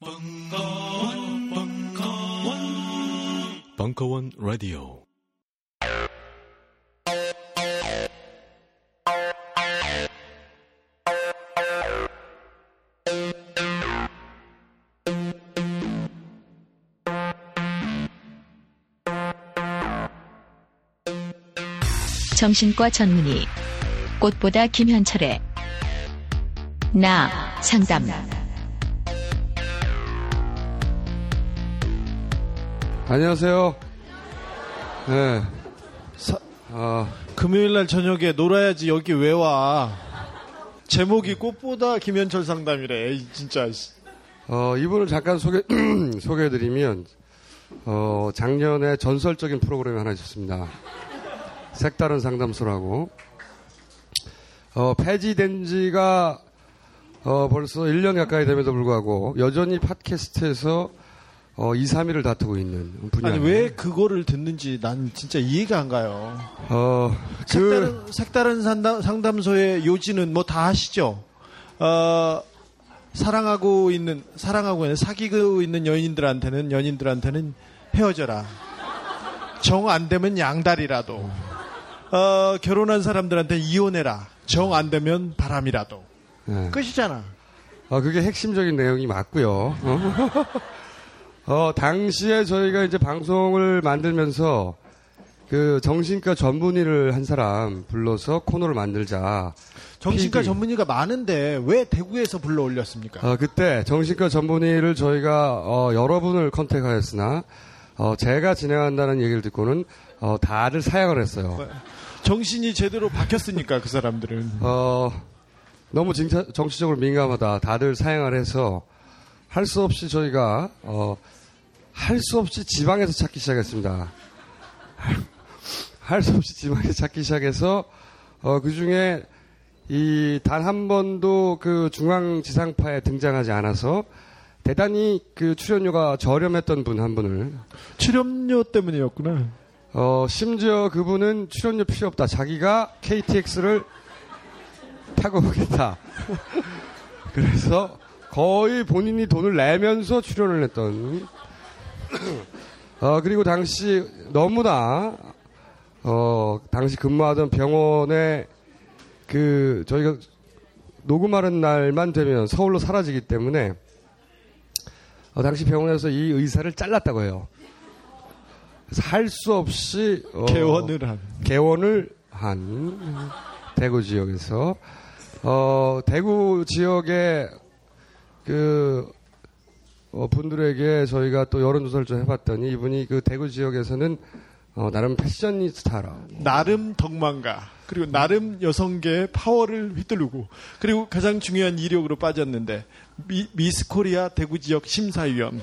벙커원, 벙커원, 벙커원 라디오. 정신과 전문의 꽃보다 김현철의 나 상담 안녕하세요. 네. 사- 아, 금요일 날 저녁에 놀아야지 여기 왜 와? 제목이 꽃보다 김현철 상담이래. 에이, 진짜. 씨. 어, 이분을 잠깐 소개, 소개해드리면, 어, 작년에 전설적인 프로그램이 하나 있었습니다. 색다른 상담소라고. 어, 폐지된 지가, 어, 벌써 1년 가까이 됨에도 불구하고, 여전히 팟캐스트에서, 어, 2, 3위를 다투고 있는 분야. 아니, 왜 그거를 듣는지 난 진짜 이해가 안 가요. 어, 그, 색다른, 색다른 상담, 상담소의 요지는 뭐 다 아시죠? 어, 사랑하고 있는, 사랑하고 있는, 사귀고 있는 연인들한테는, 연인들한테는 헤어져라. 정 안 되면 양다리라도. 어, 결혼한 사람들한테 이혼해라. 정 안 되면 바람이라도. 네. 끝이잖아. 어, 그게 핵심적인 내용이 맞고요. 어? 어, 당시에 저희가 이제 방송을 만들면서 그 정신과 전문의를 한 사람 불러서 코너를 만들자. 정신과 PD. 전문의가 많은데 왜 대구에서 불러 올렸습니까? 어, 그때 정신과 전문의를 저희가 어, 여러분을 컨택하였으나 어, 제가 진행한다는 얘기를 듣고는 어, 다들 사양을 했어요. 정신이 제대로 박혔으니까 그 사람들은. 어, 너무 정치적으로 민감하다. 다들 사양을 해서 할 수 없이 저희가 어, 할 수 없이 지방에서 찾기 시작했습니다. 할 수 없이 지방에서 찾기 시작해서 어, 그 중에 이 단 한 번도 그 중앙지상파에 등장하지 않아서 대단히 그 출연료가 저렴했던 분 한 분을 출연료 때문이었구나. 어, 심지어 그분은 출연료 필요 없다. 자기가 KTX를 타고 오겠다. 그래서 거의 본인이 돈을 내면서 출연을 했던. 어, 그리고 당시 너무나, 어, 당시 근무하던 병원에 그, 저희가 녹음하는 날만 되면 서울로 사라지기 때문에 어, 당시 병원에서 이 의사를 잘랐다고 해요. 할 수 없이 어, 개원을 한. 개원을 한 대구 지역에서 어 대구 지역의 그 어, 분들에게 저희가 또 여론조사를 좀 해봤더니 이분이 그 대구 지역에서는 어, 나름 패셔니스타라. 나름 덕망가. 그리고 나름 여성계의 파워를 휘두르고. 그리고 가장 중요한 이력으로 빠졌는데. 미, 미스 코리아 대구 지역 심사위원.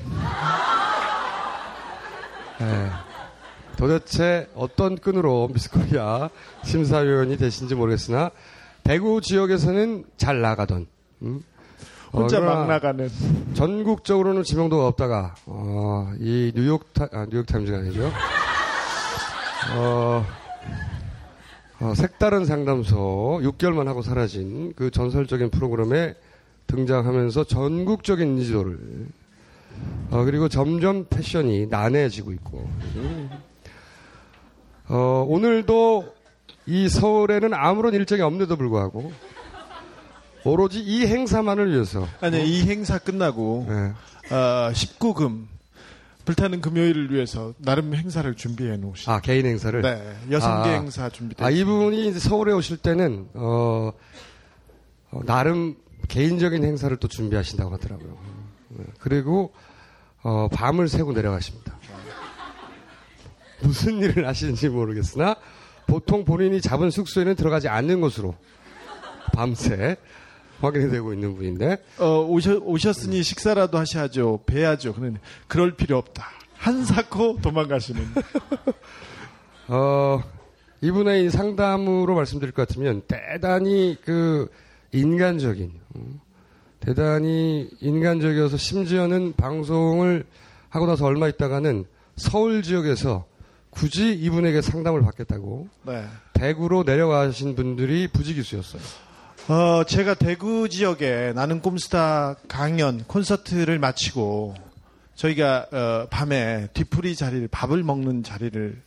예. 도대체 어떤 끈으로 미스 코리아 심사위원이 되신지 모르겠으나 대구 지역에서는 잘 나가던 음? 어, 혼자 막 나가는. 전국적으로는 지명도가 없다가 어, 이 뉴욕 타 아, 뉴욕 타임즈가 아니죠. 어, 어, 색다른 상담소 6개월만 하고 사라진 그 전설적인 프로그램에 등장하면서 전국적인 인지도를 어, 그리고 점점 패션이 난해해지고 있고 어, 오늘도 이 서울에는 아무런 일정이 없는데도 불구하고 오로지 이 행사만을 위해서 아니, 이 행사 끝나고, 예. 어, 19금, 불타는 금요일을 위해서 나름 행사를 준비해 놓으시 아 개인 행사를 네. 여성계 아, 행사 준비돼. 아 이분이 서울에 오실 때는 어, 어, 나름 개인적인 행사를 또 준비하신다고 하더라고요. 네. 그리고 어, 밤을 새고 내려가십니다. 무슨 일을 하시는지 모르겠으나 보통 본인이 잡은 숙소에는 들어가지 않는 곳으로 밤새 확인이 되고 있는 분인데 어, 오셨, 오셨으니 식사라도 하셔야죠. 배야죠. 그는 그럴 필요 없다. 한사코 도망가시는. 어, 이분의 이 상담으로 말씀드릴 것 같으면 대단히 그 인간적인, 어, 대단히 인간적이어서 심지어는 방송을 하고 나서 얼마 있다가는 서울 지역에서 굳이 이분에게 상담을 받겠다고 네. 대구로 내려가신 분들이 부지기수였어요. 어, 제가 대구 지역에 나는 꼼스타 강연 콘서트를 마치고 저희가 어, 밤에 뒤풀이 자리를 밥을 먹는 자리를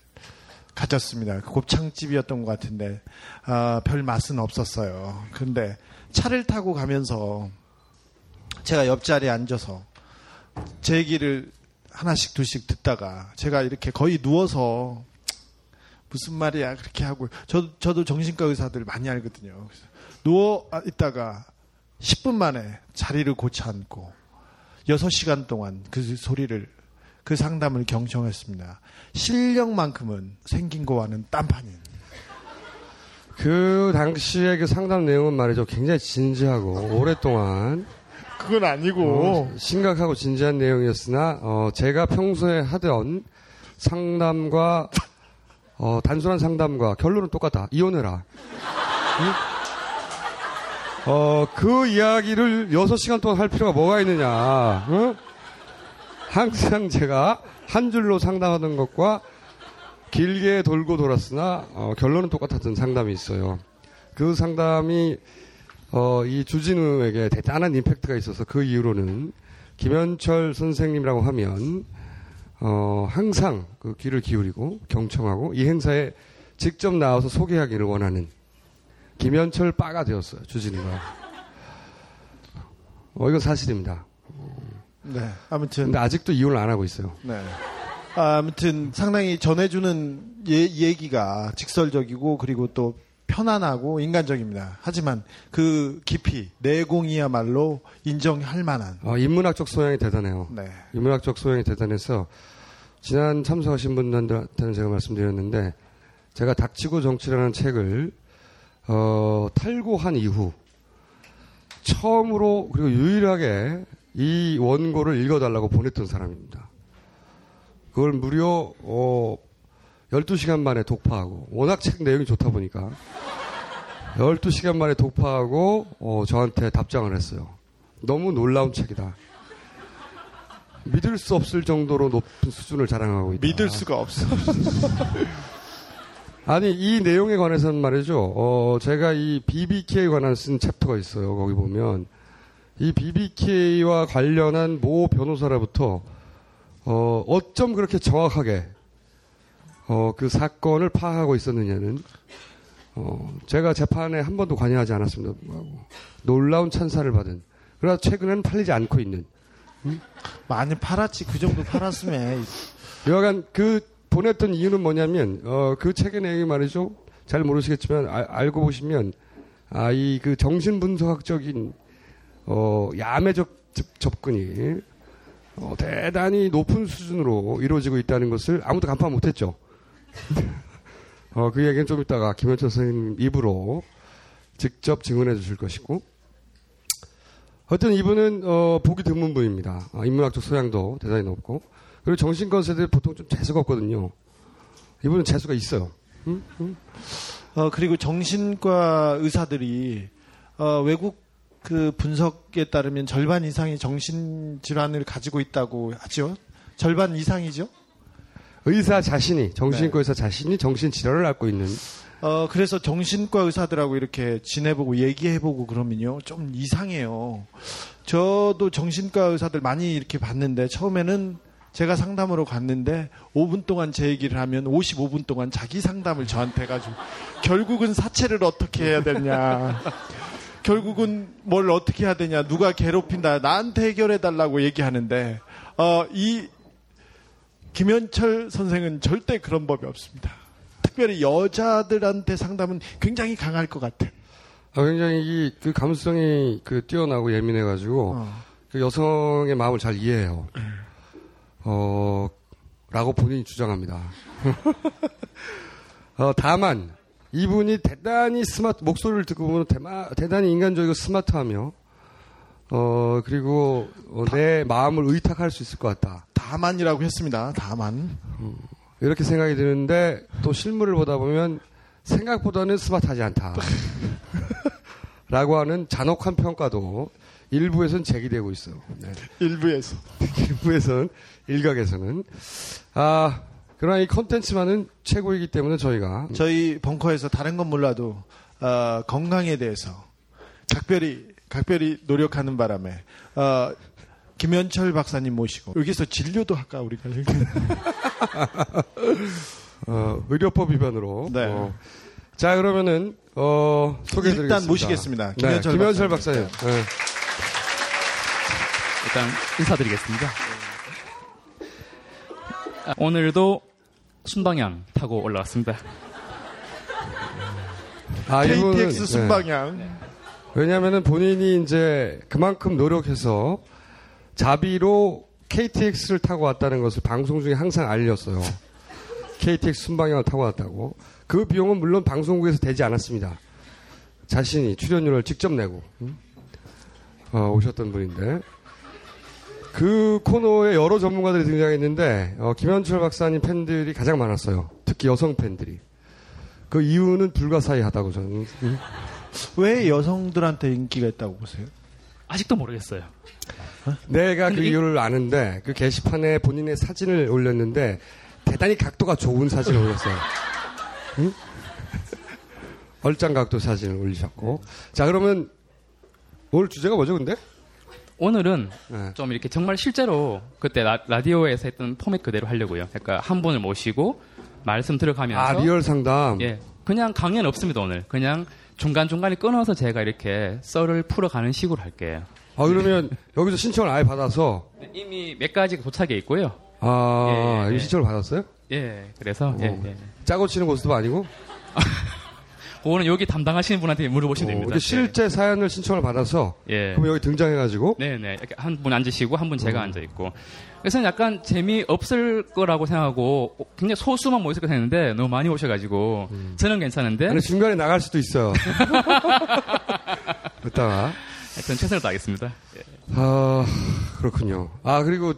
가졌습니다. 그 곱창집이었던 것 같은데 아, 별 맛은 없었어요. 그런데 차를 타고 가면서 제가 옆자리에 앉아서 제 얘기를 하나씩 둘씩 듣다가 제가 이렇게 거의 누워서 무슨 말이야 그렇게 하고 저, 저도 정신과 의사들 많이 알거든요. 그래서 누워 있다가 10분 만에 자리를 고쳐 앉고 6시간 동안 그 소리를 그 상담을 경청했습니다. 실력만큼은 생긴 거와는 딴판인. 그 당시에 그 상담 내용은 말이죠. 굉장히 진지하고 오랫동안 그건 아니고 어, 심각하고 진지한 내용이었으나 어, 제가 평소에 하던 상담과 어, 단순한 상담과 결론은 똑같다. 이혼해라. 응? 어, 그 이야기를 6시간 동안 할 필요가 뭐가 있느냐. 응? 항상 제가 한 줄로 상담하던 것과 길게 돌고 돌았으나 어, 결론은 똑같았던 상담이 있어요. 그 상담이 어, 이 주진우에게 대단한 임팩트가 있어서 그 이후로는 김현철 선생님이라고 하면 어, 항상 그 귀를 기울이고 경청하고 이 행사에 직접 나와서 소개하기를 원하는 김현철 빠가 되었어요. 주진우가. 어, 이건 사실입니다. 네. 아무튼 근데 아직도 이혼을 안 하고 있어요. 네. 아, 아무튼 상당히 전해주는 예, 얘기가 직설적이고 그리고 또 편안하고 인간적입니다. 하지만 그 깊이 내공이야말로 인정할 만한. 어, 인문학적 소양이 대단해요. 네. 인문학적 소양이 대단해서 지난 참석하신 분들한테는 제가 말씀드렸는데 제가 닥치고 정치라는 책을 어, 탈고한 이후 처음으로 그리고 유일하게 이 원고를 읽어달라고 보냈던 사람입니다. 그걸 무려 어, 12시간 만에 독파하고 워낙 책 내용이 좋다 보니까 12시간 만에 독파하고 어, 저한테 답장을 했어요. 너무 놀라운 책이다. 믿을 수 없을 정도로 높은 수준을 자랑하고 있다. 믿을 수가 없어. 아니 이 내용에 관해서는 말이죠. 어, 제가 이 BBK에 관한 쓴 챕터가 있어요. 거기 보면 이 BBK와 관련한 모 변호사로부터 어, 어쩜 그렇게 정확하게 어, 그 사건을 파악하고 있었느냐는 어, 제가 재판에 한 번도 관여하지 않았습니다. 놀라운 찬사를 받은 그러나 최근에는 팔리지 않고 있는 많이 팔았지. 그 정도 팔았으면. 여하간 그 보냈던 이유는 뭐냐면 어, 그 책의 내용이 말이죠. 잘 모르시겠지만 아- 알고 보시면 아, 이 그 정신 분석학적인 어, 야매적 접- 접근이 어, 대단히 높은 수준으로 이루어지고 있다는 것을 아무도 간파 못했죠. 어, 그 얘기는 좀 이따가 김현철 선생님 입으로 직접 증언해 주실 것이고 어떤 이분은 어, 보기 드문 분입니다. 아, 인문학적 소양도 대단히 높고 그리고 정신과 세대 보통 좀 재수가 없거든요. 이분은 재수가 있어요. 응? 응? 어, 그리고 정신과 의사들이 어, 외국 그 분석에 따르면 절반 이상이 정신 질환을 가지고 있다고 하죠. 절반 이상이죠. 의사 자신이 정신과 의사 자신이 정신 질환을 앓고 있는 어, 그래서 정신과 의사들하고 이렇게 지내보고 얘기해보고 그러면요. 좀 이상해요. 저도 정신과 의사들 많이 이렇게 봤는데 처음에는 제가 상담으로 갔는데 5분 동안 제 얘기를 하면 55분 동안 자기 상담을 저한테 해가지고 결국은 사체를 어떻게 해야 되냐. 결국은 뭘 어떻게 해야 되냐. 누가 괴롭힌다. 나한테 해결해달라고 얘기하는데, 어, 이 김현철 선생은 절대 그런 법이 없습니다. 특별히 여자들한테 상담은 굉장히 강할 것 같아. 아, 굉장히 이, 그 감수성이 그 뛰어나고 예민해가지고 어. 그 여성의 마음을 잘 이해해요. 어, 라고 본인이 주장합니다. 어, 다만, 이분이 대단히 스마트, 목소리를 듣고 보면 대마, 대단히 인간적이고 스마트하며, 어, 그리고 어, 내 마음을 의탁할 수 있을 것 같다. 다만이라고 했습니다. 다만. 이렇게 생각이 드는데, 또 실물을 보다 보면 생각보다는 스마트하지 않다. 라고 하는 잔혹한 평가도 일부에서는 제기되고 있어요. 네. 일부에서. 일부에서는, 일각에서는. 아, 그러나 이 컨텐츠만은 최고이기 때문에 저희가 저희 벙커에서 다른 건 몰라도 어, 건강에 대해서 각별히 각별히 노력하는 바람에 어, 김현철 박사님 모시고 여기서 진료도 할까 우리가 어, 의료법 위반으로. 네. 어. 자, 그러면은, 어, 소개해드리겠습니다. 일단 모시겠습니다. 네, 김현철 김현철 박사님. 박사님. 네. 일단 인사드리겠습니다. 아, 오늘도 순방향 타고 올라왔습니다. 아, KTX 네. 순방향 왜냐면은 본인이 이제 그만큼 노력해서 자비로 KTX를 타고 왔다는 것을 방송 중에 항상 알렸어요. KTX 순방향을 타고 왔다고. 그 비용은 물론 방송국에서 되지 않았습니다. 자신이 출연료를 직접 내고 음? 어, 오셨던 분인데 그 코너에 여러 전문가들이 등장했는데 어, 김현철 박사님 팬들이 가장 많았어요. 특히 여성 팬들이. 그 이유는 불가사의하다고 저는 음? 왜 여성들한테 인기가 있다고 보세요? 아직도 모르겠어요. 내가 그 이유를 아는데 그 게시판에 본인의 사진을 올렸는데 대단히 각도가 좋은 사진을 올렸어요. 응? 얼짱 각도 사진을 올리셨고. 자 그러면 오늘 주제가 뭐죠, 근데? 오늘은 네. 좀 이렇게 정말 실제로 그때 라, 라디오에서 했던 포맷 그대로 하려고요. 그러니까 한 분을 모시고 말씀 들어가면서 아 리얼 상담. 예, 그냥 강연 없습니다 오늘. 그냥 중간 중간에 끊어서 제가 이렇게 썰을 풀어가는 식으로 할게요. 아 그러면 여기서 신청을 아예 받아서 이미 몇 가지가 도착해 있고요. 아 예, 예, 예. 신청을 받았어요? 예, 그래서 예, 어. 예. 짜고 치는 고스톱 아니고? 그거는 여기 담당하시는 분한테 물어보시면 어, 됩니다. 실제 사연을 신청을 받아서 예. 그럼 여기 등장해가지고 네네. 이렇게 한 분 앉으시고 한분 음. 제가 앉아 있고. 그래서 약간 재미 없을 거라고 생각하고 굉장히 소수만 모였을 거 생각했는데 너무 많이 오셔가지고 저는 괜찮은데 음. 아니, 중간에 나갈 수도 있어요. 그따가 하여튼 최선을 다하겠습니다. 예. 아, 그렇군요. 아, 그리고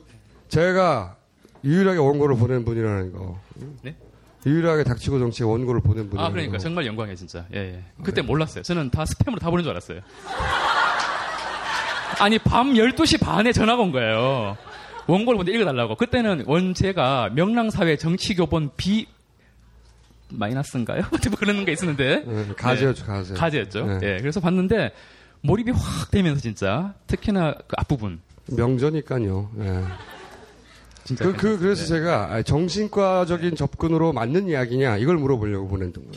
제가 유일하게 원고를 보낸 분이라는 거. 네? 유일하게 닥치고 정치의 원고를 보낸 분이라는 아 그러니까 거. 정말 영광이에요 진짜. 예, 예. 그때 몰랐어요. 저는 다 스팸으로 다 보낸 줄 알았어요. 아니 밤 12시 반에 전화가 온 거예요. 원고를 먼저 읽어달라고. 그때는 원제가 명랑사회 정치교본 B 마이너스인가요? 뭐 그런 게 있었는데 네, 가제였죠, 가제. 가제였죠. 네. 예, 그래서 봤는데 몰입이 확 되면서 진짜 특히나 그 앞부분 명저니까요. 예. 진짜 그, 그. 그래서 네. 제가 아, 정신과적인 접근으로 맞는 이야기냐, 이걸 물어보려고 보낸 거예요.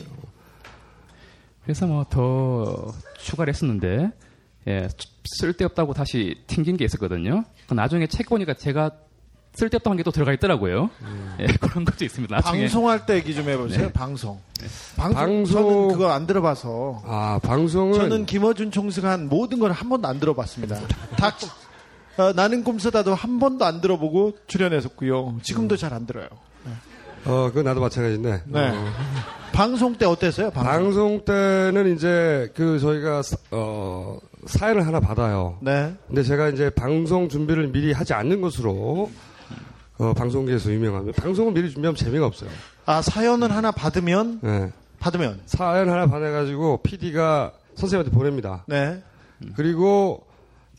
그래서 뭐 더 추가를 했었는데 예, 쓸데없다고 다시 튕긴 게 있었거든요. 그 나중에 책 보니까 제가 쓸데없다고 한게 또 들어가 있더라고요. 예, 그런 것도 있습니다. 나중에 방송할 때 얘기 좀 해보세요. 방송. 방송. 방송- 저는 그거 안 들어봐서. 아, 방송은. 저는 김어준 총수가 한 모든 걸 한 번도 안 들어봤습니다. 다 어, 나는 꿈쓰다도 한 번도 안 들어보고 출연했었고요. 지금도 잘안 들어요. 어, 그건 나도 마찬가지인데. 네. 어, 방송 때 어땠어요? 방송. 방송 때는 이제 그 저희가 사- 어, 사연을 하나 받아요. 네. 근데 제가 이제 방송 준비를 미리 하지 않는 것으로 어, 방송계에서 유명합니다. 방송을 미리 준비하면 재미가 없어요. 아 사연을 하나 받으면 네. 받으면 사연 하나 받아가지고 PD가 선생님한테 보냅니다. 네. 그리고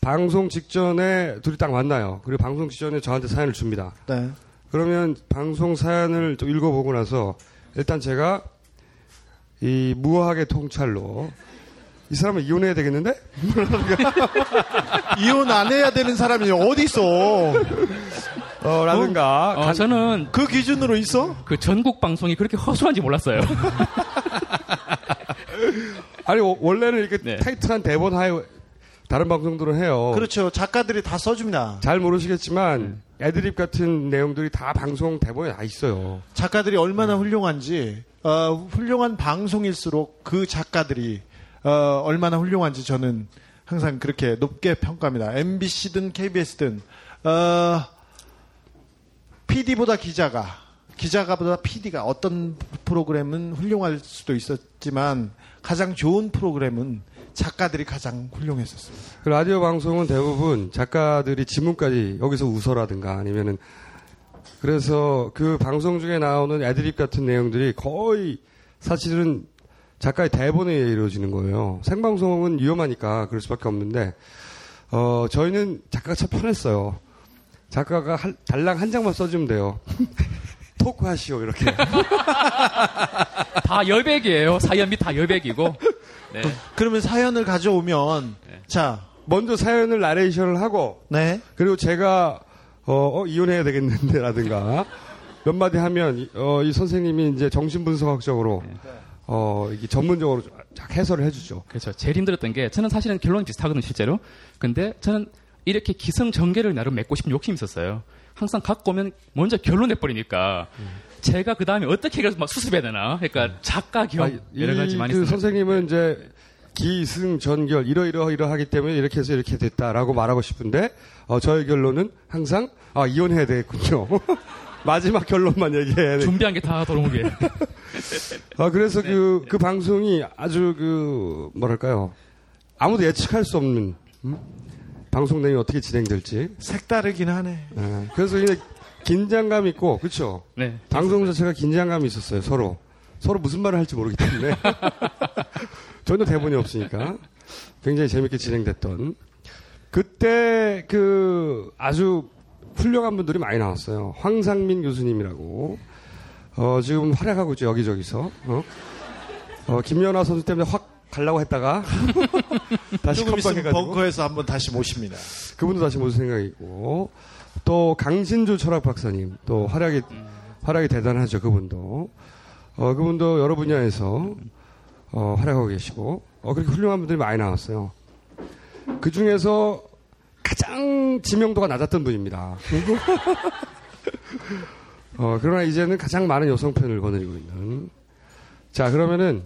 방송 직전에 둘이 딱 만나요. 그리고 방송 직전에 저한테 사연을 줍니다. 네. 그러면 방송 사연을 좀 읽어보고 나서 일단 제가 이 무화하게 통찰로 이 사람은 이혼해야 되겠는데? 이혼 안 해야 되는 사람이 어디 있어? 어, 라든가. 어, 간- 저는 그 기준으로 있어? 그 전국 방송이 그렇게 허술한지 몰랐어요. 아니, 워- 원래는 이렇게 네. 타이트한 대본 하에 다른 방송들은 해요. 그렇죠. 작가들이 다 써줍니다. 잘 모르시겠지만 애드립 같은 내용들이 다 방송 대본에 다 있어요. 작가들이 얼마나 훌륭한지 어, 훌륭한 방송일수록 그 작가들이 어, 얼마나 훌륭한지 저는 항상 그렇게 높게 평가합니다. MBC든 KBS든 어, PD보다 기자가 기자가보다 PD가 어떤 프로그램은 훌륭할 수도 있었지만 가장 좋은 프로그램은 작가들이 가장 훌륭했었습니다. 그 라디오 방송은 대부분 작가들이 지문까지 여기서 웃어라든가 아니면은 그래서 그 방송 중에 나오는 애드립 같은 내용들이 거의 사실은 작가의 대본에 이루어지는 거예요. 생방송은 위험하니까 그럴 수밖에 없는데 어 저희는 작가가 참 편했어요. 작가가 한- 달랑 한 장만 써주면 돼요. 토크하시오 이렇게. 다 여백이에요. 사연 및다 여백이고. 네. 그러면 사연을 가져오면 네. 자, 먼저 사연을 나레이션을 하고 네. 그리고 제가 어, 어, 이혼해야 되겠는데라든가 몇 마디 하면 이- 어, 이 선생님이 이제 정신분석학적으로 어, 이게 전문적으로 쫙 해설을 해주죠. 그렇죠. 제일 힘들었던 게 저는 사실은 결론이 비슷하거든요, 실제로. 근데 저는 이렇게 기성전개를 나름 맺고 싶은 욕심이 있었어요. 항상 갖고 오면 먼저 결론 내버리니까 제가 그 다음에 어떻게 해서 막 수습해야 되나. 그러니까 작가 겸 아, 여러 가지 이 많이 그 선생님은 이제 기승 전결 이러이러 이러하기 때문에 이렇게 해서 이렇게 됐다라고 말하고 싶은데 어, 저의 결론은 항상 아 이혼해야 되겠군요. 마지막 결론만 얘기해야 돼. 준비한 게 다 돌아오게. 아 그래서 네. 그그 방송이 아주 그 뭐랄까요 아무도 예측할 수 없는 음? 방송 내용이 어떻게 진행될지. 색다르긴 하네. 예, 그래서 이제 긴장감 있고 그렇죠. 네. 방송 자체가 긴장감이 있었어요, 서로. 서로 무슨 말을 할지 모르기 때문에. 전혀 대본이 없으니까. 굉장히 재밌게 진행됐던. 그때 그 아주 훌륭한 분들이 많이 나왔어요. 황상민 교수님이라고. 어, 지금 활약하고 있죠, 여기저기서. 어? 어, 김연아 선수 때문에 확 가려고 했다가 다시 조금 있으면 컴백해가지고. 벙커에서 한번 다시 모십니다. 그분도 다시 모실 생각이고. 또 강신주 철학 박사님 또 활약이 활약이 대단하죠 그분도. 어 그분도 여러 분야에서 어 활약하고 계시고. 어 그렇게 훌륭한 분들이 많이 나왔어요. 그 중에서 가장 지명도가 낮았던 분입니다. 어 그러나 이제는 가장 많은 여성 팬을 거느리고 있는. 자 그러면은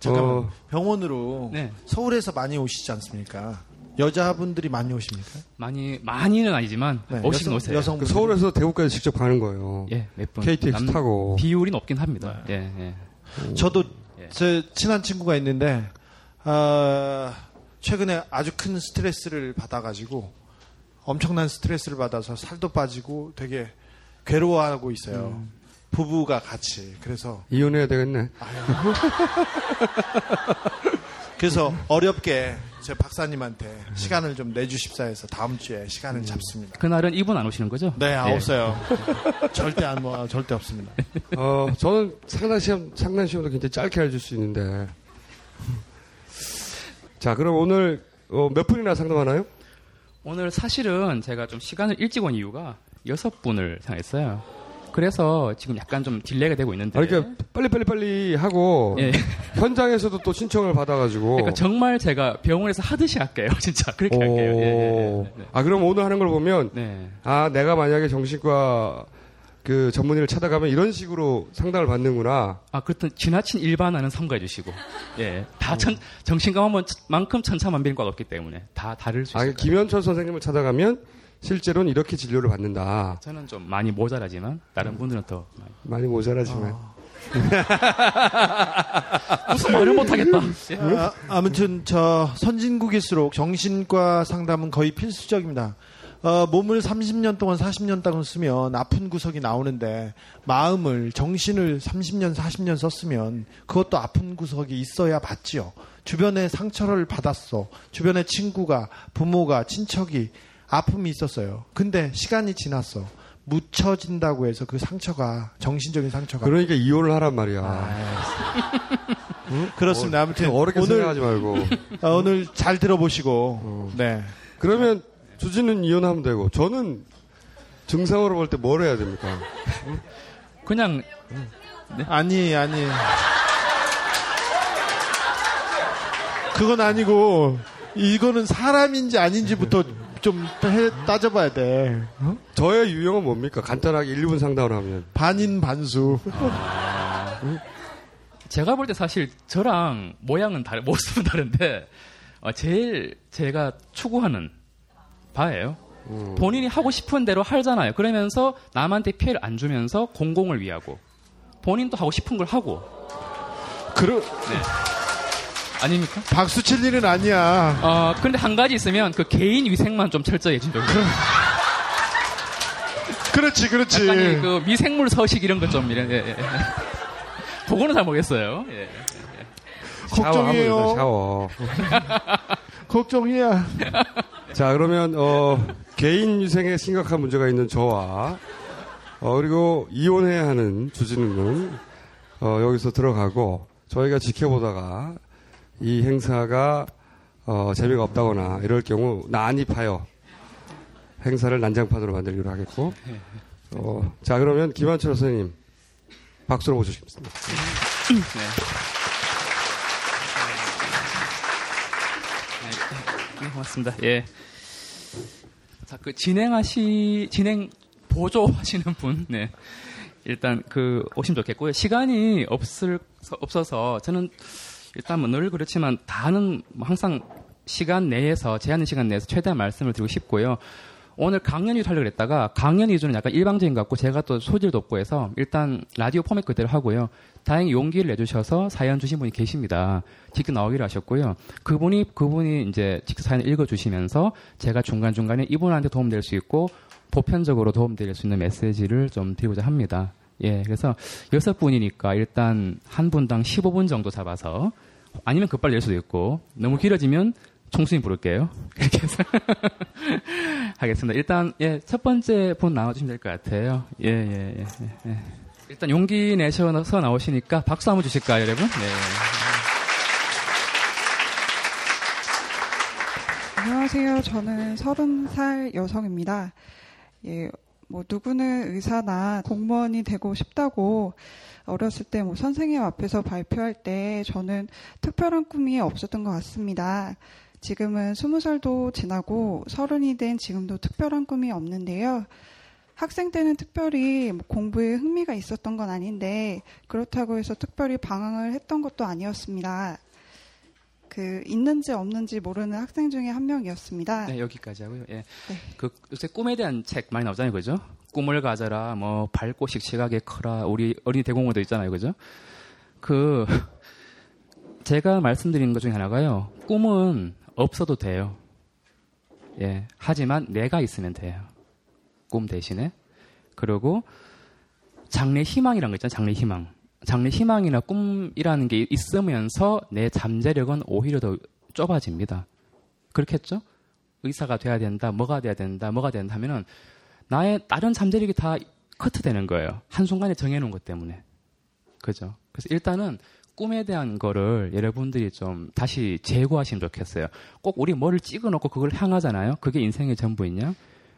잠깐만 어, 병원으로 네. 서울에서 많이 오시지 않습니까? 여자분들이 많이 오십니까? 많이, 많이는 아니지만 네, 오시긴 여성- 오세요. 여성- 그 서울에서 대구까지 직접 가는 거예요 예, 몇 분. KTX 남- 타고 비율이 높긴 합니다. 예, 예. 저도 예. 제 친한 친구가 있는데 아, 최근에 아주 큰 스트레스를 받아가지고 엄청난 스트레스를 받아서 살도 빠지고 되게 괴로워하고 있어요. 음. 부부가 같이 그래서 이혼해야 되겠네 그래서 어렵게 제 박사님한테 시간을 좀 내주십사 해서 다음 주에 시간을 잡습니다. 그날은 이분 안 오시는 거죠? 네, 아, 예. 없어요. 절대 안, 뭐, 절대 없습니다. 어, 저는 상단 시험, 상단 시험도 굉장히 짧게 해줄 수 있는데. 자, 그럼 오늘 어, 몇 분이나 상담하나요? 오늘 사실은 제가 좀 시간을 일찍 온 이유가 여섯 분을 생각했어요. 그래서 지금 약간 좀 delay가 되고 있는데. 아니, 그러니까 빨리 빨리 빨리 하고 예. 현장에서도 또 신청을 받아가지고. 그러니까 정말 제가 병원에서 하듯이 할게요. 진짜 그렇게 할게요. 예, 예, 오. 예, 네. 아, 그럼 오늘 하는 걸 보면 네. 아, 내가 만약에 정신과 그 전문의를 찾아가면 이런 식으로 상담을 받는구나. 아, 그렇든 지나친 일반화는 삼가해 주시고. 예. 다 천, 정신과 만큼 천차만별인 과가 없기 때문에 다 다를 수 아, 있어요. 김현철 선생님을 찾아가면 실제로는 이렇게 진료를 받는다. 저는 좀 많이 모자라지만 다른 분들은 더 많이. 많이 모자라지만. 무슨 말을 못 하겠다. 예. 아, 아무튼 저 선진국일수록 정신과 상담은 거의 필수적입니다. 어, 몸을 30년 동안 40년 동안 쓰면 아픈 구석이 나오는데 마음을 정신을 30년 40년 썼으면 그것도 아픈 구석이 있어야 맞지요. 주변에 상처를 받았어. 주변에 친구가 부모가 친척이 아픔이 있었어요. 근데 시간이 지났어. 묻혀진다고 해서 그 상처가 정신적인 상처가 그러니까 이혼을 하란 말이야. 그렇습니다. 아무튼 어렵게 오늘 생각하지 말고. 아, 오늘 잘 들어보시고 네. 그러면 주진은 이혼하면 되고 저는 증상으로 볼 때 뭘 해야 됩니까? 그냥 아니 아니 그건 아니고 이거는 사람인지 아닌지부터 좀 해- 따져봐야 돼 저의 유형은 뭡니까? 간단하게 1분 상담을 하면. 반인 반수 제가 볼 때 사실 저랑 모양은 다른 모습은 다른데 어, 제일 제가 추구하는 바예요. 본인이 하고 싶은 대로 하잖아요. 그러면서 남한테 피해를 안 주면서 공공을 위하고 본인도 하고 싶은 걸 하고 그러, 아닙니까? 박수 칠 일은 아니야 어 근데 한 가지 있으면 그 개인 위생만 좀 철저히 해준다고. 그렇지 그렇지 약간 그 미생물 서식 이런 것 좀 이런. 예, 예. 그거는 잘 모르겠어요. 예. 걱정이에요. 샤워. 걱정이야 자, 그러면, 어, 개인 위생에 심각한 문제가 있는 저와, 어, 그리고 이혼해야 하는 주진우는, 어, 여기서 들어가고, 저희가 지켜보다가, 이 행사가 어, 재미가 없다거나 이럴 경우 난입하여 행사를 난장판으로 만들기로 하겠고 어, 자 그러면 김한철 선생님 박수로 모시겠습니다. 네, 고맙습니다. 예. 자, 그 진행하시, 진행 보조하시는 분, 네. 일단 그 오시면 좋겠고요. 시간이 없을, 없어서 저는 일단 뭐 늘 그렇지만 다는 뭐 항상 시간 내에서, 제한된 시간 내에서 최대한 말씀을 드리고 싶고요. 오늘 강연 위주로 하려고 했다가 강연 위주는 약간 일방적인 것 같고 제가 또 소질도 없고 해서 일단 라디오 포맷 그대로 하고요. 다행히 용기를 내주셔서 사연 주신 분이 계십니다. 직접 나오기로 하셨고요. 그분이 그분이 이제 직접 사연 읽어주시면서 제가 중간 중간에 이분한테 도움될 수 있고 보편적으로 도움드릴 수 있는 메시지를 좀 드리고자 합니다. 예, 그래서 여섯 분이니까 일단 한 분당 15분 정도 잡아서 아니면 급발 낼 수도 있고 너무 길어지면 총수님 부를게요. 그렇게 해서 하겠습니다. 일단 예, 첫 번째 분 나와주시면 될 것 같아요. 예, 예, 예, 예. 일단 용기 내셔서 나오시니까 박수 한번 주실까요, 여러분? 네. 안녕하세요. 저는 서른 살 여성입니다. 예, 뭐 누구는 의사나 공무원이 되고 싶다고 어렸을 때 뭐 선생님 앞에서 발표할 때 저는 특별한 꿈이 없었던 것 같습니다. 지금은 스무 살도 지나고 서른이 된 지금도 특별한 꿈이 없는데요. 학생 때는 특별히 뭐 공부에 흥미가 있었던 건 아닌데 그렇다고 해서 특별히 방황을 했던 것도 아니었습니다. 그 있는지 없는지 모르는 학생 중에 한 명이었습니다. 네, 여기까지 하고요. 예. 그 요새 꿈에 대한 책 많이 나오잖아요, 그죠? 꿈을 가져라, 뭐 밝고 씩씩하게 커라, 우리 어린이 대공원도 있잖아요, 그죠? 그 제가 말씀드린 것 중에 하나가요. 꿈은 없어도 돼요. 예. 하지만 내가 있으면 돼요. 꿈 대신에. 그리고 장래 희망이란 거 있잖아요. 장래 희망. 장래 희망이나 꿈이라는 게 있으면서 내 잠재력은 오히려 더 좁아집니다. 그렇겠죠? 의사가 돼야 된다, 뭐가 돼야 된다, 뭐가 된다 하면은 나의 다른 잠재력이 다 커트되는 거예요. 한순간에 정해놓은 것 때문에. 그죠? 그래서 일단은 꿈에 대한 거를 여러분들이 좀 다시 재고하시면 좋겠어요. 꼭 우리 뭐를 찍어 놓고 그걸 향하잖아요. 그게 인생의 전부있냐?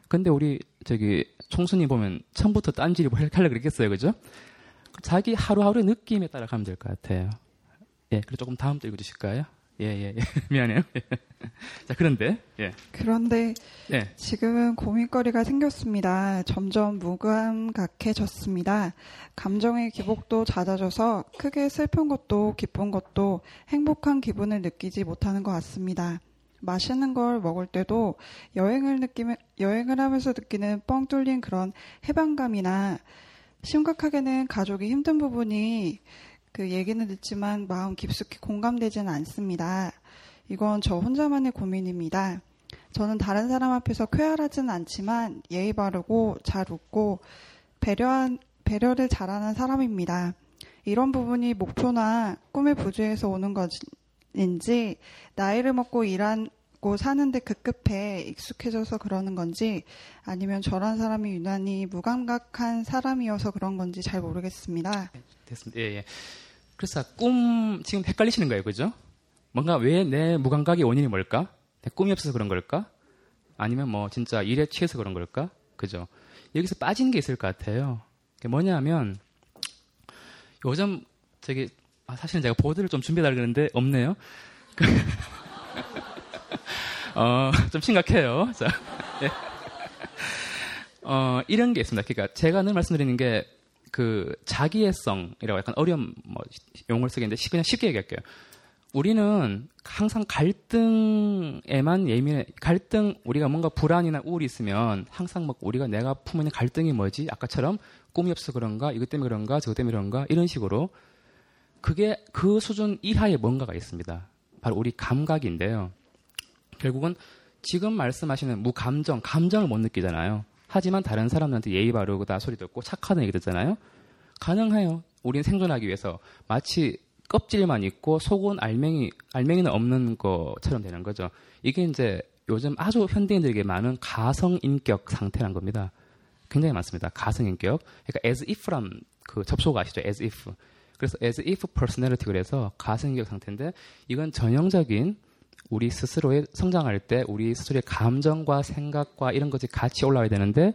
근데 우리 저기 총수님 보면 처음부터 딴지를 뭐 하려고 그랬겠어요. 그죠? 자기 하루하루 느낌에 따라 가면 될 것 같아요. 예, 그리고 조금 다음 또 읽어주실까요? 예, 예, 예. 미안해요. 자, 그런데, 예. 그런데 예. 지금은 고민거리가 생겼습니다. 점점 무감각해졌습니다. 감정의 기복도 잦아져서 크게 슬픈 것도 기쁜 것도 행복한 기분을 느끼지 못하는 것 같습니다. 맛있는 걸 먹을 때도 여행을 느끼면 여행을 하면서 느끼는 뻥 뚫린 그런 해방감이나 심각하게는 가족이 힘든 부분이 그 얘기는 듣지만 마음 깊숙이 공감되지는 않습니다. 이건 저 혼자만의 고민입니다. 저는 다른 사람 앞에서 쾌활하지는 않지만 예의 바르고 잘 웃고 배려한, 배려를 잘하는 사람입니다. 이런 부분이 목표나 꿈의 부주에서 오는 것인지 나이를 먹고 일하고 사는데 급급해 익숙해져서 그러는 건지 아니면 저런 사람이 유난히 무감각한 사람이어서 그런 건지 잘 모르겠습니다. 됐습니다. 예, 예. 그래서 꿈 지금 헷갈리시는 거예요, 그죠? 뭔가 왜 내 무감각의 원인이 뭘까? 내 꿈이 없어서 그런 걸까? 아니면 뭐 진짜 일에 취해서 그런 걸까? 그죠? 여기서 빠진 게 있을 것 같아요. 그게 뭐냐면 요즘 저기 아, 사실은 제가 보드를 좀 준비해 달라 그랬는데 없네요. 어, 좀 심각해요. 자, 예. 어, 이런 게 있습니다. 그러니까 제가 늘 말씀드리는 게 그 자기애성이라고 약간 어려운 뭐 용어를 쓰겠는데 그냥 쉽게 얘기할게요. 우리는 항상 갈등에만 예민해. 갈등 우리가 뭔가 불안이나 우울이 있으면 항상 막 우리가 내가 품는 갈등이 뭐지? 아까처럼 꿈이 없어 그런가? 이것 때문에 그런가? 저것 때문에 그런가? 이런 식으로 그게 그 수준 이하의 뭔가가 있습니다. 바로 우리 감각인데요. 결국은 지금 말씀하시는 무감정, 감정을 못 느끼잖아요. 하지만 다른 사람들한테 예의 바르고 다 소리 듣고 착하는 얘기 듣잖아요. 가능해요. 우리는 생존하기 위해서 마치 껍질만 있고 속은 알맹이 알맹이는 없는 것처럼 되는 거죠. 이게 이제 요즘 아주 현대인들에게 많은 가성 인격 상태란 겁니다. 굉장히 많습니다. 가성 인격. 그러니까 as if란 그 접속 아시죠? as if. 그래서 as if personality 그래서 가상인격 상태인데 이건 전형적인 우리 스스로의 성장할 때 우리 스스로의 감정과 생각과 이런 것이 같이 올라와야 되는데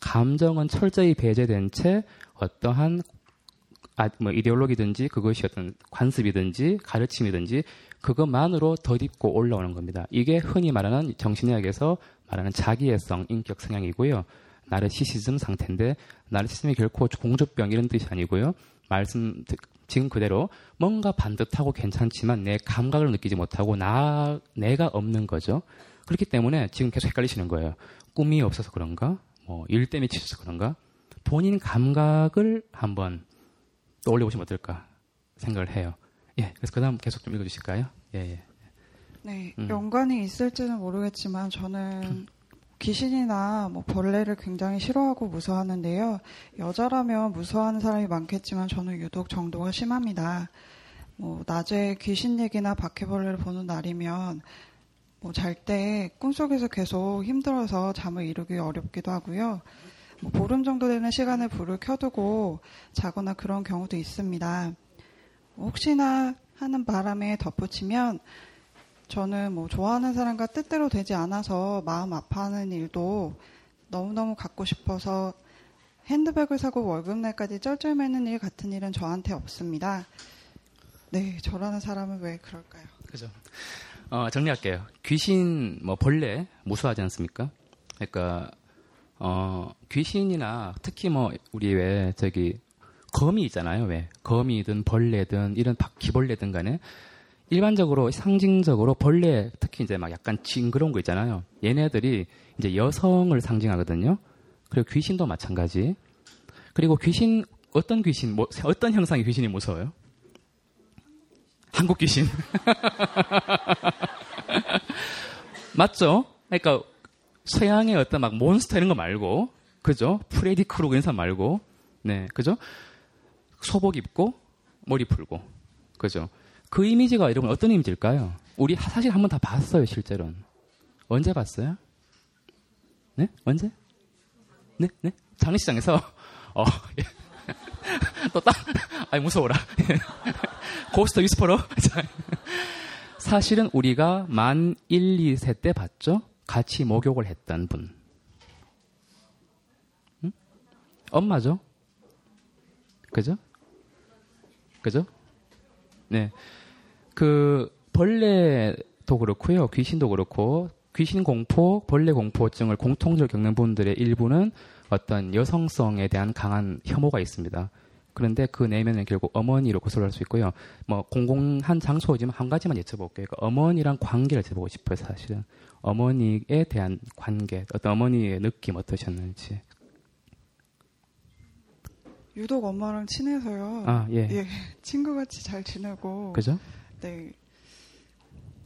감정은 철저히 배제된 채 어떠한 아, 뭐 이데올로기든지 그것이 어떤 관습이든지 가르침이든지 그것만으로 덧입고 올라오는 겁니다. 이게 흔히 말하는 정신의학에서 말하는 자기애성 인격 성향이고요. 나르시시즘 상태인데 나르시즘이 결코 공주병 이런 뜻이 아니고요. 말씀 지금 그대로 뭔가 반듯하고 괜찮지만 내 감각을 느끼지 못하고 나 내가 없는 거죠. 그렇기 때문에 지금 계속 헷갈리시는 거예요. 꿈이 없어서 그런가? 뭐 일 때문에 지쳐서 그런가? 본인 감각을 한번 떠올려 보시면 어떨까 생각을 해요. 예, 그래서 그 다음 계속 좀 읽어주실까요? 예, 예. 네, 음. 연관이 있을지는 모르겠지만 저는 귀신이나 뭐 벌레를 굉장히 싫어하고 무서워하는데요. 여자라면 무서워하는 사람이 많겠지만 저는 유독 정도가 심합니다. 뭐 낮에 귀신 얘기나 바퀴벌레를 보는 날이면 뭐 잘 때 꿈속에서 계속 힘들어서 잠을 이루기 어렵기도 하고요. 뭐 보름 정도 되는 시간에 불을 켜두고 자거나 그런 경우도 있습니다. 혹시나 하는 바람에 덧붙이면 저는 뭐 좋아하는 사람과 뜻대로 되지 않아서 마음 아파하는 일도 너무너무 갖고 싶어서 핸드백을 사고 월급날까지 쩔쩔매는 일 같은 일은 저한테 없습니다. 네, 저라는 사람은 왜 그럴까요? 그죠. 어, 정리할게요. 귀신, 뭐, 벌레, 무수하지 않습니까? 그러니까, 어, 귀신이나 특히 뭐, 우리 왜, 저기, 거미 있잖아요, 왜. 거미든 벌레든 이런 바퀴벌레든 간에 일반적으로 상징적으로 벌레, 특히 이제 막 약간 징그러운 거 있잖아요. 얘네들이 이제 여성을 상징하거든요. 그리고 귀신도 마찬가지. 그리고 귀신, 어떤 귀신, 뭐, 어떤 형상의 귀신이 무서워요? 한국 귀신. 맞죠? 그러니까 서양의 어떤 막 몬스터 이런 거 말고, 그죠? 프레디 크루거 사람 말고, 네, 그죠? 소복 입고 머리 풀고, 그죠? 그 이미지가 여러분 어떤 이미지일까요? 우리 사실 한번 다 봤어요, 실제로는. 언제 봤어요? 네? 언제? 네? 네? 장례식장에서 어, 예. 또 딱, 아이 무서워라. Ghost Whisperer. 자, 사실은 우리가 만 1, 2세 때 봤죠? 같이 목욕을 했던 분. 응? 엄마죠? 그죠? 그죠? 네. 그, 벌레도 그렇고요. 귀신도 그렇고, 귀신 공포, 벌레 공포증을 공통적으로 겪는 분들의 일부는 어떤 여성성에 대한 강한 혐오가 있습니다. 그런데 그 내면은 결국 어머니로 고소를 할 수 있고요. 뭐 공공한 장소지만 한 가지만 여쭤볼게요. 그 어머니랑 관계를 여쭤보고 싶어요, 사실은. 어머니에 대한 관계, 어떤 어머니의 느낌 어떠셨는지. 유독 엄마랑 친해서요. 아, 예. 예, 친구같이 잘 지내고. 그죠? 네.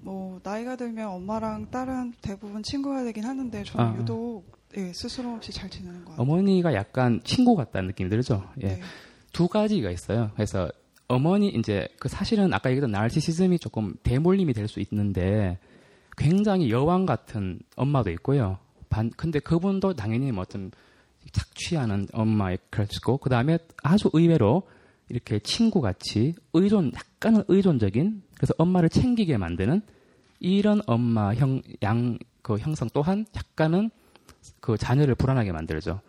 뭐 나이가 들면 엄마랑 딸은 대부분 친구가 되긴 하는데 저는 아, 아. 유독 예, 스스럼 없이 잘 지내는 것 같아요. 어머니가 약간 친구 같다는 느낌이 들죠? 예. 네. 두 가지가 있어요. 그래서 어머니 이제 그 사실은 아까 얘기했던 나르시시즘이 조금 대몰림이 될 수 있는데 굉장히 여왕 같은 엄마도 있고요. 반 근데 그분도 당연히 뭐 어떤 착취하는 엄마의 그렇고 그 다음에 아주 의외로 이렇게 친구 같이 의존 약간은 의존적인 그래서 엄마를 챙기게 만드는 이런 엄마 형 양 그 형성 또한 약간은 그 자녀를 불안하게 만들죠.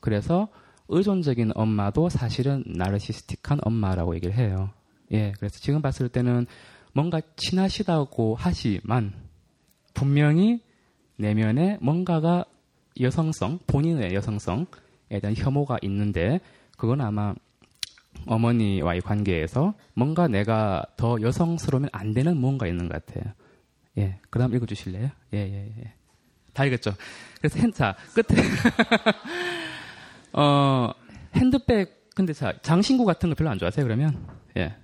그래서 의존적인 엄마도 사실은 나르시스틱한 엄마라고 얘기를 해요. 예, 그래서 지금 봤을 때는 뭔가 친하시다고 하지만 분명히 내면에 뭔가가 여성성, 본인의 여성성에 대한 혐오가 있는데 그건 아마 어머니와의 관계에서 뭔가 내가 더 여성스러우면 안 되는 무언가 있는 것 같아요. 예, 그 다음 읽어주실래요? 예, 예, 예. 다 읽었죠? 그래서 핸, 자, 끝에. 어, 핸드백, 근데 자, 장신구 같은 거 별로 안 좋아하세요, 그러면? 예.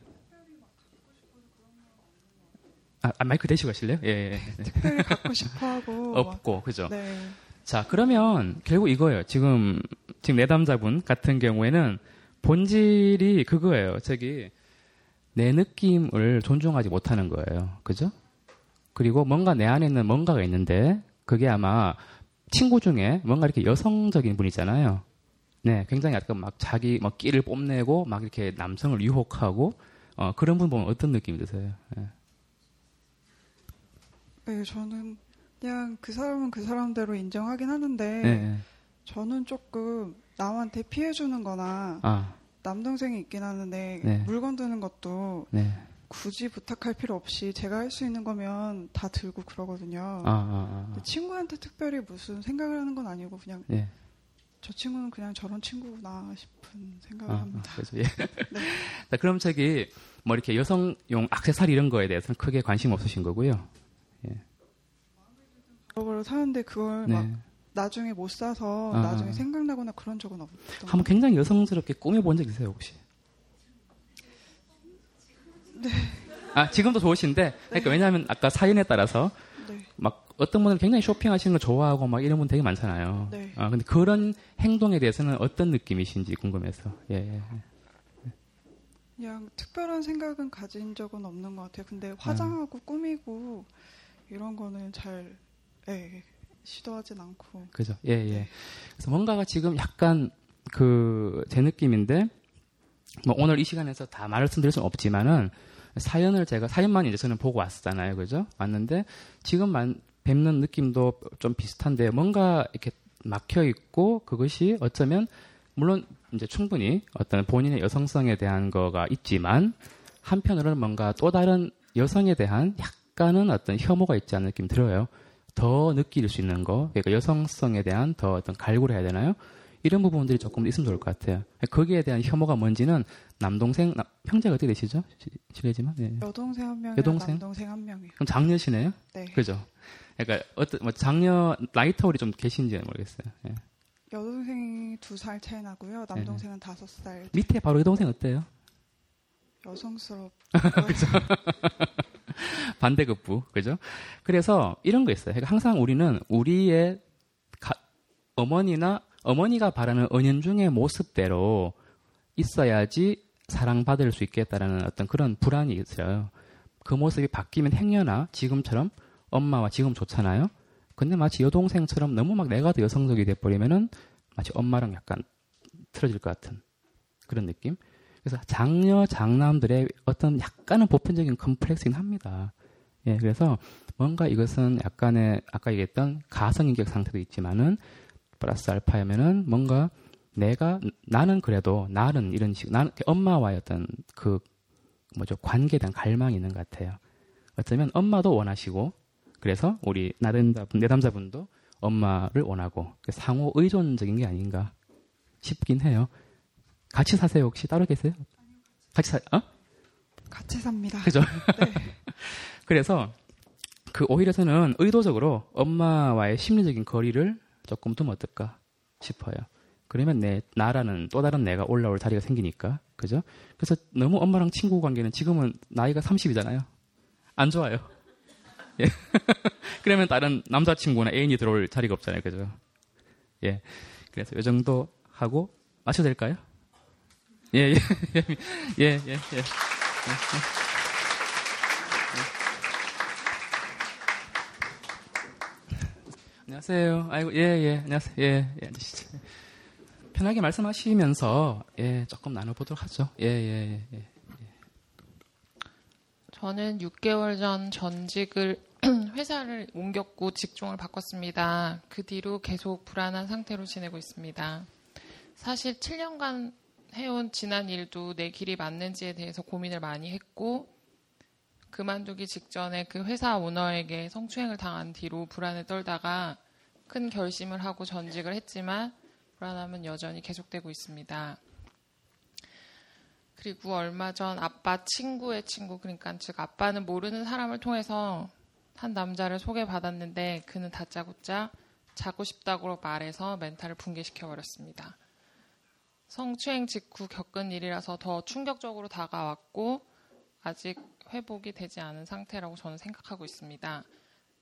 아, 아, 마이크 대시고 하실래요? 예, 예. 예. 특별히 갖고 싶어 하고 막- 없고, 그죠? 네. 자, 그러면 결국 이거예요. 지금, 지금 내담자분 같은 경우에는 본질이 그거예요. 저기, 내 느낌을 존중하지 못하는 거예요. 그죠? 그리고 뭔가 내 안에 있는 뭔가가 있는데, 그게 아마 친구 중에 뭔가 이렇게 여성적인 분이잖아요. 네, 굉장히 약간 막 자기 막 끼를 뽐내고 막 이렇게 남성을 유혹하고 어, 그런 분 보면 어떤 느낌이 드세요? 예. 네, 저는 그냥 그 사람은 그 사람대로 인정하긴 하는데 예, 예. 저는 조금 남한테 피해 주는 거나 아, 남동생이 있긴 하는데 네. 물건 드는 것도 네. 굳이 부탁할 필요 없이 제가 할 수 있는 거면 다 들고 그러거든요. 아, 아, 아. 친구한테 특별히 무슨 생각을 하는 건 아니고 그냥 예. 저 친구는 그냥 저런 친구구나 싶은 생각을 아, 합니다. 아, 그래서 예. 자, 그럼 저기 뭐 이렇게 여성용 액세서리 이런 거에 대해서는 크게 관심 없으신 거고요. 그런 걸 사는데 그걸 막 네. 나중에 못 사서 아, 나중에 아. 생각나거나 그런 적은 없던 한번 굉장히 여성스럽게 꾸며본 적 있으세요 혹시? 네. 아 지금도 좋으신데 그러니까 왜냐하면 아까 사연에 따라서 네. 막 어떤 분은 굉장히 쇼핑하시는 걸 좋아하고 막 이런 분 되게 많잖아요. 네. 아 근데 그런 행동에 대해서는 어떤 느낌이신지 궁금해서. 예. 예. 그냥 특별한 생각은 가진 적은 없는 것 같아요. 근데 화장하고 꾸미고 이런 거는 잘 예, 시도하진 않고 그죠. 예, 예. 그래서 뭔가가 지금 약간 그 제 느낌인데 뭐 오늘 이 시간에서 다 말씀드릴 수는 없지만은 사연을 제가 사연만 이제 저는 보고 왔잖아요. 그죠? 왔는데 지금 만 뵙는 느낌도 좀 비슷한데 뭔가 이렇게 막혀 있고 그것이 어쩌면 물론 이제 충분히 어떤 본인의 여성성에 대한 거가 있지만 한편으로는 뭔가 또 다른 여성에 대한 약간은 어떤 혐오가 있지 않은 느낌 들어요. 더 느낄 수 있는 거, 그러니까 여성성에 대한 더 어떤 갈구를 해야 되나요? 이런 부분들이 조금 있으면 좋을 것 같아요. 거기에 대한 혐오가 뭔지는 남동생, 남- 형제가 어떻게 되시죠? 시- 실례지만. 예. 여동생 한 명이랑 여동생? 남동생 한 명이요. 그럼 장녀시네요? 네. 그죠? 그러니까 어떤 뭐 장녀 나이 터울이 좀 계신지는 모르겠어요. 예. 여동생이 두 살 차이 나고요. 남동생은 다섯 살 밑에 바로 여동생 어때요? 여성스럽고 반대급부, 그죠? 그래서 이런 거 있어요. 그러니까 항상 우리는 우리의 가- 어머니나 어머니가 바라는 은연중의 모습대로 있어야지 사랑받을 수 있겠다라는 어떤 그런 불안이 있어요. 그 모습이 바뀌면 행여나 지금처럼 엄마와 지금 좋잖아요. 근데 마치 여동생처럼 너무 막 내가 더 여성적이 돼버리면은 마치 엄마랑 약간 틀어질 것 같은 그런 느낌. 그래서 장녀, 장남들의 어떤 약간은 보편적인 컴플렉스긴 합니다. 예, 그래서 뭔가 이것은 약간의 아까 얘기했던 가성인격 상태도 있지만은 플러스 알파이면은 뭔가 내가 나는 그래도 나는 이런 식 나는 엄마와의 어떤 그 뭐죠 관계에 대한 갈망이 있는 것 같아요. 어쩌면 엄마도 원하시고 그래서 우리 나름자분 내담자분도 엄마를 원하고 상호 의존적인 게 아닌가 싶긴 해요. 같이 사세요 혹시 따로 계세요? 같이 사 어? 같이 삽니다. 그죠? 네. 그래서 그 오히려 저는 의도적으로 엄마와의 심리적인 거리를 조금 두면 어떨까 싶어요. 그러면 내 나라는 또 다른 내가 올라올 자리가 생기니까 그죠? 그래서 너무 엄마랑 친구 관계는 지금은 나이가 30이잖아요. 안 좋아요. 예. 그러면 다른 남자친구나 애인이 들어올 자리가 없잖아요. 그죠? 예. 그래서 이 정도 하고 마셔도 될까요? 예, 예, 예, 예, 예. 예. 안녕하세요. 아이고, 예, 예, 안녕하세요. 예, 예, 앉으시죠. 편하게 말씀하시면서, 예, 조금 나눠보도록 하죠. 예, 예, 예. 저는 6개월 전 전직을 회사를 옮겼고 직종을 바꿨습니다. 그 뒤로 계속 불안한 상태로 지내고 있습니다. 사실 7년간 해온 지난 일도 내 길이 맞는지에 대해서 고민을 많이 했고 그만두기 직전에 그 회사 오너에게 성추행을 당한 뒤로 불안에 떨다가 큰 결심을 하고 전직을 했지만 불안함은 여전히 계속되고 있습니다. 그리고 얼마 전 아빠 친구의 친구, 그러니까 즉 아빠는 모르는 사람을 통해서 한 남자를 소개받았는데 그는 다짜고짜 자고 싶다고 말해서 멘탈을 붕괴시켜 버렸습니다. 성추행 직후 겪은 일이라서 더 충격적으로 다가왔고 아직 회복이 되지 않은 상태라고 저는 생각하고 있습니다.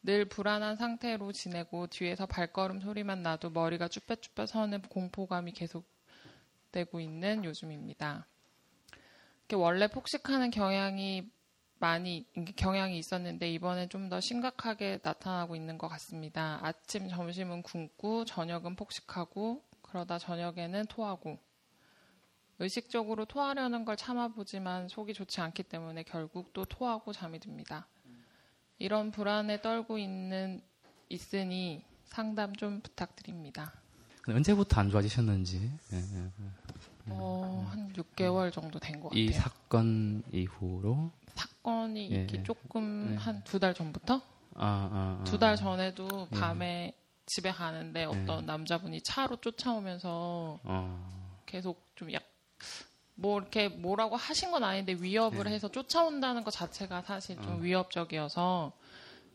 늘 불안한 상태로 지내고 뒤에서 발걸음 소리만 나도 머리가 쭈뼛쭈뼛 서는 공포감이 계속되고 있는 요즘입니다. 원래 폭식하는 경향이 많이 경향이 있었는데 이번엔 좀더 심각하게 나타나고 있는 것 같습니다. 아침, 점심은 굶고 저녁은 폭식하고 그러다 저녁에는 토하고 의식적으로 토하려는 걸 참아보지만 속이 좋지 않기 때문에 결국 또 토하고 잠이 듭니다. 이런 불안에 떨고 있는 있으니 상담 좀 부탁드립니다. 언제부터 안 좋아지셨는지 예, 예. 어, 한 6개월 정도 된 것 같아요. 이 사건 이후로 사건이 예, 있기 예. 조금 네. 한두 달 전부터 아, 아, 아. 두달 전에도 예. 밤에 집에 가는데 어떤 남자분이 차로 쫓아오면서 어, 계속 좀 약, 뭐 이렇게 뭐라고 하신 건 아닌데 위협을 네. 해서 쫓아온다는 것 자체가 사실 좀 어. 위협적이어서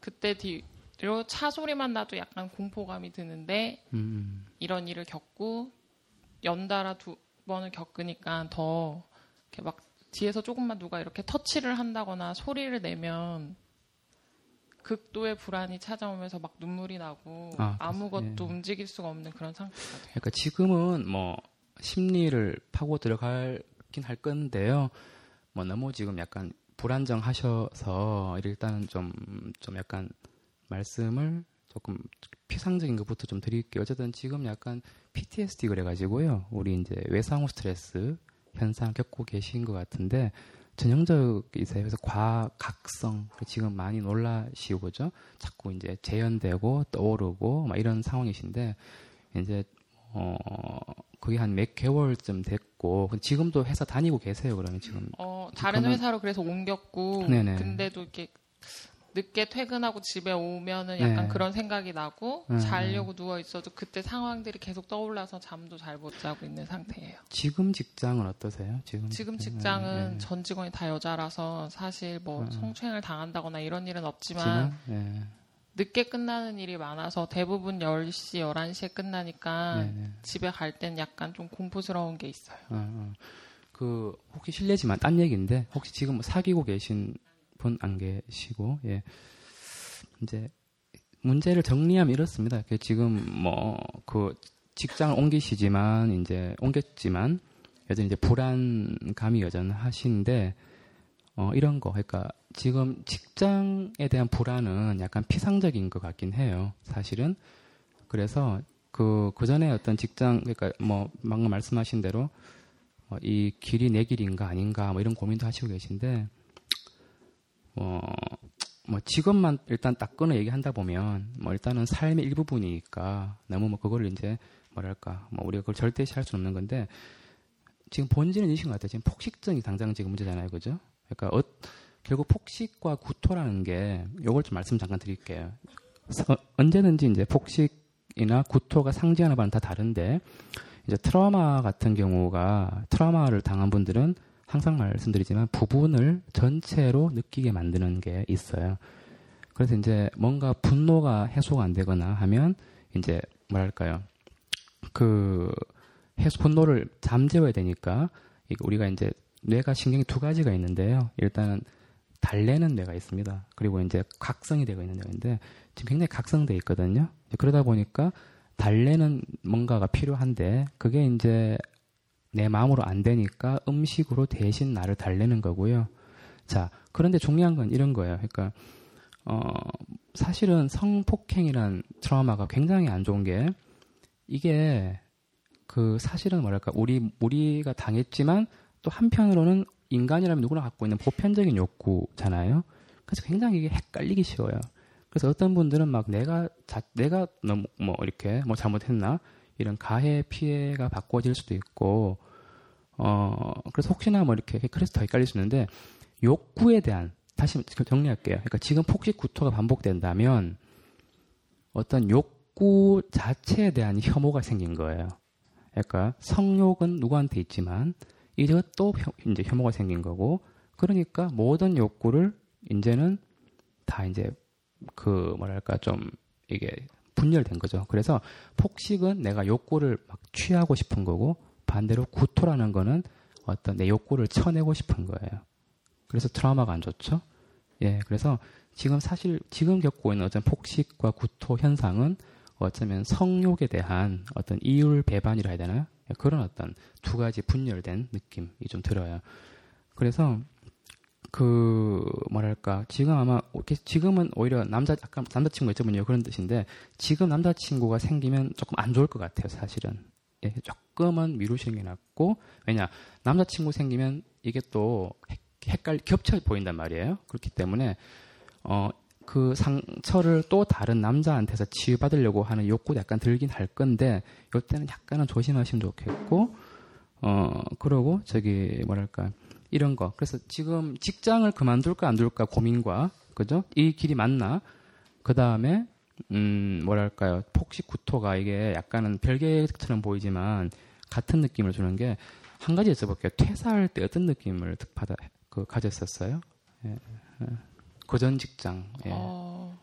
그때 뒤로 차 소리만 나도 약간 공포감이 드는데 음, 이런 일을 겪고 연달아 두 번을 겪으니까 더 이렇게 막 뒤에서 조금만 누가 이렇게 터치를 한다거나 소리를 내면 극도의 불안이 찾아오면서 막 눈물이 나고 아, 아무것도 예. 움직일 수가 없는 그런 상태가 돼요. 그러니까 지금은 뭐 심리를 파고 들어가긴 할 건데요. 뭐 너무 지금 약간 불안정하셔서 일단은 좀, 좀 약간 말씀을 조금 피상적인 것부터 좀 드릴게요. 어쨌든 지금 약간 PTSD 그래가지고요. 우리 이제 외상후 스트레스 현상 겪고 계신 것 같은데 전형적이세요. 그래서 과각성 지금 많이 놀라시고 그죠? 자꾸 이제 재현되고 떠오르고 막 이런 상황이신데 이제 어 그게 한 몇 개월쯤 됐고 지금도 회사 다니고 계세요. 그러면 지금 어, 다른 그러면- 회사로 그래서 옮겼고 네네. 근데도 이렇게 늦게 퇴근하고 집에 오면은 약간 네. 그런 생각이 나고 음. 자려고 누워 있어도 그때 상황들이 계속 떠올라서 잠도 잘 못 자고 있는 상태예요. 지금 직장은 어떠세요? 지금 지금 직장은? 네. 전 직원이 다 여자라서 사실 뭐 음. 성추행을 당한다거나 이런 일은 없지만? 예. 늦게 끝나는 일이 많아서 대부분 10시, 11시에 끝나니까 네, 네. 집에 갈 땐 약간 좀 공포스러운 게 있어요. 어, 어. 그 혹시 실례지만 딴 얘기인데 혹시 지금 뭐 사귀고 계신 분 안 계시고 예 이제 문제를 정리하면 이렇습니다. 그 지금 뭐 그 직장을 옮기시지만 이제 옮겼지만 여전히 이제 불안감이 여전하신데 어 이런 거 그러니까 지금 직장에 대한 불안은 약간 피상적인 것 같긴 해요. 사실은 그래서 그, 그 전에 어떤 직장, 그러니까 뭐, 방금 말씀하신 대로, 어, 이 길이 내 길인가 아닌가, 뭐 이런 고민도 하시고 계신데, 어, 뭐 직업만 일단 딱 끊어 얘기한다 보면, 뭐 일단은 삶의 일부분이니까, 너무 뭐 그걸 이제, 뭐랄까, 뭐 우리가 그걸 절대시할 수는 없는 건데, 지금 본질은 이신 것 같아요. 지금 폭식증이 당장 지금 문제잖아요. 그죠? 그러니까, 어, 결국 폭식과 구토라는 게, 요걸 좀 말씀 잠깐 드릴게요. 서- 언제든지 이제 폭식이나 구토가 상징하는 바는 다 다른데 이제 트라우마 같은 경우가 트라우마를 당한 분들은 항상 말씀드리지만 부분을 전체로 느끼게 만드는 게 있어요. 그래서 이제 뭔가 분노가 해소가 안 되거나 하면 이제 뭐랄까요 그 해소 분노를 잠재워야 되니까 우리가 이제 뇌가 신경이 두 가지가 있는데요. 일단은 달래는 뇌가 있습니다. 그리고 이제 각성이 되고 있는 뇌인데 지금 굉장히 각성돼 있거든요. 그러다 보니까 달래는 뭔가가 필요한데 그게 이제 내 마음으로 안 되니까 음식으로 대신 나를 달래는 거고요. 자, 그런데 중요한 건 이런 거예요. 그러니까 어 사실은 성폭행이란 트라우마가 굉장히 안 좋은 게 이게 그 사실은 뭐랄까 우리 우리가 당했지만 또 한편으로는 인간이라면 누구나 갖고 있는 보편적인 욕구잖아요. 그래서 굉장히 이게 헷갈리기 쉬워요. 그래서 어떤 분들은 막 내가 자, 내가 너무 뭐 이렇게 뭐 잘못했나 이런 가해 피해가 바꿔질 수도 있고 어 그래서 혹시나 뭐 이렇게 그래서 더 있는데 욕구에 대한 다시 정리할게요. 그러니까 지금 폭식 구토가 반복된다면 어떤 욕구 자체에 대한 혐오가 생긴 거예요. 그러니까 성욕은 누구한테 있지만 이것도 혐- 이제 혐오가 생긴 거고 그러니까 모든 욕구를 이제는 다 이제 그 뭐랄까 좀 이게 분열된 거죠. 그래서 폭식은 내가 욕구를 막 취하고 싶은 거고 반대로 구토라는 거는 어떤 내 욕구를 쳐내고 싶은 거예요. 그래서 트라우마가 안 좋죠. 예, 그래서 지금 사실 지금 겪고 있는 어떤 폭식과 구토 현상은 어쩌면 성욕에 대한 어떤 이율 배반이라 해야 되나요? 예, 그런 어떤 두 가지 분열된 느낌이 좀 들어요. 그래서 그 뭐랄까 지금 아마 지금은 오히려 남자 아까 남자친구 여쭤보니 그런 뜻인데 지금 남자친구가 생기면 조금 안 좋을 것 같아요 사실은 예, 조금은 미루시는 게 낫고 왜냐 남자친구 생기면 이게 또 헷- 헷갈 겹쳐 보인단 말이에요. 그렇기 때문에 어 그 상처를 또 다른 남자한테서 치유받으려고 하는 욕구도 약간 들긴 할 건데 이때는 약간은 조심하시면 좋겠고 어 그러고 저기 뭐랄까 이런 거. 그래서 지금 직장을 그만둘까 안 둘까 고민과 그죠? 이 길이 맞나? 그 다음에 음 뭐랄까요 폭식 구토가 이게 약간은 별개처럼 보이지만 같은 느낌을 주는 게 한 가지 여쭤볼게요 퇴사할 때 어떤 느낌을 받아 그 가졌었어요 예. 고전 직장 예. 어,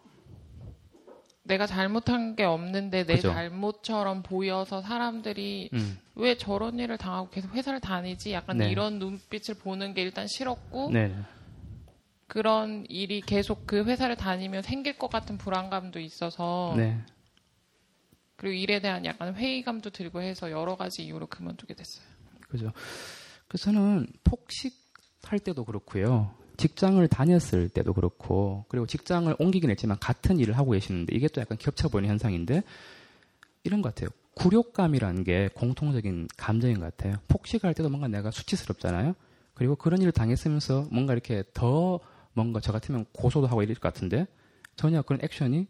내가 잘못한 게 없는데 내 그죠. 잘못처럼 보여서 사람들이 음, 왜 저런 일을 당하고 계속 회사를 다니지? 약간 네. 이런 눈빛을 보는 게 일단 싫었고 네 그런 일이 계속 그 회사를 다니면 생길 것 같은 불안감도 있어서 네. 그리고 일에 대한 약간 회의감도 들고 해서 여러 가지 이유로 그만두게 됐어요. 그죠. 그래서 저는 폭식할 때도 그렇고요. 직장을 다녔을 때도 그렇고, 그리고 직장을 옮기긴 했지만 같은 일을 하고 계시는데 이게 또 약간 겹쳐 보이는 현상인데 이런 것 같아요. 굴욕감이라는 게 공통적인 감정인 것 같아요. 폭식할 때도 뭔가 내가 수치스럽잖아요. 그리고 그런 일을 당했으면서 뭔가 이렇게 더 뭔가 저 같으면 고소도 하고 이럴 것 같은데 전혀 그런 액션이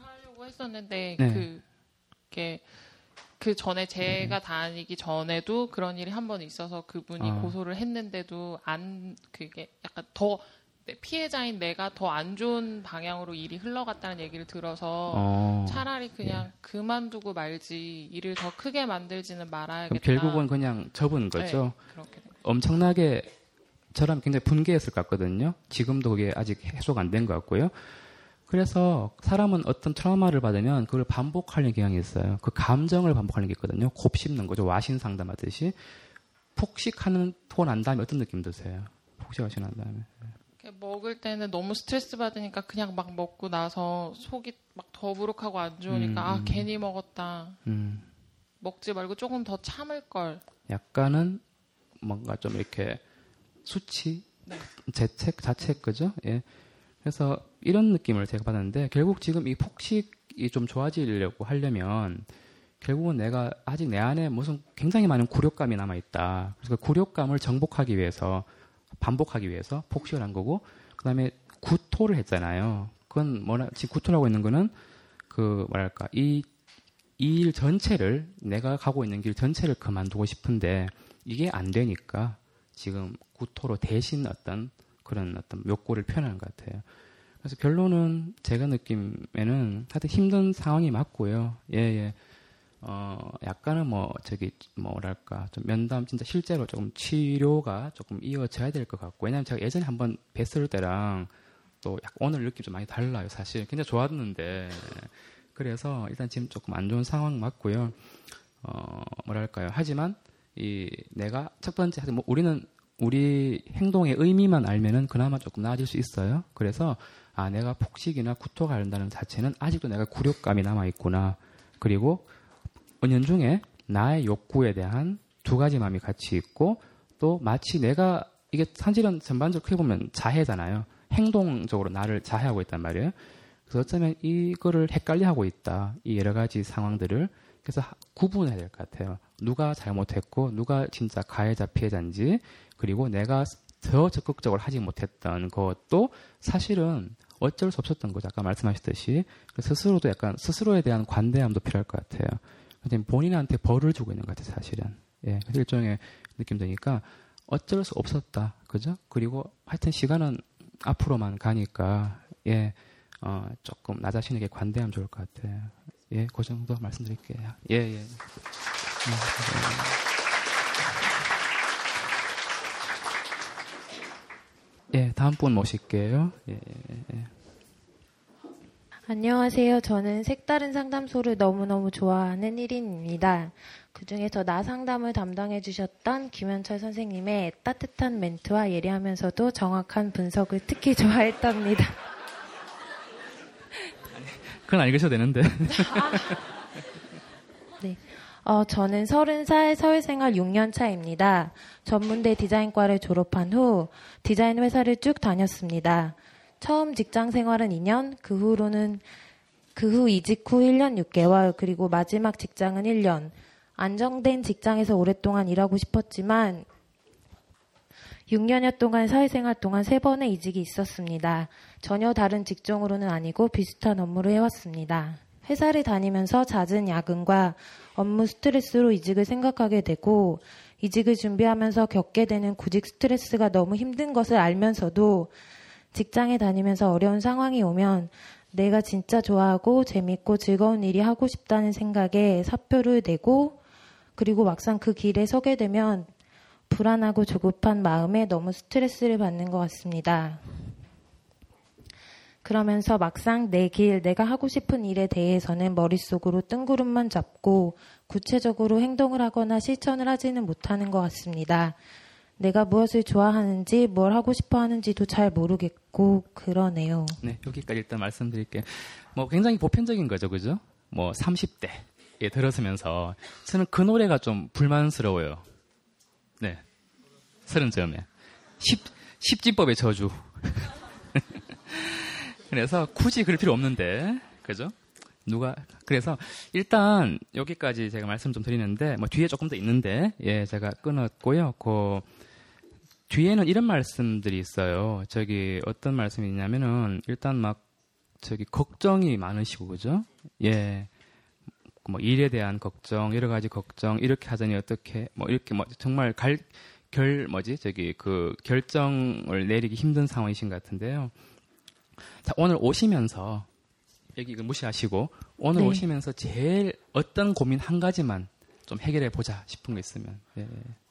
하려고 했었는데 네. 그게 그 전에 제가 다니기 전에도 그런 일이 한 번 있어서 그분이 아. 고소를 했는데도 안 그게 약간 더 내- 피해자인 내가 더 안 좋은 방향으로 일이 흘러갔다는 얘기를 들어서 어, 차라리 그냥 그만두고 말지 일을 더 크게 만들지는 말아야겠다. 결국은 그냥 접은 거죠. 네, 그렇게. 엄청나게 저랑 굉장히 분개했을 것 같거든요. 지금도 그게 아직 해소가 안 된 것 같고요. 그래서 사람은 어떤 트라우마를 받으면 그걸 반복하는 경향이 있어요. 그 감정을 반복하는 게 있거든요. 곱씹는 거죠. 와신 상담하듯이. 폭식하는 토난 다음에 어떤 느낌 드세요? 폭식하시고 난 다음에. 먹을 때는 너무 스트레스 받으니까 그냥 막 먹고 나서 속이 막 더부룩하고 안 좋으니까 음, 아 음. 괜히 먹었다. 음, 먹지 말고 조금 더 참을 걸. 약간은 뭔가 좀 이렇게 수치, 네. 재책, 자책, 그죠? 예. 그래서 이런 느낌을 제가 받았는데 결국 지금 이 폭식이 좀 좋아지려고 하려면 결국은 내가 아직 내 안에 무슨 굉장히 많은 굴욕감이 남아 있다. 그래서 그 굴욕감을 정복하기 위해서 반복하기 위해서 폭식을 한 거고 그다음에 구토를 했잖아요. 그건 뭐라 지금 구토라고 있는 거는 그 뭐랄까 이 이 일 전체를 내가 가고 있는 길 전체를 그만두고 싶은데 이게 안 되니까 지금 구토로 대신 어떤 그런 어떤 욕구를 표현하는 것 같아요. 그래서 결론은 제가 느낌에는 하여튼 힘든 상황이 맞고요. 예, 예. 어, 약간은 뭐, 저기, 뭐랄까, 좀 면담, 진짜 실제로 조금 치료가 조금 이어져야 될 것 같고, 왜냐면 제가 예전에 한번 뵀을 때랑 또 약 오늘 느낌 좀 많이 달라요, 사실. 굉장히 좋았는데. 그래서 일단 지금 조금 안 좋은 상황 맞고요. 어, 뭐랄까요. 하지만 이 내가 첫 번째, 하여튼 뭐 우리는 우리 행동의 의미만 알면은 그나마 조금 나아질 수 있어요. 그래서 아, 내가 폭식이나 구토가 된다는 자체는 아직도 내가 굴욕감이 남아 있구나. 그리고 은연 중에 나의 욕구에 대한 두 가지 마음이 같이 있고 또 마치 내가 이게 사실은 전반적으로 크게 보면 자해잖아요. 행동적으로 나를 자해하고 있단 말이에요. 그래서 어쩌면 이거를 헷갈려 하고 있다. 이 여러 가지 상황들을. 그래서 하- 구분해야 될 것 같아요. 누가 잘못했고, 누가 진짜 가해자 피해자인지, 그리고 내가 더 적극적으로 하지 못했던 것도 사실은 어쩔 수 없었던 거죠. 아까 말씀하셨듯이. 스스로도 약간 스스로에 대한 관대함도 필요할 것 같아요. 근데 본인한테 벌을 주고 있는 것 같아요, 사실은. 예, 그래서 일종의 느낌 드니까 어쩔 수 없었다. 그죠? 그리고 하여튼 시간은 앞으로만 가니까, 예, 어, 조금 나 자신에게 관대하면 좋을 것 같아요. 예, 그 정도 말씀드릴게요. 예, 예. 음, 예. 예, 다음 분 모실게요. 예, 예, 예. 안녕하세요. 저는 색다른 상담소를 너무너무 좋아하는 1인입니다. 그 중에서 나 상담을 담당해 주셨던 김현철 선생님의 따뜻한 멘트와 예리하면서도 정확한 분석을 특히 좋아했답니다. 그건 안 읽으셔도 되는데. 네. 어, 저는 30살 사회생활 6년 차입니다. 전문대 디자인과를 졸업한 후 디자인 회사를 쭉 다녔습니다. 처음 직장 생활은 2년, 그 후로는 그 후 이직 후 1년 6개월, 그리고 마지막 직장은 1년. 안정된 직장에서 오랫동안 일하고 싶었지만 6년여 동안 사회생활 동안 세 번의 이직이 있었습니다. 전혀 다른 직종으로는 아니고 비슷한 업무를 해왔습니다. 회사를 다니면서 잦은 야근과 업무 스트레스로 이직을 생각하게 되고 이직을 준비하면서 겪게 되는 구직 스트레스가 너무 힘든 것을 알면서도 직장에 다니면서 어려운 상황이 오면 내가 진짜 좋아하고 재밌고 즐거운 일이 하고 싶다는 생각에 사표를 내고 그리고 막상 그 길에 서게 되면 불안하고 조급한 마음에 너무 스트레스를 받는 것 같습니다. 그러면서 막상 내 길, 내가 하고 싶은 일에 대해서는 머릿속으로 뜬구름만 잡고 구체적으로 행동을 하거나 실천을 하지는 못하는 것 같습니다. 내가 무엇을 좋아하는지, 뭘 하고 싶어 하는지도 잘 모르겠고, 그러네요. 네, 여기까지 일단 말씀드릴게요. 뭐 굉장히 보편적인 거죠, 그죠? 뭐 30대에 들어서면서 저는 그 노래가 좀 불만스러워요. 네. 서른 점에. 십, 십지법의 저주. 그래서 굳이 그럴 필요 없는데, 그죠? 누가, 그래서 일단 여기까지 제가 말씀 좀 드리는데, 뭐 뒤에 조금 더 있는데, 예, 제가 끊었고요. 그, 뒤에는 이런 말씀들이 있어요. 저기 어떤 말씀이 있냐면은, 일단 막, 저기 걱정이 많으시고, 그죠? 예. 뭐 일에 대한 걱정, 여러 가지 걱정, 이렇게 하자니 어떻게, 뭐 이렇게 뭐 정말 갈, 결, 뭐지, 저기 그 결정을 내리기 힘든 상황이신 것 같은데요. 자, 오늘 오시면서, 여기 이거 무시하시고, 오늘 네. 오시면서 제일 어떤 고민 한 가지만 좀 해결해 보자 싶은 거 있으면. 예,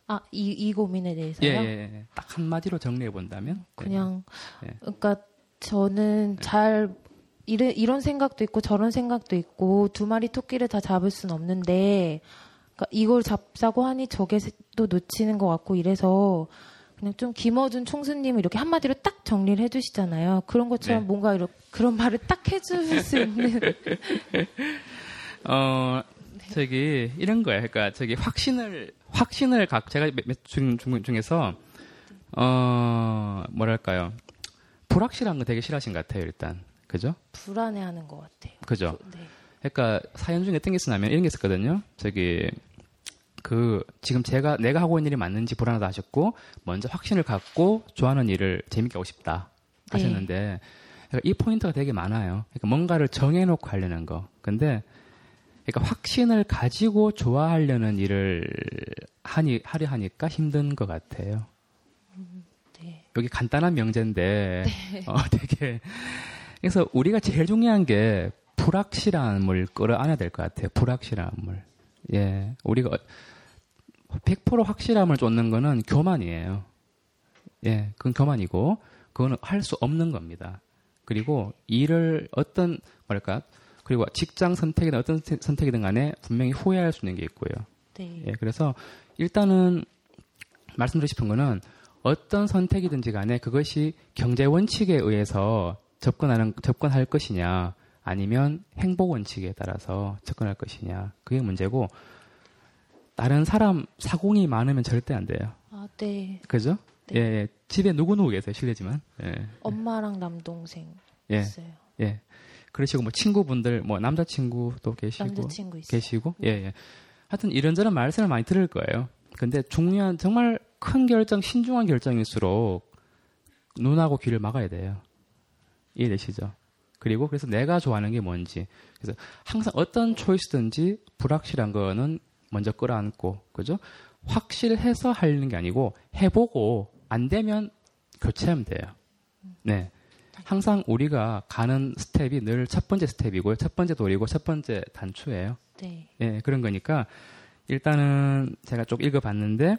아, 이, 이 고민에 예, 대해서요? 예, 예. 딱 한마디로 정리해 본다면. 그냥, 예. 그러니까 저는 잘, 이래, 이런 생각도 있고 저런 생각도 있고 두 마리 토끼를 다 잡을 순 없는데, 그러니까 이걸 잡자고 하니 저게 또 놓치는 것 같고 이래서 그냥 좀 김어준 총수님을 이렇게 한마디로 딱 정리를 해주시잖아요. 그런 것처럼 네. 뭔가 이렇게 그런 말을 딱 해줄 수 있는. 어, 저기, 이런 거예요. 그러니까, 저기, 확신을, 확신을 각, 제가 중, 중, 중에서, 어, 뭐랄까요. 불확실한 거 되게 싫어하신 것 같아요, 일단. 그죠? 불안해하는 것 같아요. 그죠? 네. 그러니까, 사연 중에 어떤 게 있었냐면, 이런 게 있었거든요. 저기, 그, 지금 제가, 내가 하고 있는 일이 맞는지 불안하다 하셨고, 먼저 확신을 갖고 좋아하는 일을 재밌게 하고 싶다 네. 하셨는데, 그러니까 이 포인트가 되게 많아요. 그러니까 뭔가를 정해놓고 하려는 거. 근데, 그러니까 확신을 가지고 좋아하려는 일을 하니, 하려 하니까 힘든 것 같아요. 네. 여기 간단한 명제인데, 어, 되게. 그래서 우리가 제일 중요한 게 불확실함을 끌어안아야 될 것 같아요. 불확실함을. 예. 우리가 100% 확실함을 쫓는 거는 교만이에요. 예. 그건 교만이고, 그거는 할 수 없는 겁니다. 그리고 일을 어떤, 뭐랄까, 그리고 직장 선택이든 어떤 세- 선택이든 간에 분명히 후회할 수 있는 게 있고요. 네. 예, 그래서 일단은 말씀드리고 싶은 거는 어떤 선택이든지 간에 그것이 경제 원칙에 의해서 접근하는 접근할 것이냐 아니면 행복 원칙에 따라서 접근할 것이냐 그게 문제고 다른 사람 사공이 많으면 절대 안 돼요. 아, 네. 그죠? 네. 예, 예. 집에 누구 누구 계세요 실례지만. 예. 엄마랑 남동생 예. 있어요. 예. 그러시고 뭐 친구분들 뭐 남자친구도 계시고 남자친구 있어요. 계시고 예, 예. 하여튼 이런저런 말씀을 많이 들을 거예요. 근데 중요한 정말 큰 결정, 신중한 결정일수록 눈하고 귀를 막아야 돼요. 이해되시죠? 그리고 그래서 내가 좋아하는 게 뭔지. 그래서 항상 어떤 choice든지 불확실한 거는 먼저 끌어안고, 그죠? 확실해서 하려는 게 아니고 해보고 안 되면 교체하면 돼요. 네. 항상 우리가 가는 스텝이 늘 첫 번째 스텝이고요. 첫 번째 돌이고 첫 번째 단추예요. 네. 예, 그런 거니까 일단은 제가 쭉 읽어봤는데,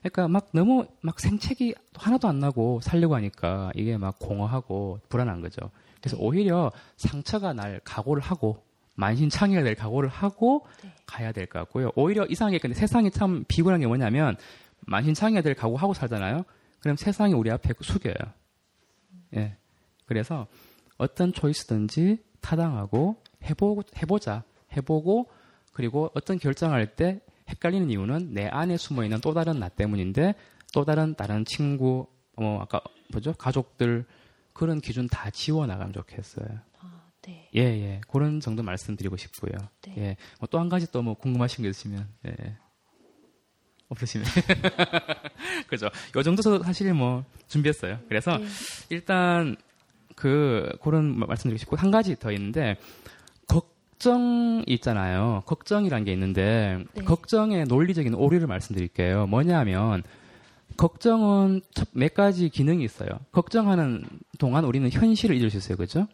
그러니까 막 너무 막 생책이 하나도 안 나고 살려고 하니까 이게 막 공허하고 불안한 거죠. 그래서 오히려 상처가 날 각오를 하고 만신창이가 될 각오를 하고 네. 가야 될 것 같고요. 오히려 이상하게 근데 세상이 참 비굴한 게 뭐냐면 만신창이가 될 각오하고 살잖아요. 그럼 세상이 우리 앞에 숙여요. 예. 그래서 어떤 초이스든지 타당하고 해보고 해보자 해보고 그리고 어떤 결정할 때 헷갈리는 이유는 내 안에 숨어 있는 또 다른 나 때문인데 또 다른 다른 친구 뭐 아까 뭐죠 가족들 그런 기준 다 지워 나가면 좋겠어요. 네. 예, 예. 그런 정도 말씀드리고 싶고요. 네. 예. 뭐 또한 가지 또 뭐 궁금하신 게 있으시면, 예. 없으시면. 그죠. 요 정도 사실 뭐 준비했어요. 그래서 네. 일단 그, 그런 마- 말씀드리고 싶고 한 가지 더 있는데, 걱정이 있잖아요. 걱정이란 게 있는데, 네. 걱정의 논리적인 오류를 말씀드릴게요. 뭐냐면, 걱정은 첫- 몇 가지 기능이 있어요. 걱정하는 동안 우리는 현실을 잊을 수 있어요. 그죠?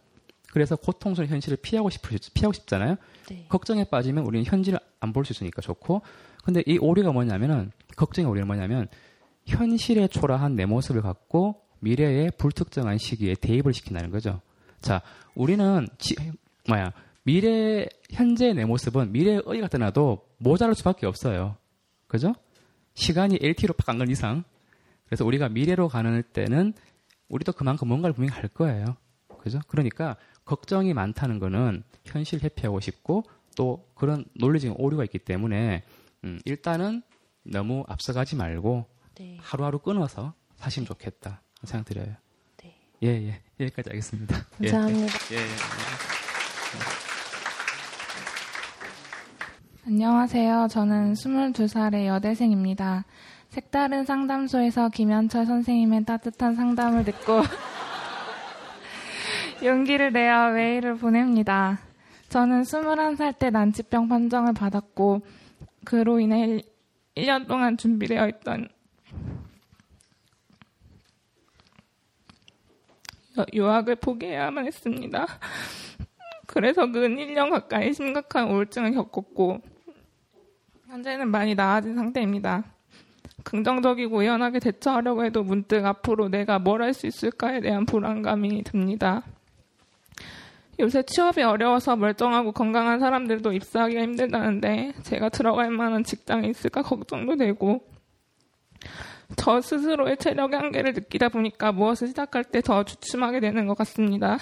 그래서 고통스러운 현실을 피하고 싶, 피하고 싶잖아요. 네. 걱정에 빠지면 우리는 현실을 안 볼 수 있으니까 좋고. 근데 이 오류가 뭐냐면은, 걱정의 오류는 뭐냐면, 현실에 초라한 내 모습을 갖고 미래의 불특정한 시기에 대입을 시킨다는 거죠. 자, 우리는, 지, 뭐야, 미래, 현재의 내 모습은 미래의 어디 갖다 놔도 모자랄 수밖에 없어요. 그죠? 시간이 LT로 팍안간 이상. 그래서 우리가 미래로 가는 때는 우리도 그만큼 뭔가를 분명히 할 거예요. 그죠? 그러니까 걱정이 많다는 거는 현실 회피하고 싶고 또 그런 논리적인 오류가 있기 때문에 음, 일단은 너무 앞서가지 말고 네. 하루하루 끊어서 사시면 좋겠다 생각 드려요. 네. 예, 예. 여기까지 하겠습니다. 예, 감사합니다. 예, 예. 안녕하세요. 저는 22살의 여대생입니다. 색다른 상담소에서 김현철 선생님의 따뜻한 상담을 듣고 용기를 내어 메일을 보냅니다. 저는 21살 때 난치병 판정을 받았고 그로 인해 1 년 동안 준비되어 있던 여- 유학을 포기해야만 했습니다. 그래서 근 1년 가까이 심각한 우울증을 겪었고 현재는 많이 나아진 상태입니다. 긍정적이고 유연하게 대처하려고 해도 문득 앞으로 내가 뭘 할 수 있을까에 대한 불안감이 듭니다. 요새 취업이 어려워서 멀쩡하고 건강한 사람들도 입사하기가 힘들다는데 제가 들어갈 만한 직장이 있을까 걱정도 되고 저 스스로의 체력의 한계를 느끼다 보니까 무엇을 시작할 때 더 주춤하게 되는 것 같습니다.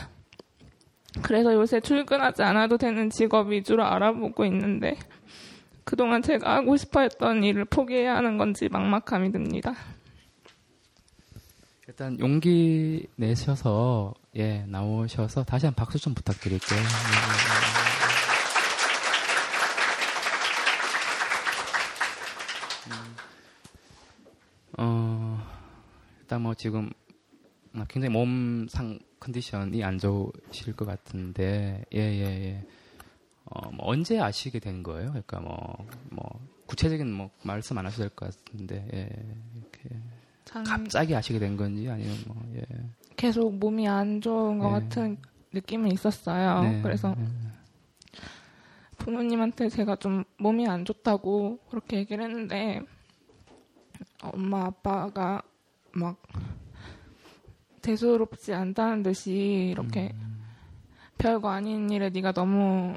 그래서 요새 출근하지 않아도 되는 직업 위주로 알아보고 있는데 그동안 제가 하고 싶어 했던 일을 포기해야 하는 건지 막막함이 듭니다. 일단 용기 내셔서 예 나오셔서 다시 한번 박수 좀 부탁드릴게요. 예, 예, 예. 음, 어 일단 뭐 지금 굉장히 몸 상 컨디션이 안 좋으실 것 같은데 예 예 예, 어, 뭐 언제 아시게 된 거예요? 그러니까 뭐 뭐 구체적인 뭐 말씀 안 하셔도 될 것 같은데 예, 이렇게 참 갑자기 아시게 된 건지 아니면 뭐 예. 계속 몸이 안 좋은 것 네. 같은 느낌은 있었어요. 네, 그래서 네. 부모님한테 제가 좀 몸이 안 좋다고 그렇게 얘기를 했는데 엄마 아빠가 막 대수롭지 않다는 듯이 이렇게 음. 별거 아닌 일에 네가 너무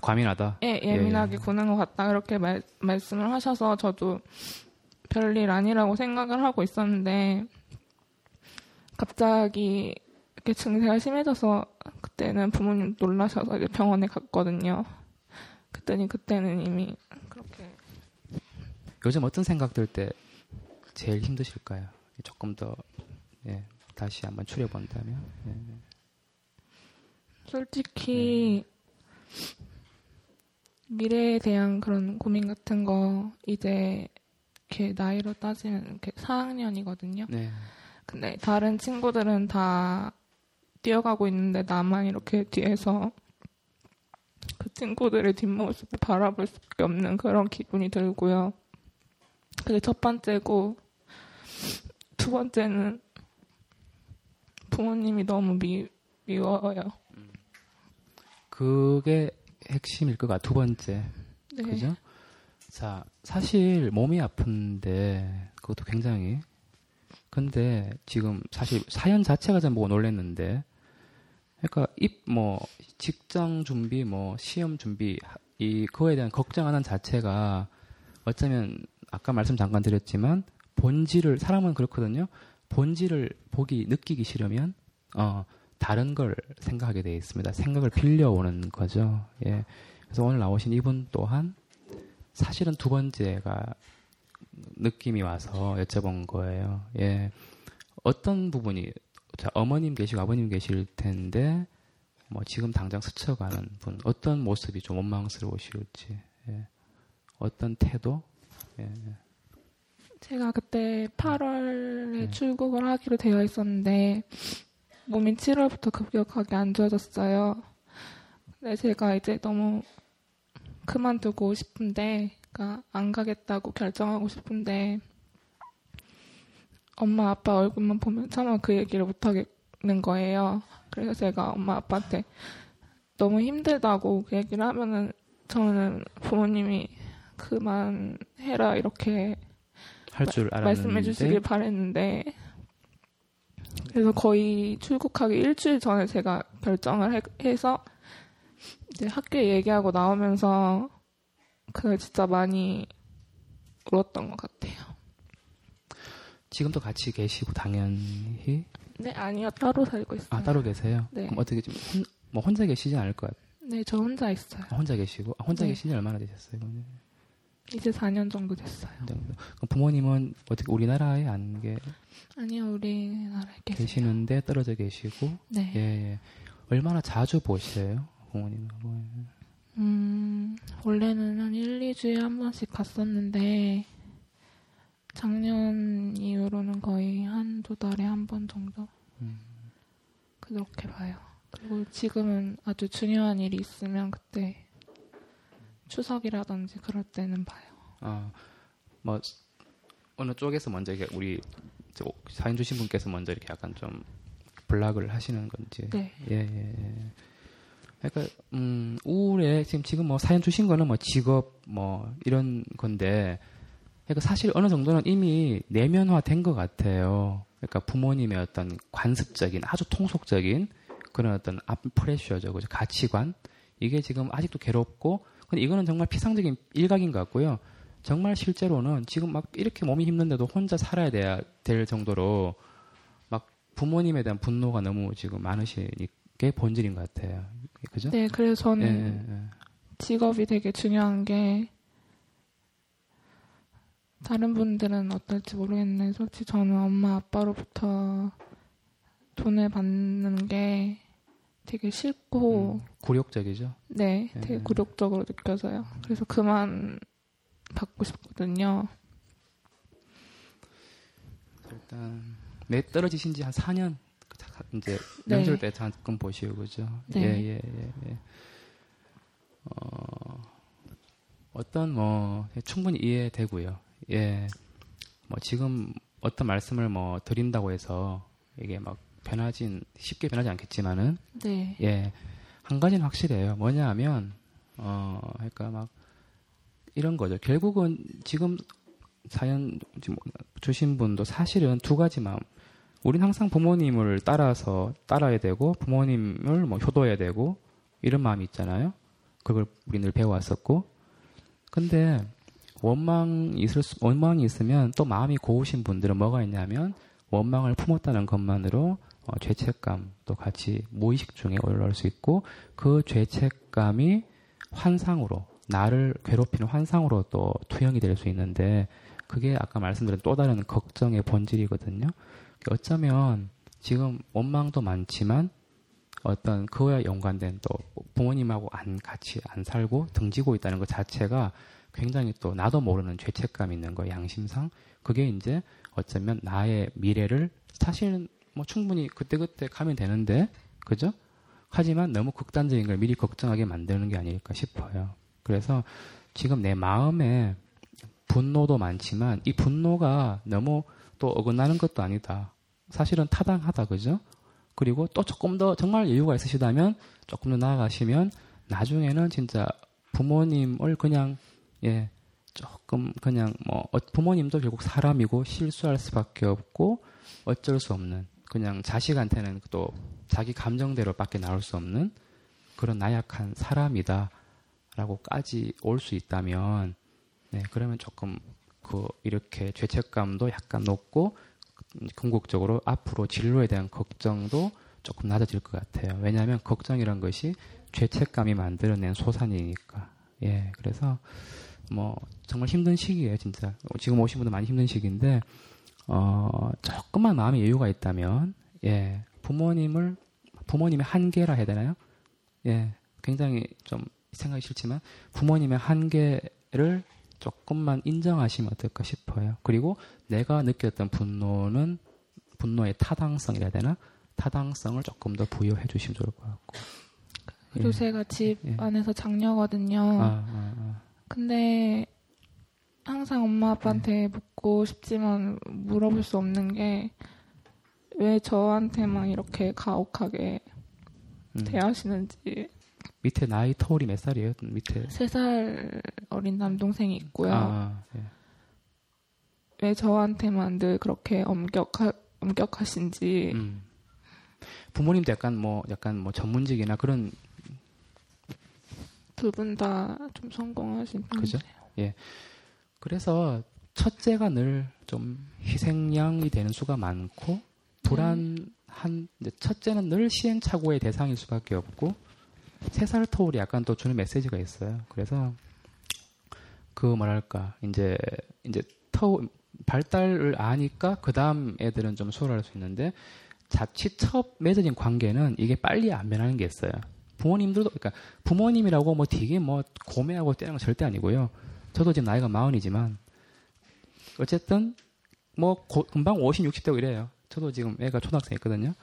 과민하다. 예, 예민하게 구는 것 같다 그렇게 말, 말씀을 하셔서 저도 별일 아니라고 생각을 하고 있었는데 갑자기 이렇게 증세가 심해져서 그때는 부모님 놀라셔서 이제 병원에 갔거든요. 그랬더니 그때는 이미 그렇게 요즘 어떤 생각 들 때 제일 힘드실까요? 조금 더 예, 다시 한번 추려본다면. 예. 솔직히 미래에 대한 그런 고민 같은 거 이제 이렇게 나이로 따지면 이렇게 4학년이거든요. 네. 근데 다른 친구들은 다 뛰어가고 있는데 나만 이렇게 뒤에서 그 친구들의 뒷모습을 바라볼 수밖에 없는 그런 기분이 들고요. 그게 첫 번째고 두 번째는 부모님이 너무 미, 미워요. 그게 핵심일 것 같아. 두 번째. 네. 그죠? 자, 사실 몸이 아픈데 그것도 굉장히 근데 지금 사실 사연 자체가 좀 보고 놀랐는데 그러니까 입 뭐 직장 준비 뭐 시험 준비 이 그거에 대한 걱정하는 자체가 어쩌면 아까 말씀 잠깐 드렸지만 본질을 사람은 그렇거든요. 본질을 보기 느끼기 싫으면 어 다른 걸 생각하게 되어 있습니다. 생각을 빌려오는 거죠. 예. 그래서 오늘 나오신 이분 또한 사실은 두 번째가 느낌이 와서 여쭤본 거예요. 예. 어떤 부분이 자, 어머님 계시고 아버님 계실 텐데 뭐 지금 당장 스쳐가는 분 어떤 모습이 좀 원망스러우실지 예. 어떤 태도 예. 제가 그때 8월에 네. 출국을 하기로 되어 있었는데 몸이 7월부터 급격하게 안 좋아졌어요. 근데 제가 이제 너무 그만두고 싶은데, 그러니까 안 가겠다고 결정하고 싶은데 엄마 아빠 얼굴만 보면 차마 그 얘기를 못 하겠는 거예요. 그래서 제가 엄마 아빠한테 너무 힘들다고 그 얘기를 하면은 저는 부모님이 그만해라 이렇게 할 줄 알았는데 말씀해 주시길 바랬는데 그래서 거의 출국하기 일주일 전에 제가 결정을 해, 해서 이제 학교에 얘기하고 나오면서 그날 진짜 많이 울었던 것 같아요. 지금도 같이 계시고 당연히 네 아니요 따로 살고 있어요. 아 따로 계세요? 네. 그럼 어떻게 좀 혼, 뭐 혼자 계시지 않을 것 같아요. 네, 저 혼자 있어요. 아, 혼자 계시고 아, 혼자 네. 계신 지 얼마나 되셨어요? 그러면? 이제 4년 정도 됐어요. 그럼 부모님은 어떻게 우리나라에 안 계, 아니요, 우리나라에 계세요. 계시는데 떨어져 계시고 네. 예, 예. 얼마나 자주 보셔요? 부모님하고 음, 원래는 한 1, 2주에 한 번씩 갔었는데, 작년 이후로는 거의 한 두 달에 한 번 정도? 음. 그렇게 봐요. 그리고 지금은 아주 중요한 일이 있으면 그때 추석이라든지 그럴 때는 봐요. 아, 뭐 어느 쪽에서 먼저 이게 우리 저 사연 주신 분께서 먼저 이렇게 약간 좀 블락을 하시는 건지. 네. 예, 예, 예. 그러니까 음, 우울해 지금 지금 뭐 사연 주신 거는 뭐 직업 뭐 이런 건데 그러니까 사실 어느 정도는 이미 내면화된 것 같아요. 그러니까 부모님의 어떤 관습적인 아주 통속적인 그런 어떤 앞 프레셔죠, 그죠? 가치관 이게 지금 아직도 괴롭고 근데 이거는 정말 피상적인 일각인 것 같고요. 정말 실제로는 지금 막 이렇게 몸이 힘든데도 혼자 살아야 돼야 될 정도로 막 부모님에 대한 분노가 너무 지금 많으시니까 본질인 것 같아요. 그죠? 네, 그래서 저는 예, 예, 예. 직업이 되게 중요한 게 다른 분들은 어떨지 모르겠는데 솔직히 저는 엄마 아빠로부터 돈을 받는 게 되게 싫고 음, 굴욕적이죠. 네 예. 되게 굴욕적으로 느껴져요. 그래서 그만 받고 싶거든요. 일단 매 떨어지신 지 한 4년 이제 네. 명절 때 잠깐 보시고 그죠? 네. 예, 예, 예, 예. 어, 어떤 뭐 충분히 이해되고요. 예. 뭐 지금 어떤 말씀을 뭐 드린다고 해서 이게 막 변하진 쉽게 변하지 않겠지만은 네. 예. 한 가지는 확실해요. 뭐냐 하면, 어, 그러니까 막, 이런 거죠. 결국은 지금 사연 주신 분도 사실은 두 가지 마음. 우린 항상 부모님을 따라서 따라야 되고, 부모님을 뭐 효도해야 되고, 이런 마음이 있잖아요. 그걸 우리 늘 배워왔었고. 근데, 원망이 있을 수, 원망이 있으면 또 마음이 고우신 분들은 뭐가 있냐면, 원망을 품었다는 것만으로 어, 죄책감도 같이 무의식 중에 올라올 수 있고 그 죄책감이 환상으로 나를 괴롭히는 환상으로 또 투영이 될 수 있는데 그게 아까 말씀드린 또 다른 걱정의 본질이거든요. 어쩌면 지금 원망도 많지만 어떤 그와 연관된 또 부모님하고 안 같이 안 살고 등지고 있다는 것 자체가 굉장히 또 나도 모르는 죄책감이 있는 거예요. 양심상 그게 이제 어쩌면 나의 미래를 사실은 뭐 충분히 그때그때 가면 되는데, 그죠? 하지만 너무 극단적인 걸 미리 걱정하게 만드는 게 아닐까 싶어요. 그래서 지금 내 마음에 분노도 많지만 이 분노가 너무 또 어긋나는 것도 아니다. 사실은 타당하다, 그죠? 그리고 또 조금 더 정말 여유가 있으시다면 조금 더 나아가시면 나중에는 진짜 부모님을 그냥, 예, 조금 그냥 뭐 어, 부모님도 결국 사람이고 실수할 수밖에 없고 어쩔 수 없는 그냥 자식한테는 또 자기 감정대로 밖에 나올 수 없는 그런 나약한 사람이다라고까지 올 수 있다면 네 그러면 조금 그 이렇게 죄책감도 약간 높고 궁극적으로 앞으로 진로에 대한 걱정도 조금 낮아질 것 같아요. 왜냐하면 걱정이란 것이 죄책감이 만들어낸 소산이니까. 예, 그래서 뭐 정말 힘든 시기예요, 진짜. 지금 오신 분도 많이 힘든 시기인데 어, 조금만 마음의 여유가 있다면 예, 부모님을 부모님의 한계라 해야 되나요? 예, 굉장히 좀 생각이 싫지만 부모님의 한계를 조금만 인정하시면 어떨까 싶어요. 그리고 내가 느꼈던 분노는 분노의 타당성이라 해야 되나? 타당성을 조금 더 부여해 주시면 좋을 것 같고. 그리고 예. 제가 집 예. 안에서 장녀거든요. 아, 아, 아. 근데 항상 엄마 아빠한테 네. 묻고 싶지만 물어볼 수 없는 게 왜 저한테만 이렇게 가혹하게 음. 대하시는지 밑에 나이 터울이 몇 살이에요? 밑에 세 살 어린 남동생이 있고요. 아, 예. 왜 저한테만 늘 그렇게 엄격하, 엄격하신지 음. 부모님도 약간 뭐 약간 뭐 전문직이나 그런 두 분 다 좀 성공하신? 분이세요. 예. 그래서 첫째가 늘 좀 희생양이 되는 수가 많고 불안한 이제 첫째는 늘 시행착오의 대상일 수밖에 없고 세살 터울이 약간 또 주는 메시지가 있어요. 그래서 그 뭐랄까 이제 이제 터 발달을 아니까 그 다음 애들은 좀 수월할 수 있는데 자칫 첫 맺어진 관계는 이게 빨리 안 변하는 게 있어요. 부모님들도 그러니까 부모님이라고 뭐 되게 뭐 고매하고 때리는 건 절대 아니고요. 저도 지금 나이가 마흔이지만 어쨌든 뭐 고- 금방 50, 60 되고 이래요. 저도 지금 애가 초등학생 있거든요.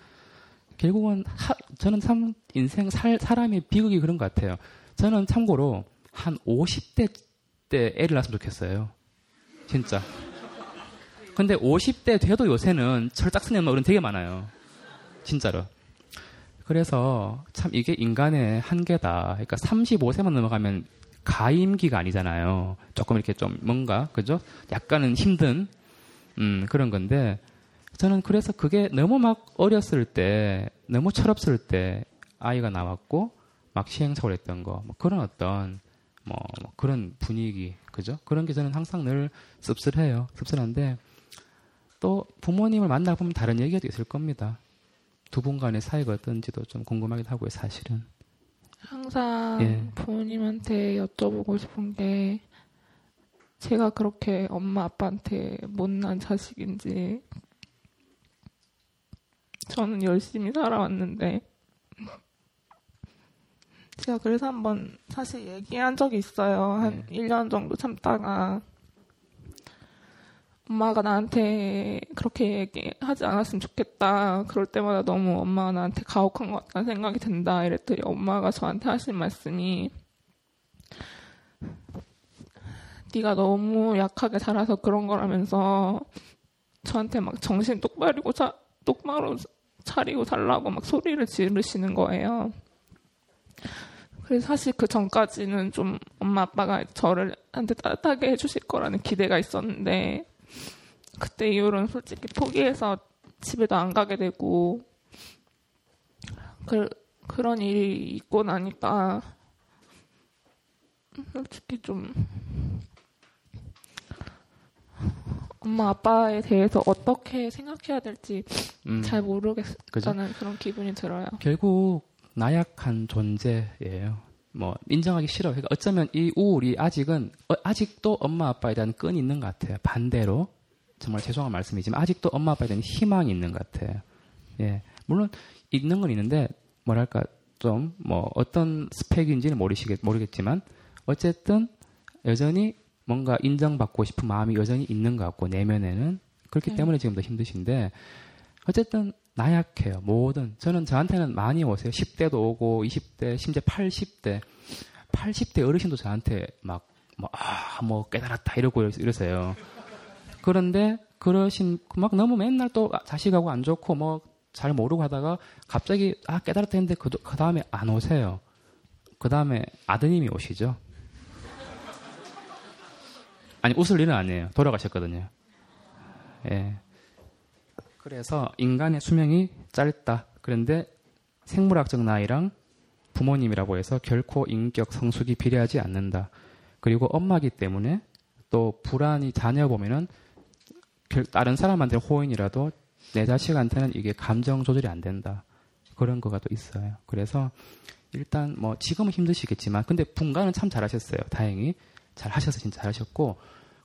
결국은 하- 저는 참 인생 살, 사람의 비극이 그런 것 같아요. 저는 참고로 한 50대 때 애를 낳았으면 좋겠어요. 진짜. 근데 50대 돼도 요새는 철딱스님 어른 되게 많아요. 진짜로. 그래서 참 이게 인간의 한계다. 그러니까 35세만 넘어가면 가임기가 아니잖아요. 조금 이렇게 좀 뭔가 그죠? 약간은 힘든 음, 그런 건데 저는 그래서 그게 너무 막 어렸을 때 너무 철없을 때 아이가 나왔고 막 시행착오를 했던 거 뭐 그런 어떤 뭐, 뭐 그런 분위기 그죠? 그런 게 저는 항상 늘 씁쓸해요. 씁쓸한데 또 부모님을 만나 보면 다른 얘기가 있을 겁니다. 두 분 간의 사이가 어떤지도 좀 궁금하기도 하고요, 사실은. 항상 예. 부모님한테 여쭤보고 싶은 게 제가 그렇게 엄마 아빠한테 못난 자식인지 저는 열심히 살아왔는데 제가 그래서 한번 사실 얘기한 적이 있어요. 한 1년 정도 참다가 엄마가 나한테 그렇게 얘기하지 않았으면 좋겠다. 그럴 때마다 너무 엄마가 나한테 가혹한 것 같다는 생각이 든다. 이랬더니 엄마가 저한테 하신 말씀이 네가 너무 약하게 자라서 그런 거라면서 저한테 막 정신 똑바르고 자, 똑바로 차리고 달라고 막 소리를 지르시는 거예요. 그래서 사실 그 전까지는 좀 엄마 아빠가 저를 한테 따뜻하게 해주실 거라는 기대가 있었는데 그때 이후로는 솔직히 포기해서 집에도 안 가게 되고 그, 그런 일이 있고 나니까 솔직히 좀 엄마 아빠에 대해서 어떻게 생각해야 될지 음, 잘? 모르겠다는 그런 기분이 들어요. 결국 나약한 존재예요. 뭐 인정하기 싫어. 그러니까 어쩌면 이 우울이 아직은 어, 아직도 엄마 아빠에 대한 끈이 있는 것 같아요. 반대로 정말 죄송한 말씀이지만 아직도 엄마 아빠에 대한 희망이 있는 것 같아요. 예, 물론 있는 건 있는데 뭐랄까 좀 뭐 어떤 스펙인지는 모르시겠 모르겠지만 어쨌든 여전히 뭔가 인정받고 싶은 마음이 여전히 있는 것 같고 내면에는 그렇기 네. 때문에 지금 더 힘드신데 어쨌든 나약해요. 뭐든 저는 저한테는 많이 오세요. 10대도 오고 20대, 심지어 80대, 80대 어르신도 저한테 막 뭐, 아, 뭐 깨달았다 이러고 이러세요. 그런데 그러신 막 너무 맨날 또 자식하고 안 좋고 뭐 잘 모르고 하다가 갑자기 아 깨달았다 했는데 그, 그 다음에 안 오세요. 그 다음에 아드님이 오시죠. 아니 웃을 일은 아니에요. 돌아가셨거든요. 예. 그래서 인간의 수명이 짧다. 그런데 생물학적 나이랑 부모님이라고 해서 결코 인격 성숙이 비례하지 않는다. 그리고 엄마기 때문에 또 불안이 자녀 보면은 결- 다른 사람한테 호인이라도 내 자식한테는 이게 감정 조절이 안 된다. 그런 거가 또 있어요. 그래서 일단 뭐 지금은 힘드시겠지만 근데 분간은 참 잘하셨어요. 다행히 잘 하셔서 진짜 잘 하셨고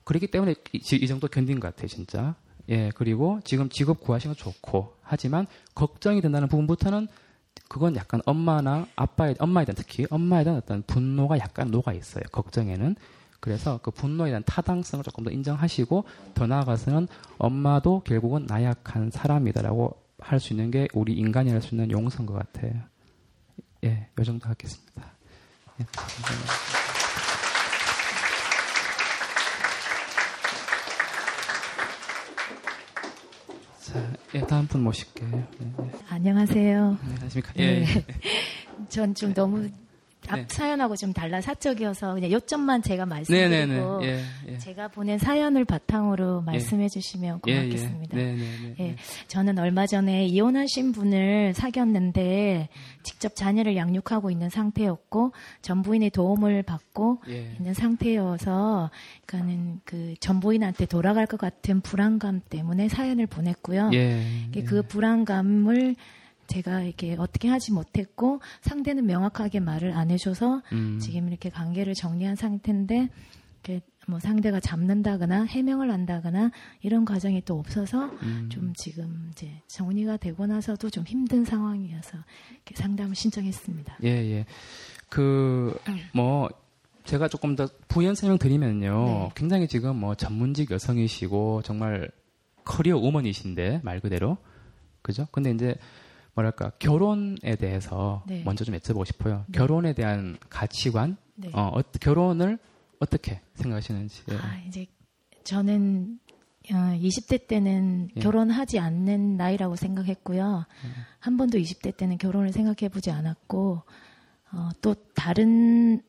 그렇기 때문에 이, 이 정도 견딘 것 같아요, 진짜. 예, 그리고 지금 직업 구하시는 거 좋고 하지만 걱정이 된다는 부분부터는 그건 약간 엄마나 아빠에 엄마에 대한 특히 엄마에 대한 어떤 분노가 약간 녹아 있어요. 걱정에는. 그래서 그 분노에 대한 타당성을 조금 더 인정하시고 더 나아가서는 엄마도 결국은 나약한 사람이다라고 할 수 있는 게 우리 인간이 할 수 있는 용서인 것 같아요. 예, 요 정도 하겠습니다. 예, 감사합니다. 자, 예, 다음 분 모실게요. 네, 네. 안녕하세요. 안녕하십니까. 네. 예. 전 좀 너무 앞 네. 사연하고 좀 달라 사적이어서 그냥 요점만 제가. 말씀드리고 예, 예. 제가 보낸 사연을 바탕으로 말씀해 주시면 예, 예. 고맙겠습니다. 예, 저는 얼마 전에 이혼하신 분을 사귀었는데 직접 자녀를 양육하고 있는 상태였고 전부인의 도움을 받고 예. 있는 상태여서 그러니까는 그 전부인한테 돌아갈 것 같은 불안감 때문에 사연을 보냈고요. 예. 그 불안감을 제가 이렇게 어떻게 하지 못했고 상대는 명확하게 말을 안 해줘서 음. 지금 이렇게 관계를 정리한 상태인데 이렇게 뭐 상대가 잡는다거나 해명을 한다거나 이런 과정이 또 없어서 음. 좀 지금 이제 정리가 되고 나서도 좀 힘든 상황이어서 이렇게 상담을 신청했습니다. 예, 예. 그, 뭐, 제가 조금 더 부연 설명 드리면요. 네. 굉장히 지금 뭐 전문직 여성이시고 정말 커리어 우먼이신데, 말 그대로. 그죠? 근데 이제, 뭐랄까, 결혼에 대해서 네. 먼저 좀 여쭤보고 싶어요. 네. 결혼에 대한 가치관, 네. 어, 어, 결혼을 어떻게 생각하시는지. 예. 아, 이제 저는 어, 20대 때는 예. 결혼하지 않는 나이라고 생각했고요. 음. 한 번도 20대 때는 결혼을 생각해보지 않았고 어, 또 다른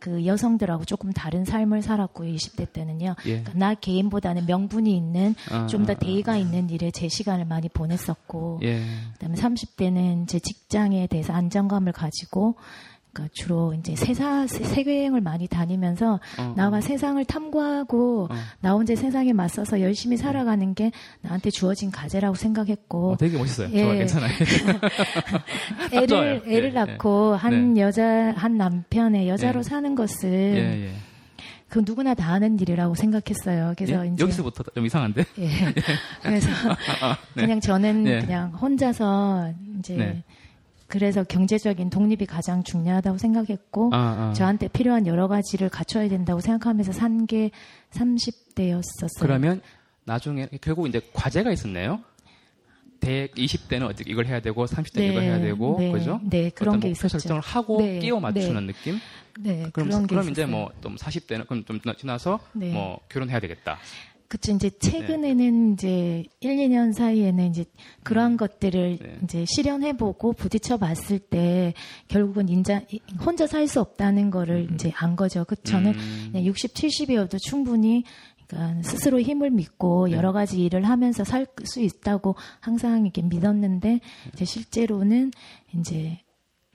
그 여성들하고 조금 다른 삶을 살았고요. 20대 때는요. 예. 그러니까 나 개인보다는 명분이 있는 아, 좀더 아, 대의가 있는 일에 제 시간을 많이 보냈었고 예. 그다음에 30대는 제 직장에 대해서 안정감을 가지고 그러니까 주로 이제 세사 세- 세계여행을 많이 다니면서 어, 나와 어. 세상을 탐구하고 어. 나 혼자 세상에 맞서서 열심히 살아가는 게 나한테 주어진 과제라고 생각했고 어, 되게 멋있어요. 예. 좋아, 괜찮아요. 애를 좋아요. 애를 예, 낳고 예. 한 네. 여자 한 남편의 여자로 예. 사는 것은 예, 예. 그 누구나 다 하는 일이라고 생각했어요. 그래서 예? 이제 여기서부터 좀 이상한데? 예. 그래서 아, 네. 그냥 저는 네. 그냥 혼자서 이제 네. 그래서 경제적인 독립이 가장 중요하다고 생각했고 아, 아. 저한테 필요한 여러 가지를 갖춰야 된다고 생각하면서 산 게 30대였었어요. 그러면 나중에 결국 이제 과제가 있었네요. 대 20대는 어떻게 이걸 해야 되고 30대는 이걸 해야 되고 네, 그죠? 네, 그런 게 목표 있었죠. 설정을 하고 네, 끼워 맞추는 느낌. 네, 그럼 그런 게 그럼 이제. 뭐 좀 40대는 그럼 좀 지나서 네. 뭐 결혼해야 되겠다. 그쵸. 이제 최근에는 이제 1, 2년 사이에는 이제 그러한 것들을 네. 이제 실현해보고 부딪혀 봤을 때 결국은 인자, 혼자 살 수 없다는 거를 이제 안 거죠. 그 저는 음. 그냥 60, 70이어도 충분히 그러니까 스스로 힘을 믿고 네. 여러 가지 일을 하면서 살 수 있다고 항상 이렇게 믿었는데 이제 실제로는 이제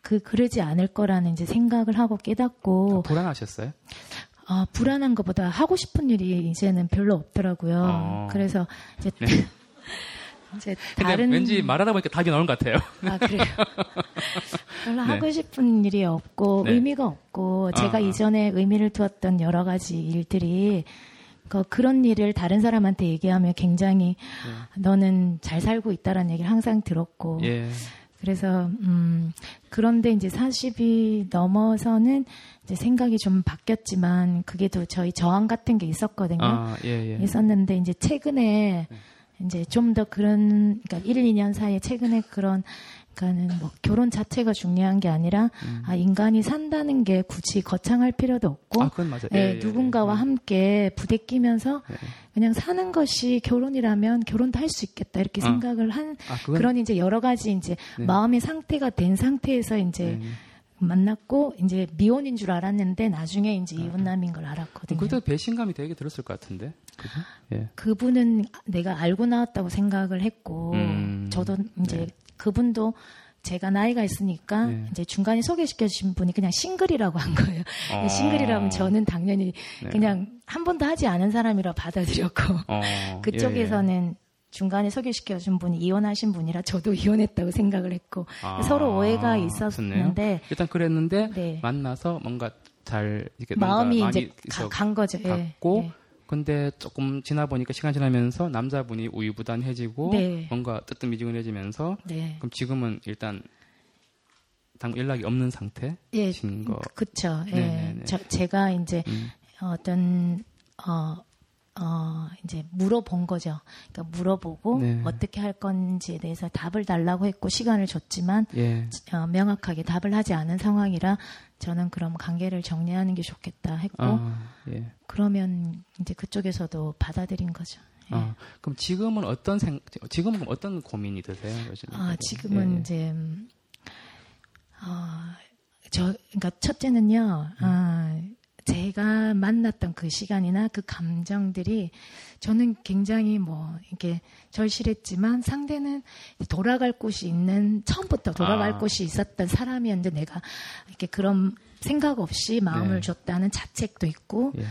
그 그러지 않을 거라는 이제 생각을 하고 깨닫고 불안하셨어요? 아, 불안한 것보다 하고 싶은 일이 이제는 별로 없더라고요. 어. 그래서 이제 네. 이제 다른 왠지 말하다 보니까 답이 나오는 것 같아요. 아 그래요. 별로 네. 하고 싶은 일이 없고 네. 의미가 없고 제가 아. 이전에 의미를 두었던 여러 가지 일들이 그 그런 일을 다른 사람한테 얘기하면 굉장히 너는 잘 살고 있다라는 얘기를 항상 들었고 예. 그래서 음 그런데 이제 40이 넘어서는 이제 생각이 좀 바뀌었지만 그게 또 저희 저항 같은 게 있었거든요. 아, 예, 예. 있었는데 이제 최근에 이제 좀 더 그런 그러니까 1, 2년 사이에 최근에 그런 그러니까는 뭐 결혼 자체가 중요한 게 아니라 아 인간이 산다는 게 굳이 거창할 필요도 없고 음. 아, 그건 맞아요. 예, 예, 예, 누군가와 예. 함께 부대끼면서 그냥 사는 것이 결혼이라면 결혼도 할 수 있겠다 이렇게 아. 생각을 한 아, 그건 그런 이제 여러 가지 이제 네. 마음의 상태가 된 상태에서 이제 네. 만났고 이제 미혼인 줄 알았는데 나중에 이제 이혼남인 걸 알았거든요. 그때 배신감이 되게 들었을 것 같은데. 그죠? 예. 그분은 내가 알고 나왔다고 생각을 했고 음, 저도 이제 네. 그분도 제가 나이가 있으니까 네. 이제 중간에 소개시켜 주신 분이 그냥 싱글이라고 한 거예요. 어. 싱글이라면 저는 당연히 네. 그냥 한 번도 하지 않은 사람이라 받아들였고 어, 그쪽에서는 중간에 소개시켜 준 분이 이혼하신 분이라 저도 이혼했다고 생각을 했고 아, 서로 오해가. 있었는데 일단 그랬는데 네. 만나서 뭔가 잘 이렇게 마음이 이제 가- 간 거죠. 예, 갔고 예. 근데 조금 지나 보니까 시간 지나면서 남자분이 우유부단해지고 네. 뭔가 뜨뜻미지근해지면서 네. 그럼 지금은 일단 당 연락이 없는 상태신 거. 그쵸. 예. 제가 이제 음. 어떤, 어, 어, 이제 물어본 거죠. 그러니까 물어보고 네. 어떻게 할 건지에 대해서 답을 달라고 했고 시간을 줬지만 예. 어, 명확하게 답을 하지 않은 상황이라 저는 그럼 관계를 정리하는 게 좋겠다 했고 아, 예. 그러면 이제 그쪽에서도 받아들인 거죠. 예. 아, 그럼 지금은 어떤 생, 지금은 어떤 고민이 드세요? 요즘? 아, 지금은 예. 이제 음, 어, 저 그러니까 첫째는요. 아, 제가 만났던 그 시간이나 그 감정들이 저는 굉장히 뭐 이렇게 절실했지만 상대는 돌아갈 곳이 있는 처음부터 돌아갈 아. 곳이 있었던 사람이었는데 내가 이렇게 그런 생각 없이 마음을 네. 줬다는 자책도 있고 예.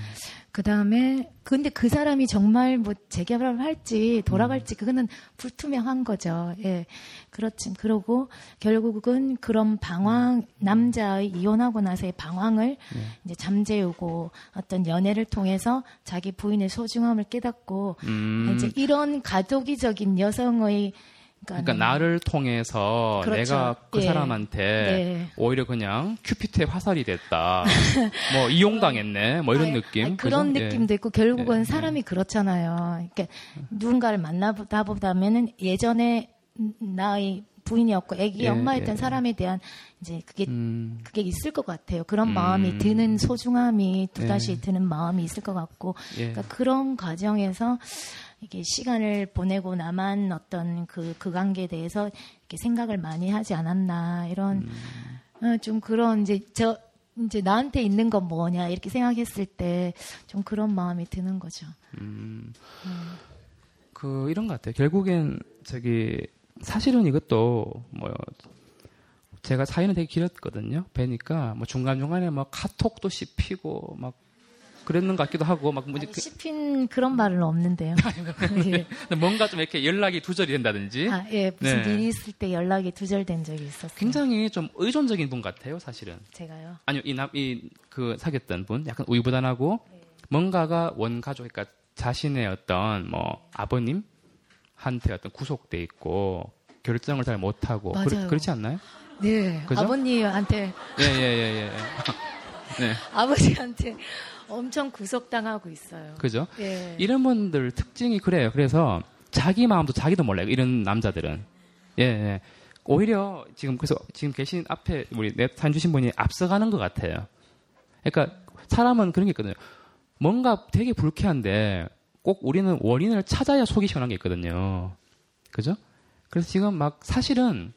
그 다음에 근데 그 사람이 정말 뭐 재개발을 할지 돌아갈지 그거는 불투명한 거죠. 예, 그렇지. 그러고 결국은 그런 방황 남자의 이혼하고 나서의 방황을 이제 잠재우고 어떤 연애를 통해서 자기 부인의 소중함을 깨닫고 음. 이제 이런 가독이적인 여성의 그러니까 나를 통해서 그렇죠. 내가 그 예. 사람한테 네. 오히려 그냥 큐피트의 화살이 됐다. 뭐 이용당했네. 뭐 이런 느낌. 아니, 그런 그죠? 느낌도 예. 있고 결국은 예, 사람이 그렇잖아요. 그러니까 누군가를 만나보다 보다면은 예전에 나의 부인이었고 애기 예, 엄마였던 예. 사람에 대한 이제 그게 음. 그게 있을 것 같아요. 그런 음. 마음이 드는 소중함이 또 예. 다시 드는 마음이 있을 것 같고 예. 그러니까 그런 과정에서 이게 시간을 보내고 나만 어떤 그, 그 관계에 대해서 이렇게 생각을 많이 하지 않았나 이런 음. 어, 좀 그런 이제 저 이제 나한테 있는 건 뭐냐 이렇게 생각했을 때 좀 그런 마음이 드는 거죠. 음. 그 이런 것 같아요. 결국엔 저기 사실은 이것도 뭐 제가 사연이 되게 길었거든요. 뵈니까 뭐 중간 중간에 뭐 카톡도 씹히고 막 그랬는 것 같기도 하고 막 뭐지 아니, 씹힌 그런 말은 없는데요. 예. 그- 뭔가 좀 이렇게 연락이 두절이 된다든지 아, 예, 무슨 네. 일이 있을 때 연락이 두절된 적이 있었어요. 굉장히 좀 의존적인 분 같아요, 사실은. 제가요. 아니요, 이 남, 이, 그, 사귀었던 분, 약간 우유부단하고, 뭔가가 원 가족, 그러니까 자신의 어떤, 뭐, 아버님 한테 어떤 구속돼 있고, 결정을 잘 못하고. 그, 그렇지 않나요? 네, 그죠? 아버님한테 예, 예, 예, 예. 네, 아버지한테 엄청 구속당하고 있어요. 그죠? 예. 이런 분들 특징이 그래요. 그래서 자기 마음도 자기도 몰라요. 이런 남자들은. 예, 예. 오히려 지금 그래서 지금 계신 앞에 우리 내 사연 주신 분이 앞서가는 것 같아요. 그러니까 사람은 그런 게 있거든요. 뭔가 되게 불쾌한데 꼭 우리는 원인을 찾아야 속이 시원한 게 있거든요. 그죠? 그래서 지금 막 사실은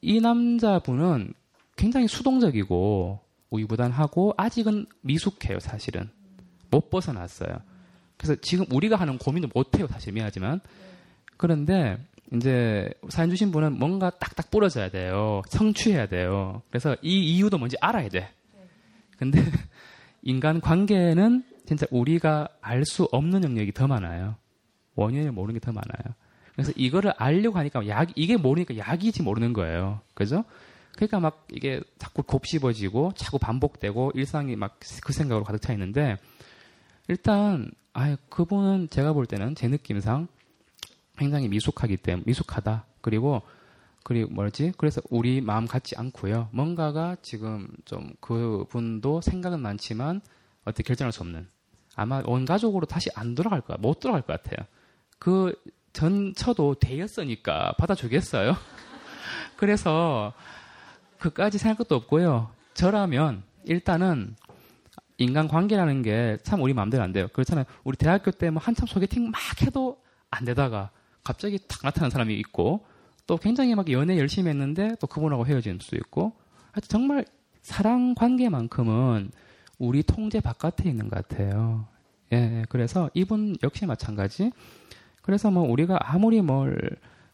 이 남자분은 굉장히 수동적이고 우유부단하고 아직은 미숙해요, 사실은. 못 벗어났어요. 그래서 지금 우리가 하는 고민도 못 해요, 사실 미안하지만. 그런데 이제 사연 주신 분은 뭔가 딱딱 부러져야 돼요. 성취해야 돼요. 그래서 이 이유도 뭔지 알아야 돼. 근데 인간 관계는 진짜 우리가 알 수 없는 영역이 더 많아요. 원인을 모르는 게 더 많아요. 그래서 이거를 알려고 하니까 약 이게 모르니까 약이지 모르는 거예요. 그죠? 그러니까 막 이게 자꾸 곱씹어지고 자꾸 반복되고 일상이 막 그 생각으로 가득 차 있는데 일단 아 그분은 제가 볼 때는 제 느낌상 굉장히 미숙하기 때문에 미숙하다. 그리고 그리고 뭐지? 그래서 우리 마음 같지 않고요. 뭔가가 지금 좀 그분도 생각은 많지만 어떻게 결정할 수 없는 아마 온 가족으로 다시 안 돌아갈 거야. 못 돌아갈 것 같아요. 그 전처도 되었으니까 받아주겠어요. 그래서 그까지 생각 것도 없고요. 저라면 일단은 인간 관계라는 게 참 우리 마음대로 안 돼요. 그렇잖아요. 우리 대학교 때 뭐 한참 소개팅 막 해도 안 되다가 갑자기 탁 나타나는 사람이 있고 또 굉장히 막 연애 열심히 했는데 또 그분하고 헤어지는 수도 있고 하여튼 정말 사랑 관계만큼은 우리 통제 바깥에 있는 것 같아요. 예, 예. 그래서 이분 역시 마찬가지. 그래서 뭐 우리가 아무리 뭘,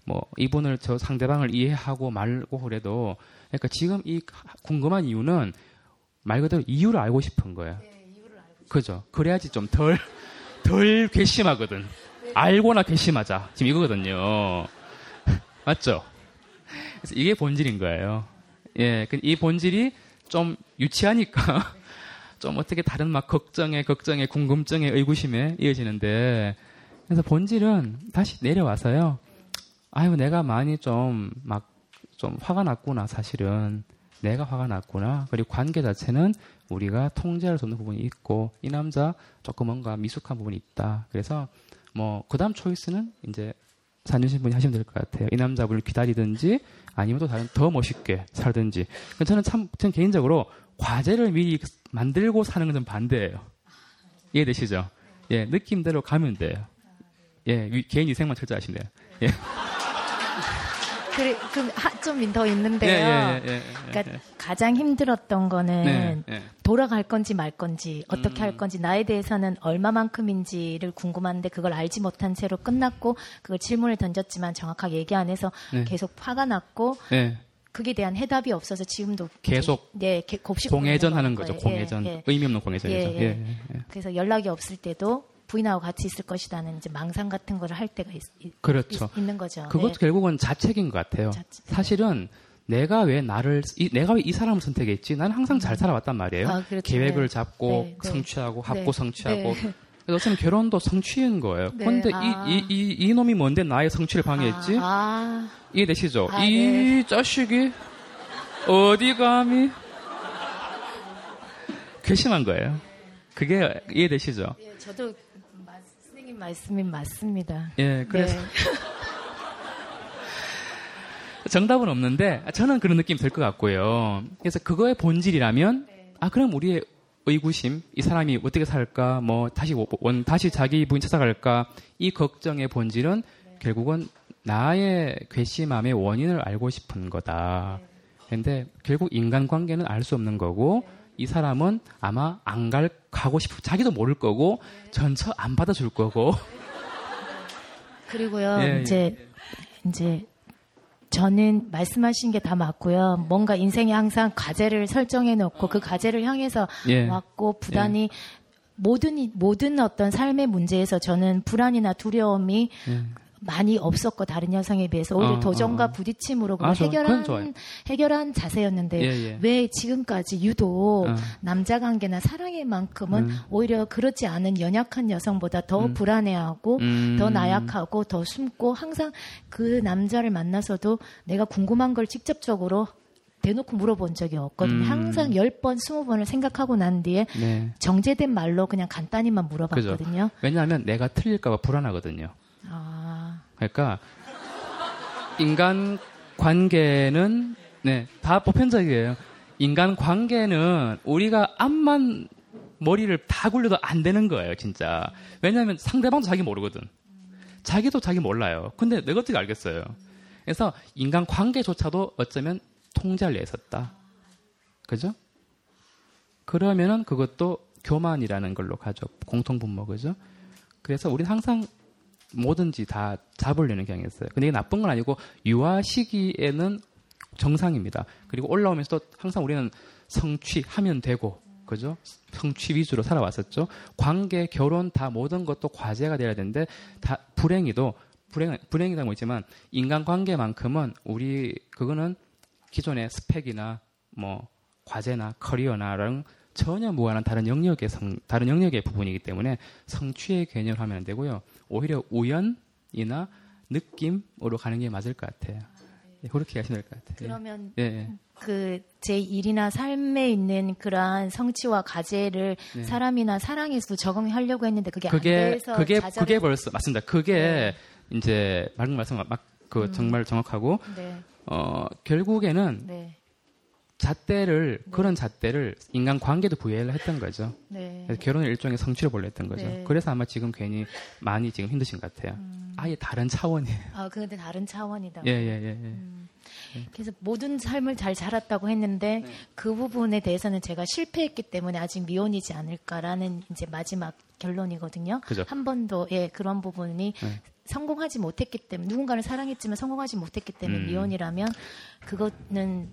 뭐 이분을 저 상대방을 이해하고 말고 그래도 그러니까 지금 이 궁금한 이유는 말 그대로 이유를 알고 싶은 거예요. 그죠? 그래야지 좀 덜, 덜 괘씸하거든. 알고나 괘씸하자. 지금 이거거든요. 맞죠? 그래서 이게 본질인 거예요. 예, 그이 본질이 좀 유치하니까 좀 어떻게 다른 막 걱정에 걱정에 궁금증에 의구심에 이어지는데 그래서 본질은 다시 내려와서요. 아유 내가 많이 좀 막 좀 화가 났구나 사실은. 내가 화가 났구나. 그리고 관계 자체는 우리가 통제할 수 없는 부분이 있고 이 남자 조금 뭔가 미숙한 부분이 있다. 그래서 뭐 그다음 초이스는 이제 산유신 분이 하시면 될 것 같아요. 이 남자분을 기다리든지 아니면 또 다른 더 멋있게 살든지. 저는 참 저는 개인적으로 과제를 미리 만들고 사는 건 좀 반대예요. 이해되시죠? 예 느낌대로 가면 돼요. 예 위- 개인 위생만 철저하시네요. 예. 그래, 그좀 더 있는데요. 예, 예, 예, 예, 그러니까 예. 가장 힘들었던 거는 네, 예. 돌아갈 건지 말 건지 어떻게 음. 할 건지 나에 대해서는 얼마만큼인지를 궁금한데 그걸 알지 못한 채로 끝났고 그걸 질문을 던졌지만 정확하게 얘기 안 해서 네. 계속 화가 났고 예. 그에 대한 해답이 없어서 지금도 계속 네, 개- 곱씹고 공회전 있는 하는 거예요. 거죠. 공회전. 예, 예. 의미 없는 공회전이죠. 예, 예, 예. 예. 그래서 연락이 없을 때도 부인하고 같이 있을 것이라는 이제 망상 같은 거를 할 때가 있, 그렇죠. 는 거죠. 그것도 네. 결국은 자책인 것 같아요. 사실은 내가 왜 나를 이- 내가 왜 이 사람을 선택했지? 나는 항상 잘 살아왔단 말이에요. 아, 그렇죠. 계획을 네. 잡고 네, 네. 성취하고 합고 네. 성취하고. 네. 그래서 어쩌면 결혼도 성취인 거예요. 네. 그런데 아. 이, 이, 이, 이 놈이 뭔데 나의 성취를 방해했지? 아, 이해되시죠? 아, 이 네. 자식이 어디 감히 괘씸한 거예요. 그게 이해되시죠? 예, 저도 말씀이 맞습니다. 예, 그래서 네. 정답은 없는데 저는 그런 느낌이 들 것 같고요. 그래서 그거의 본질이라면 아 그럼 우리의 의구심 이 사람이 어떻게 살까 뭐 다시 원 다시 자기 부인 찾아갈까 이 걱정의 본질은 결국은 나의 괘씸함의 원인을 알고 싶은 거다. 근데 결국 인간관계는 알 수 없는 거고 이 사람은 아마 안 갈 가고 싶 자기도 모를 거고 전처 안 받아줄 거고 그리고요, 예, 이제, 이제, 저는 말씀하신 게 다 맞고요. 뭔가 인생에 항상 과제를 설정해 놓고 그 과제를 향해서 예. 왔고 부단히 모든, 이- 모든 어떤 삶의 문제에서 저는 불안이나 두려움이 예. 많이 없었고 다른 여성에 비해서 오히려 어, 도전과 어. 부딪힘으로 아, 해결한. 해결한 자세였는데 예, 예. 왜 지금까지 유독 어. 남자 관계나 사랑의만큼은 음. 오히려 그렇지 않은 연약한 여성보다 더 음. 불안해하고 음. 더 나약하고 더 숨고 항상 그 남자를 만나서도 내가 궁금한 걸 직접적으로 대놓고 물어본 적이 없거든요. 음. 항상 10번, 20번을 생각하고 난 뒤에 네. 정제된 말로 그냥 간단히만 그죠. 물어봤거든요. 왜냐하면 내가 틀릴까봐 불안하거든요. 아, 그러니까 인간 관계는 네, 다 보편적이에요. 인간 관계는 우리가 암만 머리를 다 굴려도 안 되는 거예요, 진짜. 왜냐하면 상대방도 자기 모르거든. 자기도 자기 몰라요. 근데 내가 어떻게 알겠어요? 그래서 인간 관계조차도 어쩌면 통제할 리 있었다. 그죠? 그러면은 그것도 교만이라는 걸로 가죠. 공통분모, 그죠? 그래서 우리는 항상 뭐든지 다 잡으려는 경향이 있어요. 근데 이게 나쁜 건 아니고 유아 시기에는 정상입니다. 그리고 올라오면서도 항상 우리는 성취하면 되고, 그죠? 성취 위주로 살아왔었죠. 관계, 결혼 다 모든 것도 과제가 돼야 되는데 다 불행히도 불행 불행이라고 있지만 인간 관계만큼은 우리 그거는 기존의 스펙이나 뭐 과제나 커리어나랑 전혀 무관한 다른 영역의 성, 다른 영역의 부분이기 때문에 성취의 개념을 하면 안 되고요. 오히려 우연이나 느낌으로 가는 게 맞을 것 같아요. 예, 그렇게 하시면 될 것 같아요. 그러면 예, 예. 그제 일이나 삶에 있는 그러한 성취와 과제를 네. 사람이나 사랑에서도 적용하려고 했는데 그게, 안 그게 돼서 그게 좌절을- 그게 벌써 맞습니다. 그게 이제 방금 말씀 막그 음. 정말 정확하고 네. 어 결국에는 네. 잣대를 그런 잣대를 인간 관계도 부여를 했던 거죠. 네. 결혼을 일종의 성취로 보려 했던 거죠. 네. 음. 그래서 아마 지금 괜히 많이 지금 힘드신 것 같아요. 아예 다른 차원이에요. 아, 근데 다른 차원이다. 예, 예, 예, 예. 음. 그래서 모든 삶을 잘 살았다고 했는데 네. 그 부분에 대해서는 제가 실패했기 때문에 아직 미혼이지 않을까라는 이제 마지막 결론이거든요. 그죠. 한 번도 예 그런 부분이 네. 성공하지 못했기 때문에 누군가를 사랑했지만 성공하지 못했기 때문에 음. 미혼이라면 그거는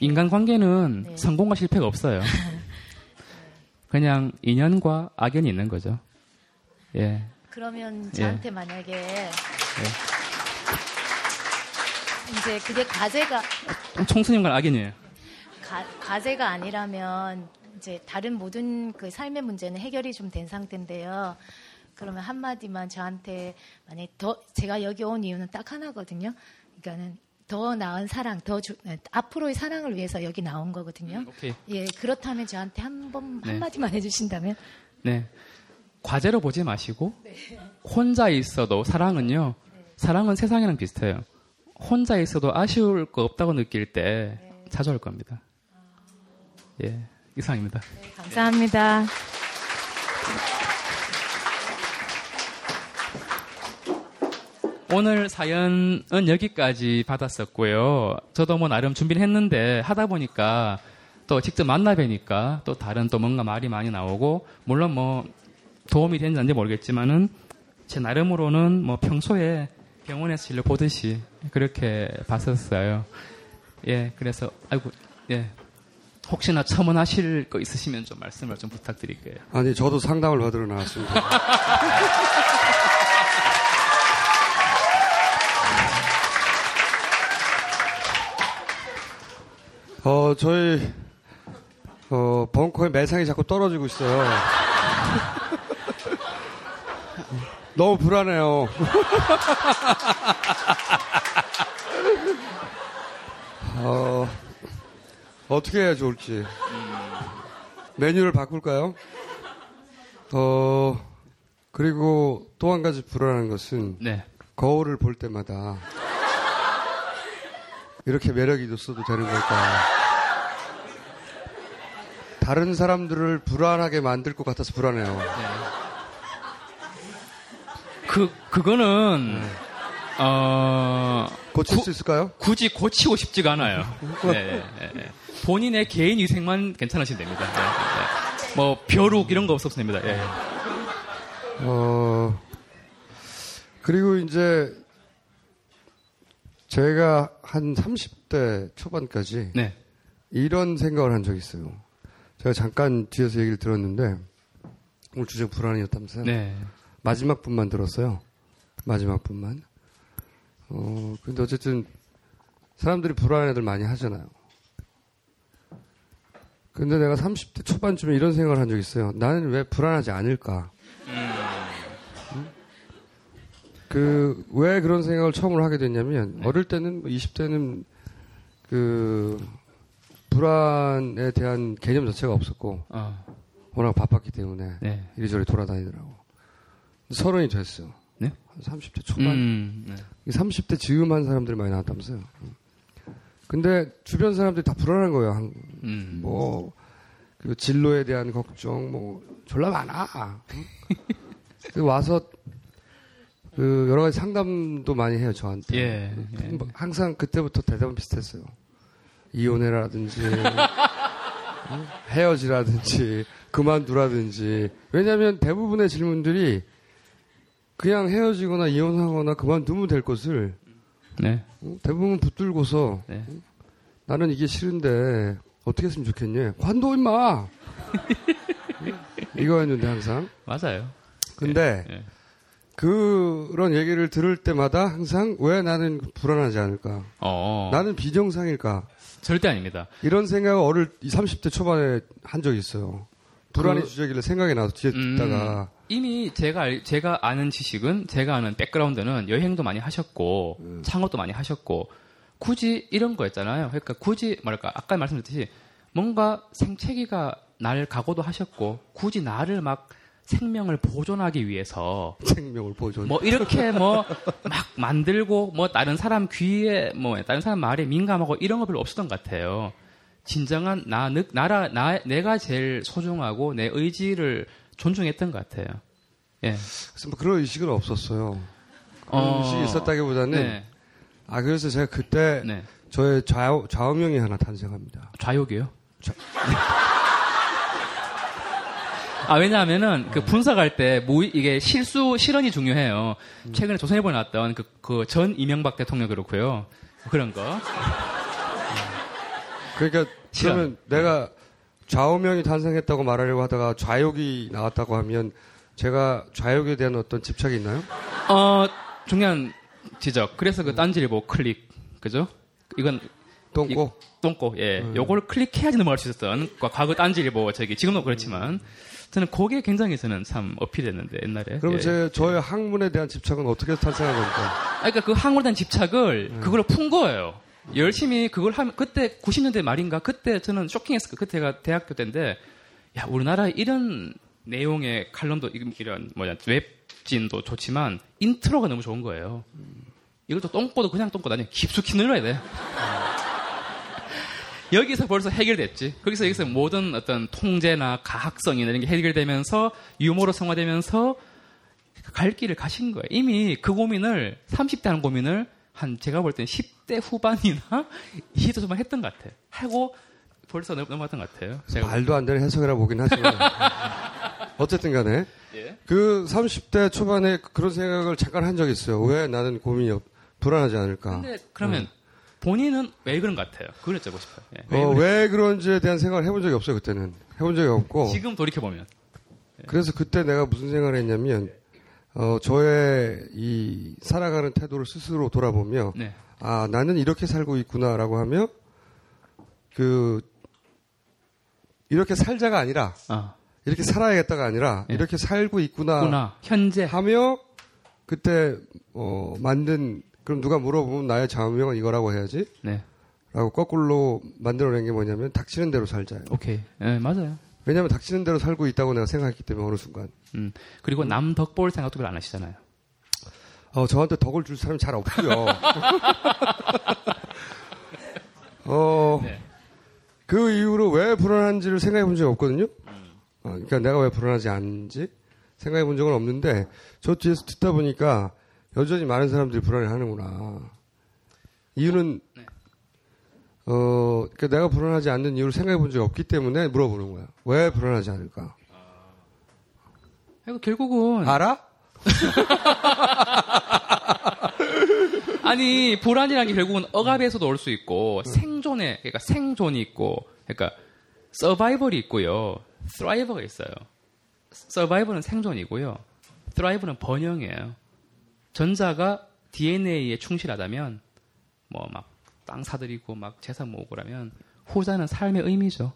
인간 관계는 네. 성공과 실패가 없어요. 그냥 인연과 악연이 있는 거죠. 예. 그러면 예. 저한테 만약에 이제 그게 과제가 총수님과 악연이에요. 가, 과제가 아니라면 이제 다른 모든 그 삶의 문제는 해결이 좀 된 상태인데요. 그러면 한마디만 저한테 만약 더 제가 여기 온 이유는 딱 하나거든요. 그러니까는 더 나은 사랑, 더 주- 네, 앞으로의 사랑을 위해서 여기 나온 거거든요. 오케이. 예, 그렇다면 저한테 한 번, 네. 한마디만 해주신다면? 네. 과제로 보지 마시고 혼자 있어도 사랑은요. 사랑은 세상이랑 비슷해요. 혼자 있어도 아쉬울 거 없다고 느낄 때 자주 올 겁니다. 예, 이상입니다. 감사합니다. 오늘 사연은 여기까지 받았었고요. 저도 뭐 나름 준비를 했는데 하다 보니까 또 직접 만나 뵈니까 또 다른 또 뭔가 말이 많이 나오고 물론 뭐 도움이 되는지 안 되는지 모르겠지만은 제 나름으로는 뭐 평소에 병원에서 진료 보듯이 그렇게 봤었어요. 예, 그래서 아이고 예. 혹시나 첨언하실 거 있으시면 좀 말씀을 좀 부탁드릴게요. 아니 저도 상담을 받으러 나왔습니다. 어 저희 어 벙커의 매상이 자꾸 떨어지고 있어요. 너무 불안해요. 어, 어떻게 해야 좋을지. 메뉴를 바꿀까요? 어, 그리고 또 한 가지 불안한 것은 네. 거울을 볼 때마다 이렇게 매력이 있어도 되는 걸까? 다른 사람들을 불안하게 만들 것 같아서 불안해요. 그 그거는 어 고칠 구- 수 있을까요? 굳이 고치고 싶지가 않아요. 네, 네, 네. 본인의 개인 위생만 괜찮으시면 됩니다. 네, 네. 뭐 벼룩 이런 거 없었으면 됩니다. 예. 어, 그리고 이제 제가 한 30대 초반까지 네. 이런 생각을 한 적이 있어요. 제가 잠깐 뒤에서 얘기를 들었는데 오늘 주제 불안이었다면서요? 네. 마지막 분만 들었어요. 마지막 분만. 어, 근데 어쨌든 사람들이 불안한 애들 많이 하잖아요. 근데 내가 30대 초반쯤에 이런 생각을 한 적이 있어요. 나는 왜 불안하지 않을까? 음? 그, 왜 그런 생각을 처음으로 하게 됐냐면, 어릴 때는, 20대는 그, 불안에 대한 개념 자체가 없었고, 어. 워낙 바빴기 때문에, 네. 이리저리 돌아다니더라고. 서른이 됐어요. 네? 한 30대 초반. 음, 네. 30대 즈음한 사람들이 많이 나왔다면서요. 근데 주변 사람들이 다 불안한 거예요. 한- 음. 뭐, 그 진로에 대한 걱정, 뭐, 졸라 많아. 그 와서, 그, 여러 가지 상담도 많이 해요, 저한테. 예, 예. 뭐 항상 그때부터 대답은 비슷했어요. 이혼해라든지, 응? 헤어지라든지, 그만두라든지. 왜냐면 하 대부분의 질문들이 그냥 헤어지거나 이혼하거나 그만두면 될 것을 네. 어? 대부분 붙들고서 네. 어? 나는 이게 싫은데 어떻게 했으면 좋겠니? 관둬 임마. 응? 이거였는데 항상. 맞아요. 근데 예. 그런 얘기를 들을 때마다 항상 왜 나는 불안하지 않을까? 어. 나는 비정상일까? 절대 아닙니다. 이런 생각을 어릴 30대 초반에 한 적이 있어요. 불안이 그- 주제길래 생각이 나서 뒤에 음, 듣다가 이미 제가 알- 제가 아는 지식은 제가 아는 백그라운드는 여행도 많이 하셨고 음. 창업도 많이 하셨고 굳이 이런 거였잖아요. 그러니까 굳이 뭐랄까 아까 말씀드렸듯이 뭔가 생채기가 날 각오도 하셨고 굳이 나를 막 생명을 보존하기 위해서 생명을 보존. 뭐 이렇게 뭐 막 만들고 뭐 다른 사람 귀에 뭐 다른 사람 말에 민감하고 이런 거 별로 없었던 것 같아요. 진정한 나, 느- 나라, 나, 내가 제일 소중하고 내 의지를 존중했던 것 같아요. 예. 그래서 뭐 그런 의식은 없었어요. 그런 어, 의식이 있었다기보다는 네. 아 그래서 제가 그때 네. 저의 좌우, 좌우명이 하나 탄생합니다. 좌욕이요? 아, 왜냐하면은, 그 분석할 때, 뭐, 이게 실수, 실언이 중요해요. 최근에 조선일보에 나왔던 그, 그 전 이명박 대통령 그렇고요. 그런 거. 그러니까. 그러면 내가 좌우명이 탄생했다고 말하려고 하다가 좌욕이 나왔다고 하면 제가 좌욕에 대한 어떤 집착이 있나요? 어, 중요한 지적. 그래서 그 딴지일보 클릭. 그죠? 이건. 똥꼬? 똥꼬, 예. 요걸 클릭해야지 넘어갈 수 있었던, 과- 과거 딴지일보, 저기, 지금도 그렇지만. 저는 그게 굉장히 저는 참 어필했는데 옛날에. 그럼 예. 제 저의 학문에 대한 집착은 어떻게 탄생한 겁니까? 아, 그러니까 그 항문에 대한 집착을 음. 그걸로 푼 거예요. 열심히 그걸 하면 그때 90년대 말인가 그때 저는 쇼킹했을 거 그때가 대학교 때인데 야 우리나라에 이런 내용의 칼럼도 이- 이런 뭐냐 웹진도 좋지만 intro가 너무 좋은 거예요. 이것도 똥꼬도 그냥 똥꼬도 아니야 깊숙이 눌러야 돼. 여기서 벌써 해결됐지. 거기서 여기서 모든 어떤 통제나 가학성이나 이런 게 해결되면서 유머로 승화되면서 갈 길을 가신 거예요. 이미 그 고민을 30대 하는 고민을 한 제가 볼 때는 10대 후반이나 20대 초반 했던 것 같아요. 하고 벌써 넘- 넘어갔던 것 같아요. 제가 말도 안 되는 해석이라 보긴 하지만 어쨌든 간에 예. 그 30대 초반에 그런 생각을 잠깐 한 적이 있어요. 왜 나는 고민이 없- 불안하지 않을까? 근데 그러면 본인은 왜 그런 것 같아요? 그걸 여쭤보고 싶어요. 예. 왜 어, 그래? 왜 그런지에 대한 생각을 해본 적이 없어요, 그때는. 해본 적이 없고. 지금 돌이켜 보면 그래서 그때 내가 무슨 생각을 했냐면, 어, 저의 이 살아가는 태도를 스스로 돌아보며, 네. 아, 나는 이렇게 살고 있구나라고 하며, 그, 이렇게 살자가 아니라, 아, 이렇게 살아야겠다가 아니라, 예. 이렇게 살고 있구나 구나 현재 하며, 그때, 어, 만든, 그럼 누가 물어보면 나의 좌우명은 이거라고 해야지? 네. 라고 거꾸로 만들어낸 게 뭐냐면, 닥치는 대로 살자요. 오케이. 예, 맞아요. 왜냐면 닥치는 대로 살고 있다고 내가 생각했기 때문에 어느 순간. 음. 그리고 남 덕 볼 생각도 별로 안 하시잖아요. 어, 저한테 덕을 줄 사람이 잘 없고요. 어, 네. 그 이후로 왜 불안한지를 생각해 본 적이 없거든요. 어, 그러니까 내가 왜 불안하지 않은지 생각해 본 적은 없는데 저 뒤에서 듣다 보니까 여전히 많은 사람들이 불안해 하는구나. 이유는 네. 어, 그러니까 내가 불안하지 않는 이유를 생각해 본 적이 없기 때문에 물어보는 거야. 왜 불안하지 않을까? 그리고 결국은 알아? 아니 불안이라는 게 결국은 억압에서도 올 수 있고 생존에 그러니까 생존이 있고 그러니까 서바이벌이 있고요 thrive가 있어요. 서바이벌은 생존이고요. thrive는 번영이에요. 전자가 DNA에 충실하다면 뭐 막 땅 사들이고 막 재산 모으고 그러면 후자는 삶의 의미죠.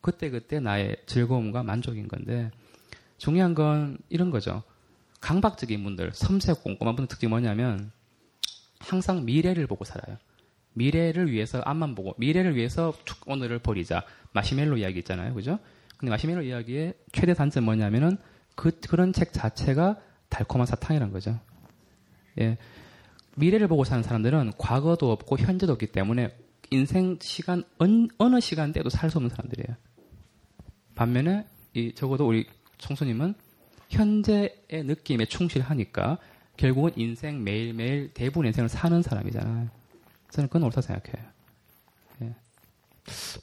그때 그때 나의 즐거움과 만족인 건데 중요한 건 이런 거죠. 강박적인 분들, 섬세하고 꼼꼼한 분들 특징이 뭐냐면 항상 미래를 보고 살아요. 미래를 위해서 앞만 보고 미래를 위해서 축 오늘을 버리자. 마시멜로 이야기 있잖아요. 그죠? 근데 마시멜로 이야기의 최대 단점 뭐냐면은 그 그런 책 자체가 달콤한 사탕이란 거죠. 예. 미래를 보고 사는 사람들은 과거도 없고 현재도 없기 때문에 인생 시간 언, 어느 시간대도 살 수 없는 사람들이에요. 반면에 이 적어도 우리 청소님은 현재의 느낌에 충실하니까 결국은 인생 매일매일 대부분 인생을 사는 사람이잖아요. 저는 그건 옳다 생각해요.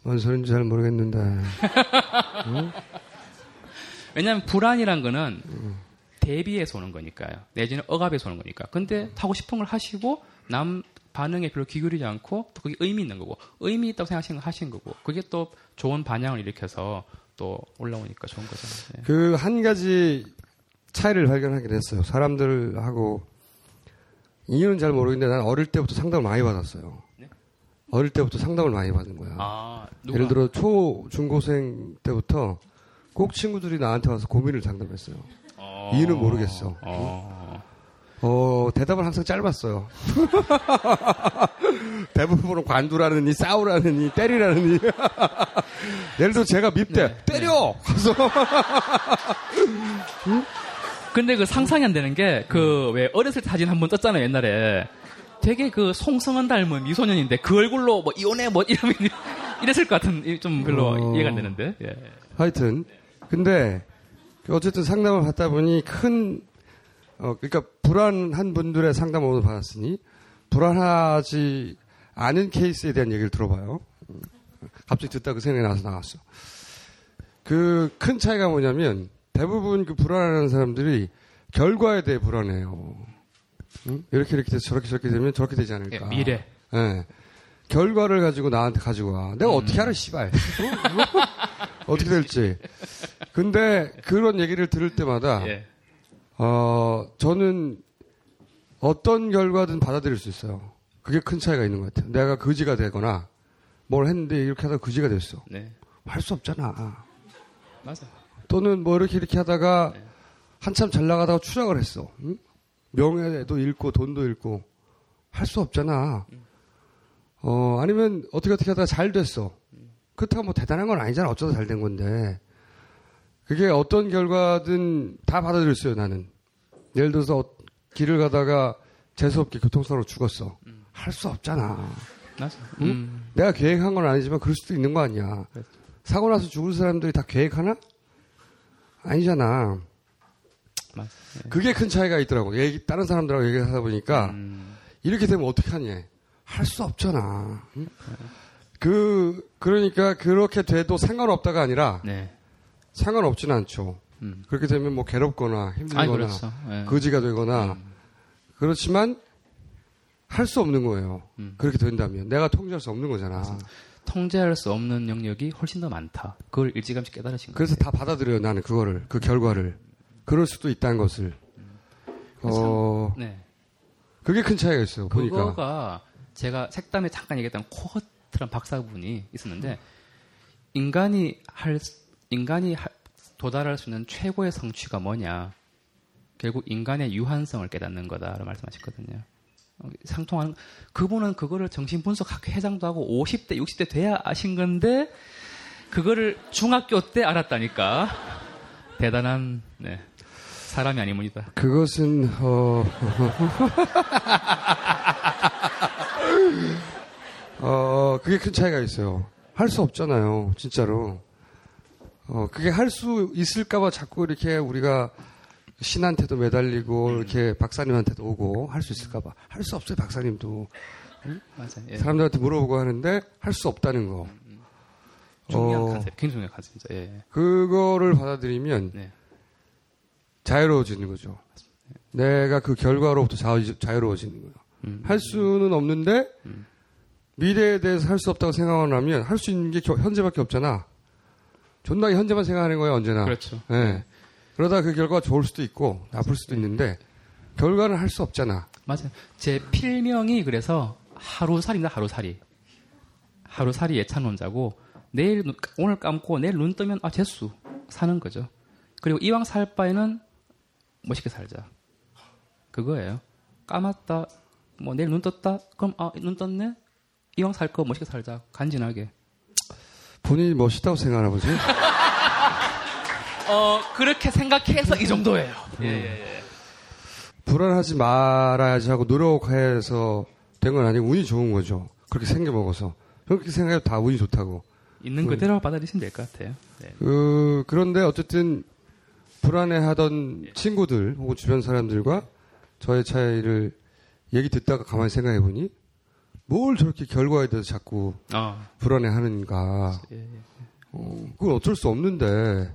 뭔 소린지 잘 모르겠는데. 왜냐하면 불안이란 거는 대비해서 오는 거니까요. 내지는 억압에서 오는 거니까. 근데 하고 싶은 걸 하시고 남 반응에 별로 기울이지 않고 또 그게 의미 있는 거고 의미 있다고 생각하시는 거 하신 거고 그게 또 좋은 반향을 일으켜서 또 올라오니까 좋은 거잖아요. 네. 그한 가지 차이를 발견하게 됐어요. 사람들하고 이유는 잘 모르겠는데 난 어릴 때부터 상담을 많이 받았어요. 네? 어릴 때부터 상담을 많이 받은 거야. 아? 예를 들어 초 중고생 때부터 꼭 친구들이 나한테 와서 고민을 상담했어요. 어. 이유는 모르겠어. 어. 어, 대답은 항상 짧았어요. 대부분은 관두라느니, 싸우라느니, 때리라느니. 예를 들어 제가 밉대. 네, 때려! 그래서 근데 그 상상이 안 되는 게 그 왜 어렸을 때 사진 한 번 떴잖아요 옛날에 되게 그 송승헌 닮은 미소년인데 그 얼굴로 뭐 이혼해 뭐 이러면 이랬을 것 같은 이- 좀 별로 어. 이해가 안 되는데 예. 하여튼. 근데, 어쨌든 상담을 받다 보니 큰, 어, 그러니까 불안한 분들의 상담을 받았으니, 불안하지 않은 케이스에 대한 얘기를 들어봐요. 음. 갑자기 듣다 그 생각이 나서 나왔어. 그 큰 차이가 뭐냐면, 대부분 그 불안하는 사람들이 결과에 대해 불안해요. 응? 이렇게 이렇게 돼서 저렇게 저렇게 되면 저렇게 되지 않을까. 예, 미래 예. 결과를 가지고 나한테 가지고 와. 내가 어떻게 알아, 씨발. 어? 떻게 될지. 근데 그런 얘기를 들을 때마다, 예. 어, 저는 어떤 결과든 받아들일 수 있어요. 그게 큰 차이가 있는 것 같아요. 내가 거지가 되거나 뭘 했는데 이렇게 하다가 거지가 됐어. 네 할수 없잖아. 맞아 또는 뭐 이렇게 이렇게 하다가 한참 잘 나가다가 추락을 했어. 응? 명예도 잃고 돈도 잃고 할 수 없잖아. 어 아니면 어떻게 어떻게 하다가 잘 됐어. 그렇다고 뭐 대단한 건 아니잖아. 어쩌다 잘 된 건데. 그게 어떤 결과든 다 받아들였어요, 나는. 예를 들어서 어- 길을 가다가 재수없게 교통사고로 죽었어. 할수 없잖아. 맞아. 응? 음. 내가 계획한 건 아니지만 그럴 수도 있는 거 아니야. 사고 나서 죽을 사람들이 다 계획하나? 아니잖아. 맞아. 예. 그게 큰 차이가 있더라고. 얘기, 다른 사람들하고 얘기하다 보니까 음. 이렇게 되면 어떡하니? 할수 없잖아. 응? 그, 그러니까 그렇게 돼도 상관없다가 아니라 네. 상관없지는 않죠. 음. 그렇게 되면 뭐 괴롭거나 아니, 힘들거나 그렇죠. 예. 거지가 되거나 그렇지만 할 수 없는 거예요. 음. 그렇게 된다면 내가 통제할 수 없는 거잖아. 통제할 수 없는 영역이 훨씬 더 많다. 그걸 일찌감치 깨달으신 거예요. 그래서 다 받아들여요 나는 그거를 그 결과를 그럴 수도 있다는 것을. 어 네. 그게 큰 차이가 있어요. 보니까 그거가 제가 색담에 잠깐 얘기했던 코허 트란 박사분이 있었는데 인간이 할 수- 인간이 할- 도달할 수 있는 최고의 성취가 뭐냐? 결국 인간의 유한성을 깨닫는 거다라고 말씀하셨거든요. 어, 상통하는 그분은 그거를 정신 분석학 회장도 하고 50대 60대 돼야 아신 건데 그거를 중학교 때 알았다니까 대단한 네, 사람이 아니문이다. 그것은 어, 어 그게 큰 차이가 있어요. 할 수 없잖아요, 진짜로. 어 그게 할 수 있을까봐 자꾸 이렇게 우리가 신한테도 매달리고 이렇게 박사님한테도 오고 할 수 있을까봐 할 수 없어요, 박사님도. 맞아요. 예. 사람들한테 물어보고 하는데 할 수 없다는 거. 중요한 어, 굉장히 중요한 컨셉이죠. 예. 그거를 받아들이면 네. 자유로워지는 거죠. 내가 그 결과로부터 자유, 자유로워지는 거예요. 음. 할 수는 없는데 미래에 대해서 할 수 없다고 생각을 하면 할 수 있는 게 겨- 현재밖에 없잖아. 존나게 현재만 생각하는 거예요 언제나. 그렇죠. 예. 그러다 그 결과가 좋을 수도 있고 나쁠 수도 있는데 결과는 할 수 없잖아. 맞아요. 제 필명이 그래서 하루살이입니다. 하루살이. 하루살이 예찬론자고 내일 눈- 오늘 감고 내일 눈 뜨면 아 재수 사는 거죠. 그리고 이왕 살 바에는 멋있게 살자. 그거예요. 까맣다. 뭐 내일 눈 떴다. 그럼 아 눈 떴네. 이왕 살 거 멋있게 살자. 간지나게. 본인이 멋있다고 생각하나 보지? 어 그렇게 생각해서 이 정도예요. 예, 예, 예. 불안하지 말아야지 하고 노력해서 된 건 아니고 운이 좋은 거죠. 그렇게 생겨 먹어서 그렇게 생각해도 다 운이 좋다고. 있는 그- 그대로 받아들이시면 될 것 같아요. 네. 그, 그런데 어쨌든 불안해하던 친구들 혹은 주변 사람들과 저의 차이를 얘기 듣다가 가만히 생각해 보니 뭘 저렇게 결과에 대해서 자꾸 아, 불안해하는가. 예, 예. 어, 그건 어쩔 수 없는데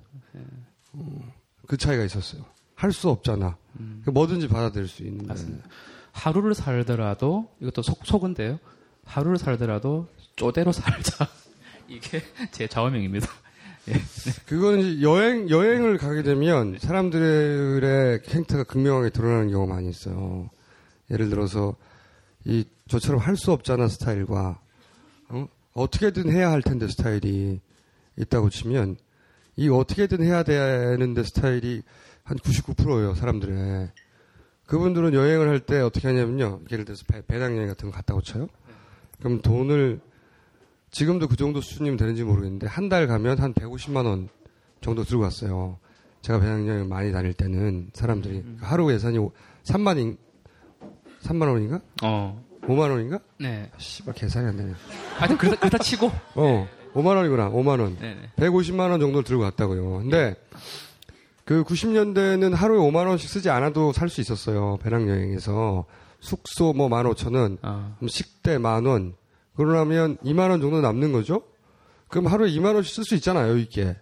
어, 그 차이가 있었어요. 할 수 없잖아. 그 뭐든지 받아들일 수 있는. 맞습니다. 하루를 살더라도 이것도 속 속은데요. 하루를 살더라도 쪼대로 살자. 이게 제 좌우명입니다. 예. 그거는 여행 여행을 가게 되면 사람들의 행태가 극명하게 드러나는 경우가 많이 있어요. 예를 들어서 이 저처럼 할 수 없잖아 스타일과 어? 어떻게든 해야 할 텐데 스타일이 있다고 치면 이 어떻게든 해야 되는데 스타일이 한 99%예요 사람들의. 그분들은 여행을 할 때 어떻게 하냐면요. 예를 들어서 배, 배낭여행 같은 거 갔다고 쳐요. 그럼 돈을 지금도 그 정도 수준이면 되는지 모르겠는데 한 달 가면 한 150만 원 정도 들고 갔어요. 제가 배낭여행 많이 다닐 때는 사람들이 하루 예산이 3만 인 3만 원인가? 어. 5만 원인가? 네. 씨발 계산이 안 되네. 하여튼 그렇다, 그렇다 치고. 어, 5만 원이구나. 5만 원. 네네. 150만 원 정도를 들고 갔다고요. 근데 그 90년대는 하루에 5만 원씩 쓰지 않아도 살 수 있었어요. 배낭여행에서 숙소 뭐 15,000원, 아, 식대 만 원. 그러려면 2만 원 정도 남는 거죠? 그럼 하루에 2만 원씩 쓸 수 있잖아요, 있게.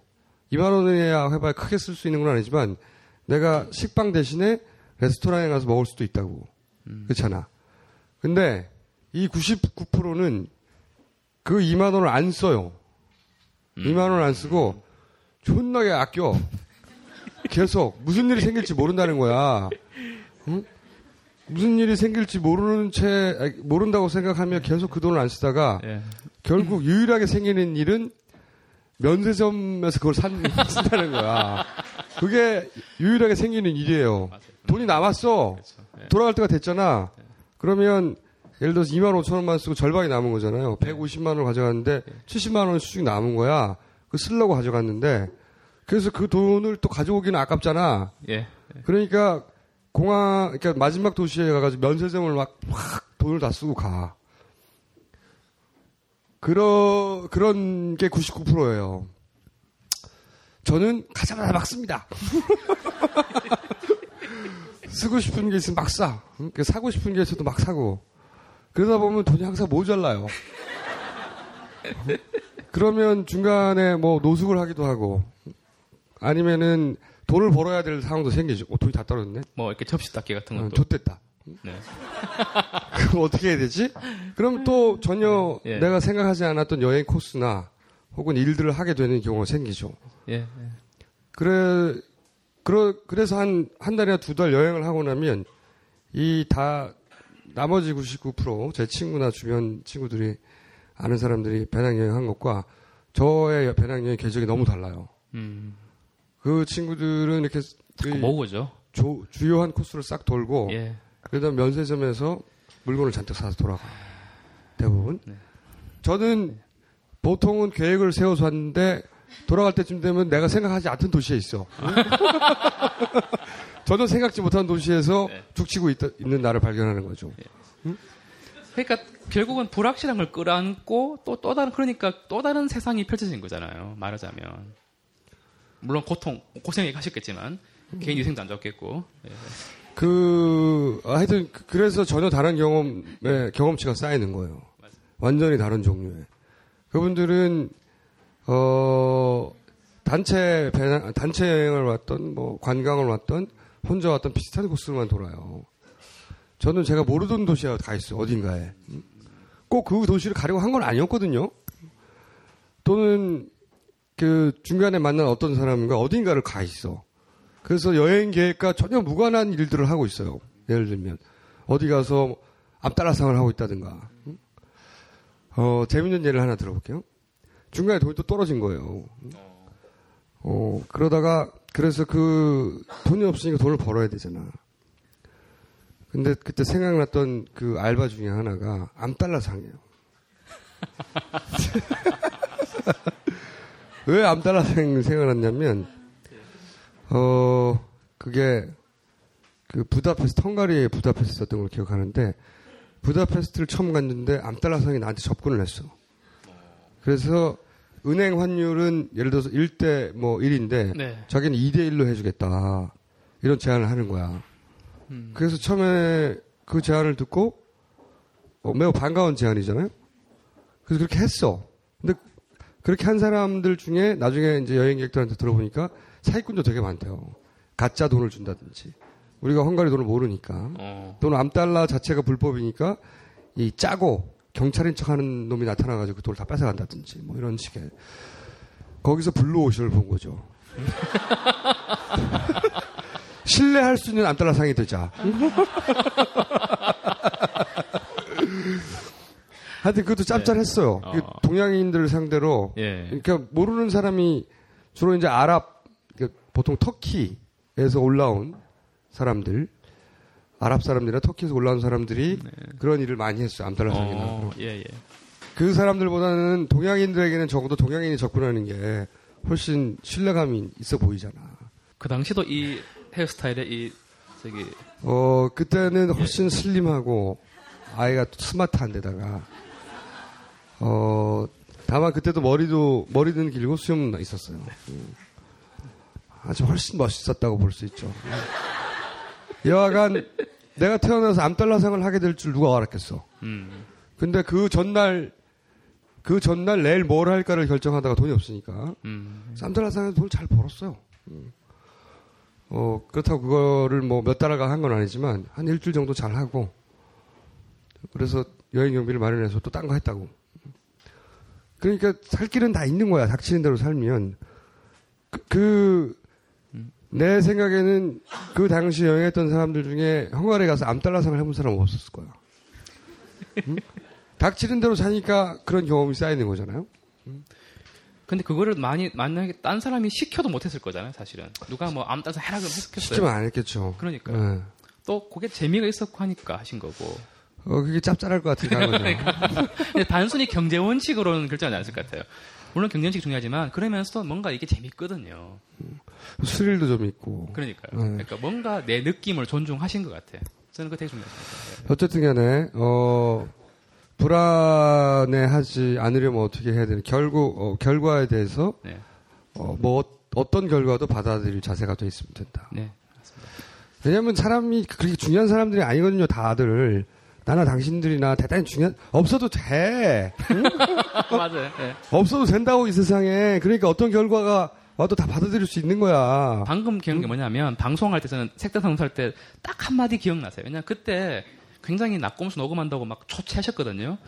2만 원이야 해봐야 크게 쓸 수 있는 건 아니지만 내가 식빵 대신에 레스토랑에 가서 먹을 수도 있다고. 그렇잖아. 근데 이 99%는 그 2만 원을 안 써요. 2만 원을 안 쓰고 존나게 아껴. 계속 무슨 일이 생길지 모른다는 거야. 응? 무슨 일이 생길지 모르는 채 아니, 모른다고 생각하며 계속 그 돈을 안 쓰다가 예. 결국 유일하게 생기는 일은 면세점에서 그걸 산, 쓴다는 거야. 그게 유일하게 생기는 일이에요. 돈이 남았어. 돌아갈 때가 됐잖아. 그러면 예를 들어서 2만 5천 원만 쓰고 절반이 남은 거잖아요. 150만 원을 가져갔는데 70만 원 수익 남은 거야. 그 쓰려고 가져갔는데 그래서 그 돈을 또 가져오기는 아깝잖아. 예. 그러니까 공항, 그러니까 마지막 도시에 가가지고 면세점을 막, 확 돈을 다 쓰고 가. 그러, 그런 게 99%예요. 저는 가자마자 막 씁니다. 쓰고 싶은 게 있으면 막 싸. 그러니까 사고 싶은 게 있어도 막 사고. 그러다 보면 돈이 항상 모자라요. 그러면 중간에 뭐 노숙을 하기도 하고 아니면은 돈을 벌어야 될 상황도 생기죠. 어, 돈이 다 떨어졌네. 뭐 이렇게 접시 닦기 같은 어, 것도. 좋됐다. 네. 그럼 어떻게 해야 되지? 그럼 또 전혀 예. 내가 생각하지 않았던 여행 코스나 혹은 일들을 하게 되는 경우가 생기죠. 예. 예. 그래, 그러, 그래서 한, 한 달이나 두 달 여행을 하고 나면 이 다 나머지 99%제 친구나 주변 친구들이 아는 사람들이 배낭여행 한 것과 저의 배낭여행 계획이 너무 달라요. 음. 그 친구들은 이렇게 그 모으죠. 조- 주요한 코스를 싹 돌고 예. 그러다 면세점에서 물건을 잔뜩 사서 돌아가. 대부분. 네. 저는 보통은 계획을 세워서 왔는데 돌아갈 때쯤 되면 내가 생각하지 않던 도시에 있어. 전혀 생각지 못한 도시에서 네. 죽치고 있, 는 나를 발견하는 거죠. 그러니까 결국은 불확실한 걸 끌어안고 또 또 다른 그러니까 또 다른 세상이 펼쳐진 거잖아요. 말하자면 물론 고통 고생이 가셨겠지만 개인 위생도 안 좋겠고 예. 그, 아, 하여튼, 그- 그래서 전혀 다른 경험에, 경험치가 쌓이는 거예요. 완전히 다른 종류의. 그분들은, 어, 단체 배낭, 단체 여행을 왔던, 뭐, 관광을 왔던, 혼자 왔던 비슷한 코스만 돌아요. 저는 제가 모르던 도시에 가 있어요, 어딘가에. 꼭 그 도시를 가려고 한 건 아니었거든요. 또는, 그, 중간에 만난 어떤 사람과 어딘가를 가 있어. 그래서 여행 계획과 전혀 무관한 일들을 하고 있어요. 예를 들면 어디 가서 앞따라상을 하고 있다든가. 응? 어, 재밌는 예를 하나 들어볼게요. 중간에 돈이 또 떨어진 거예요. 어, 그러다가 그래서 그 돈이 없으니까 돈을 벌어야 되잖아. 근데 그때 생각났던 그 알바 중에 하나가 암달러상이에요. 왜 암달러상 생각났냐면 어, 그게, 그 부다페스트, 헝가리의 부다페스트였던 걸 기억하는데, 부다페스트를 처음 갔는데 암달러상이 나한테 접근을 했어. 그래서 은행 환율은 예를 들어서 1대 뭐 1인데, 네. 자기는 2대 1로 해주겠다. 이런 제안을 하는 거야. 음. 그래서 처음에 그 제안을 듣고, 어, 매우 반가운 제안이잖아요? 그래서 그렇게 했어. 근데 그렇게 한 사람들 중에 나중에 이제 여행객들한테 들어보니까 사기꾼도 되게 많대요. 가짜 돈을 준다든지. 우리가 헝가리 돈을 모르니까. 어. 또는 암달러 자체가 불법이니까 이 짜고 경찰인 척 하는 놈이 나타나가지고 그 돈을 다 뺏어간다든지 뭐 이런 식의. 거기서 블루오션을 본 거죠. 신뢰할 수 있는 암달러 상이 되자. 하여튼 그것도 짭짤했어요. 네. 그 어. 동양인들 상대로 예. 그러니까 모르는 사람이 주로 이제 아랍 그러니까 보통 터키에서 올라온 사람들 아랍 사람들이나 터키에서 올라온 사람들이 그런 일을 많이 했어요. 암달라상이나. 네. 어, 예, 예. 그 사람들보다는 동양인들에게는 적어도 동양인이 접근하는 게 훨씬 신뢰감이 있어 보이잖아. 그 당시도 이 헤어스타일에 이 저기 어, 그때는 훨씬 슬림하고 아이가 스마트한 데다가 어, 다만 그때도 머리도 머리는 길고 수염 있었어요. 음. 아주 훨씬 멋있었다고 볼 수 있죠. 여하간 내가 태어나서 암달러상을 하게 될 줄 누가 알았겠어. 음. 근데 그 전날 그 전날 내일 뭘 할까를 결정하다가 돈이 없으니까 음. 쌈달라상에서 돈을 잘 벌었어요. 음. 어, 그렇다고 그거를 뭐 몇 달간 한 건 아니지만 한 일주일 정도 잘 하고 그래서 여행 경비를 마련해서 또 딴 거 했다고. 그러니까 살 길은 다 있는 거야. 닥치는 대로 살면. 그, 내 생각에는 그 당시 여행했던 사람들 중에 헝가리에 가서 암달라상을 해본 사람 은 없었을 거야. 응? 닥치는 대로 사니까 그런 경험이 쌓이는 거잖아요. 근데 그거를 많이 만약에 딴 사람이 시켜도 못했을 거잖아요, 사실은. 누가 뭐 아무 따서 해라 그러면 했겠어요. 시키면 안 했겠죠. 그러니까요. 네. 또 그게 재미가 있었고 하니까 하신 거고. 어, 그게 짭짤할 것 거죠. 근데 단순히 경제 원칙으로는 결정하지 않았을 것 같아요. 물론 경제 원칙이 중요하지만 그러면서도 뭔가 이게 재밌거든요. 스릴도 좀 있고. 그러니까요. 네. 그러니까 뭔가 내 느낌을 존중하신 것 같아요. 저는 그거 되게 중요해요. 어쨌든 간에, 어, 불안해 하지 않으려면 어떻게 해야 되는, 결국, 어, 결과에 대해서, 네. 어, 뭐, 어떤 결과도 받아들일 자세가 돼 있으면 된다. 네. 왜냐면 사람이 그렇게 중요한 사람들이 아니거든요, 다들. 나나 당신들이나 대단히 중요한, 없어도 돼. 응? 맞아요. 네. 없어도 된다고 이 세상에. 그러니까 어떤 결과가 와도 다 받아들일 수 있는 거야. 방금 기억난 게 뭐냐면 방송할 때 저는 색다방송 할 때 딱 한마디 기억나세요. 왜냐면 그때 굉장히 낙곰수 녹음한다고 막 초췌하셨거든요.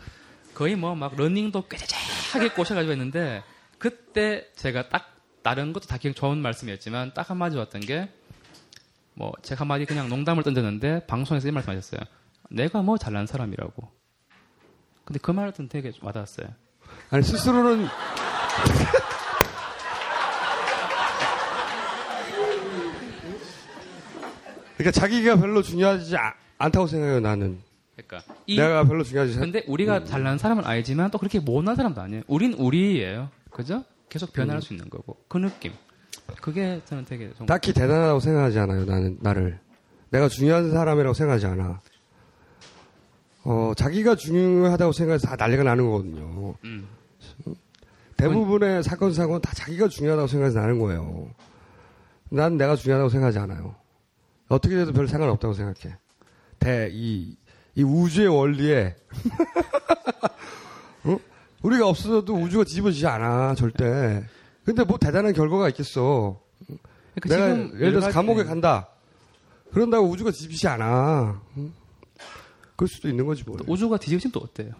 거의 뭐 막 러닝도 꾀재재하게 꼬셔가지고 했는데 그때 제가 딱 다른 것도 다 기억 좋은 말씀이었지만 딱 한마디 왔던 게 뭐 제가 한마디 그냥 농담을 던졌는데 방송에서 이 말씀하셨어요. 내가 뭐 잘난 사람이라고. 근데 그 말은 되게 와닿았어요. 아니, 스스로는. 그러니까 자기가 별로 중요하지 아- 않다고 생각해요, 나는. 그러니까 이 내가 별로 중요하지 않 근데 우리가 음. 잘난 사람은 알지만 또 그렇게 못난 사람도 아니에요. 우린 우리예요. 그죠? 계속 변할 음. 수 있는 거고. 그 느낌. 그게 저는 되게 좀 딱히 대단하다고 생각하지 않아요, 나는, 나를. 내가 중요한 사람이라고 생각하지 않아. 어, 자기가 중요하다고 생각해서 다 난리가 나는 거거든요. 음. 대부분의 사건, 사고는 다 자기가 중요하다고 생각해서 나는 거예요. 난 내가 중요하다고 생각하지 않아요. 어떻게 돼도 별 상관없다고 생각해. 대, 이, 이 우주의 원리에, 어? 우리가 없어져도 우주가 뒤집어지지 않아, 절대. 근데 뭐 대단한 결과가 있겠어. 그러니까 내가 지금 예를 들어서 감옥에 가지- 간다. 그런다고 우주가 뒤집히지 않아. 응? 그럴 수도 있는 거지 뭐. 우주가 뒤집으면 또 어때요?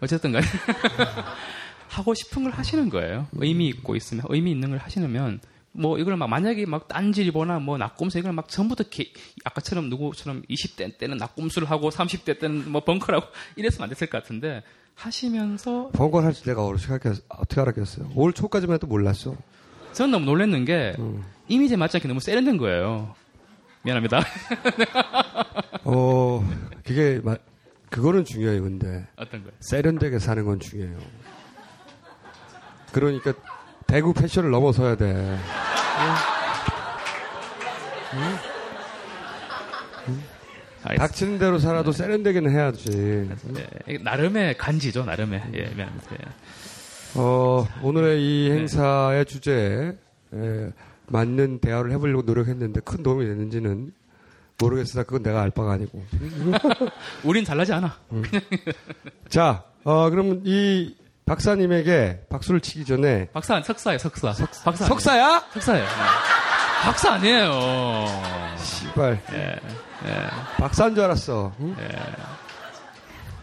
어쨌든 간에 하고 싶은 걸 하시는 거예요. 의미 있고 있으면 의미 있는 걸 하시면 뭐 이걸 막 만약에 막 딴질보나 뭐 낙곰수 이걸 막 전부터 개- 아까처럼 누구처럼 20대 때는 낙곰수를 하고 30대 때는 뭐 벙커라고 이랬으면 안 됐을 것 같은데 하시면서 번걸 할줄 내가 어떻게 알았겠어요. 올 초까지만 해도 몰랐어. 저는 너무 놀랐는 게 이미지에 맞지 않게 너무 세련된 거예요. 미안합니다. 어, 그게, 마- 그거는 중요해요, 근데. 어떤 거요? 세련되게 사는 건 중요해요. 그러니까, 대구 패션을 넘어서야 돼. 응? 응? 응? 닥치는 대로 살아도 세련되게는 해야지. 네, 이게 나름의 간지죠, 나름의. 예, 미안합니다. 예. 어, 오늘의 이 행사의 주제에 에, 맞는 대화를 해보려고 노력했는데 큰 도움이 됐는지는 모르겠으나 그건 내가 알 바가 아니고. 우린 잘나지 않아. 자, 어, 그러면 이 박사님에게 박수를 치기 전에 박사, 석사예요, 석사. 박사. 석사야? 석사예요. 네. 박사 아니에요. 씨발. 예, 예. 박사인 줄 알았어. 응?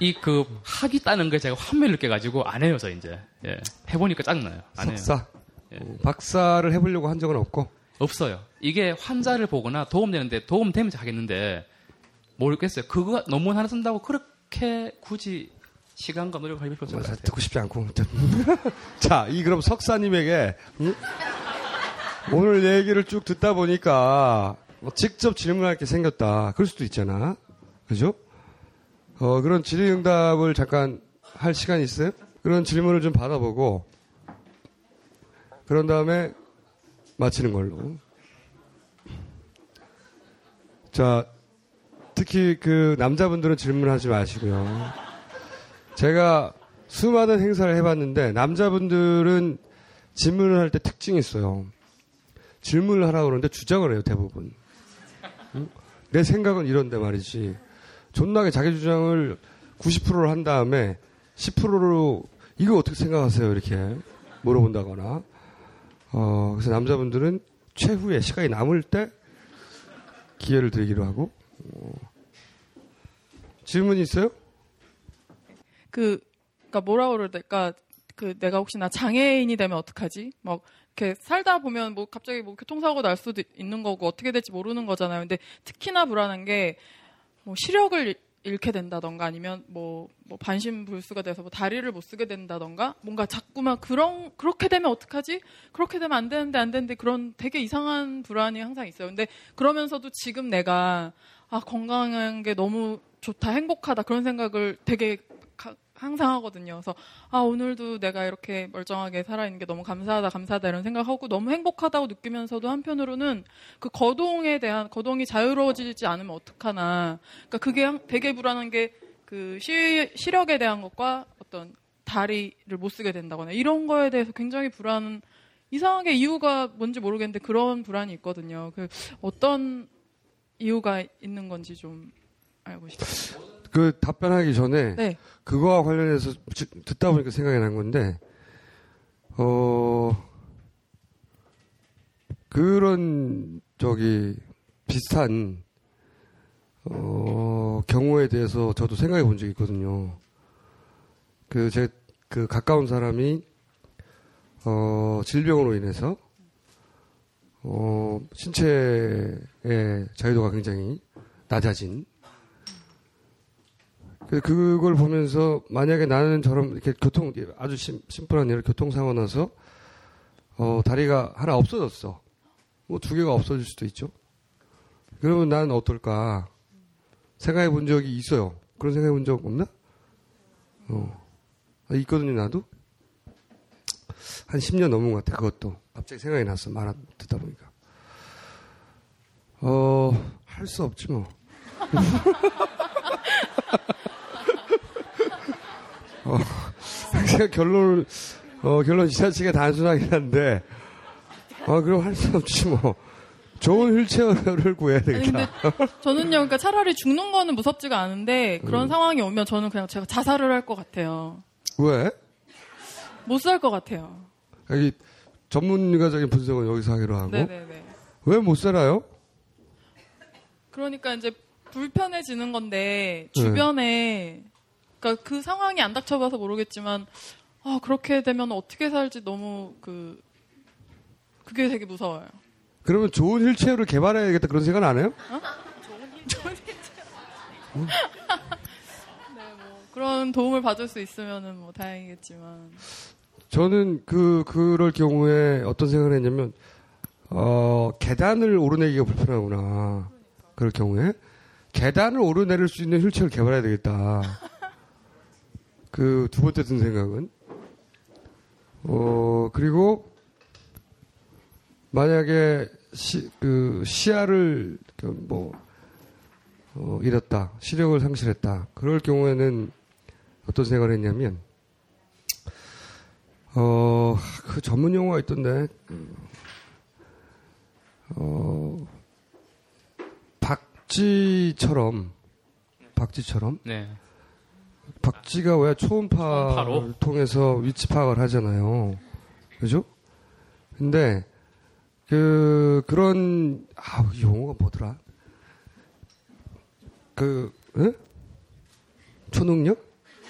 이그 학위 따는 게 제가 환멸을 느껴가지고 안 해요, 저 이제. 예. 해보니까 짜증나요. 안 해요. 석사. 어, 박사를 해보려고 한 적은 없고. 없어요. 이게 환자를 보거나 도움되는데 도움되면 하겠는데 모르겠어요. 그거 논문 하나 쓴다고 그렇게 굳이 시간과 노력을 할 필요 없을 것 같아요. 듣고 싶지 않고. 자, 이 그럼 석사님에게 응? 오늘 얘기를 쭉 듣다 보니까 뭐 직접 질문할 게 생겼다. 그럴 수도 있잖아. 그죠? 어, 그런 질의응답을 잠깐 할 시간 있어요? 그런 질문을 좀 받아보고 그런 다음에 마치는 걸로. 자, 특히 그 남자분들은 질문하지 마시고요. 제가 수많은 행사를 해봤는데 남자분들은 질문을 할 때 특징이 있어요. 질문을 하라고 그러는데 주장을 해요, 대부분. 응? 내 생각은 이런데 말이지. 존나게 자기 주장을 90%를 한 다음에 10%로 이거 어떻게 생각하세요? 이렇게 물어본다거나. 어, 그래서 남자분들은 최후의 시간이 남을 때 기회를 드리기로 하고. 어. 질문 있어요? 그, 그니까 뭐라 그래야 될까, 그 내가 혹시나 장애인이 되면 어떡하지? 막, 이렇게 살다 보면 뭐 갑자기 뭐 교통사고 날 수도 있는 거고 어떻게 될지 모르는 거잖아요. 근데 특히나 불안한 게, 뭐 시력을 잃게 된다던가 아니면 뭐, 뭐 반신불수가 돼서 뭐 다리를 못 쓰게 된다던가 뭔가 자꾸만 그런 그렇게 되면 어떡하지? 그렇게 되면 안 되는데 안 되는데 그런 되게 이상한 불안이 항상 있어요. 근데 그러면서도 지금 내가 아 건강한 게 너무 좋다 행복하다 그런 생각을 되게 가- 항상 하거든요. 그래서 아 오늘도 내가 이렇게 멀쩡하게 살아있는 게 너무 감사하다 감사하다 이런 생각하고 너무 행복하다고 느끼면서도 한편으로는 그 거동에 대한 거동이 자유로워지지 않으면 어떡하나 그러니까 그게 항- 되게 불안한 게 그 시력에 대한 것과 어떤 다리를 못 쓰게 된다거나 이런 거에 대해서 굉장히 불안 이상하게 이유가 뭔지 모르겠는데 그런 불안이 있거든요. 그 어떤 이유가 있는 건지 좀 알고 싶어요. 그 답변하기 전에 네. 그거와 관련해서 지- 듣다 보니까 생각이 난 건데 어 그런 저기 비슷한 어 경우에 대해서 저도 생각해 본 적이 있거든요. 그 제 그 가까운 사람이 어 질병으로 인해서 어 신체의 자유도가 굉장히 낮아진 그- 그걸 보면서 만약에 나는 저런 이렇게 교통 아주 심, 심플한 예로 교통 사고 나서 어 다리가 하나 없어졌어. 뭐 두 개가 없어질 수도 있죠. 그러면 나는 어떨까 생각해 본 적이 있어요. 그런 생각해 본 적 없나? 어 아, 있거든요 나도 한 10년 넘은 것 같아 그것도 갑자기 생각이 났어 말 듣다 보니까 어 할 수 없지 뭐. 어, 제가 결론을, 어, 결론 지나치게 단순하긴 한데, 어, 그럼 할 수 없지 뭐. 좋은 휠체어를 구해야 되겠다. 저는요, 그러니까 차라리 죽는 거는 무섭지가 않은데 그런 음. 상황이 오면 저는 그냥 제가 자살을 할 것 같아요. 왜? 못 살 것 같아요. 여기 전문가적인 분석은 여기서 하기로 하고. 네네네. 왜못 살아요? 그러니까 이제 불편해지는 건데 네. 주변에 그러니까 그 상황이 안 닥쳐봐서 모르겠지만 아 그렇게 되면 어떻게 살지 너무 그 그게 되게 무서워요. 그러면 좋은 휠체어를 개발해야겠다 그런 생각 안 해요? 어? 좋은 네, 뭐 그런 도움을 받을 수 있으면은 뭐 다행이겠지만 저는 그, 그럴 경우에 어떤 생각을 했냐면, 어, 계단을 오르내기가 불편하구나. 그럴 경우에. 계단을 오르내릴 수 있는 휠체어를 개발해야 되겠다. 그 두 번째 든 생각은. 어, 그리고, 만약에 시, 그 시야를 그 뭐, 어, 잃었다. 시력을 상실했다. 그럴 경우에는 어떤 생각을 했냐면, 어, 그 전문 용어가 있던데, 어, 박쥐처럼, 박쥐처럼, 네. 박쥐가 왜 초음파를 초음파로? 통해서 위치 파악을 하잖아요. 그죠? 근데, 그, 그런, 아, 용어가 뭐더라? 그, 에? 초능력?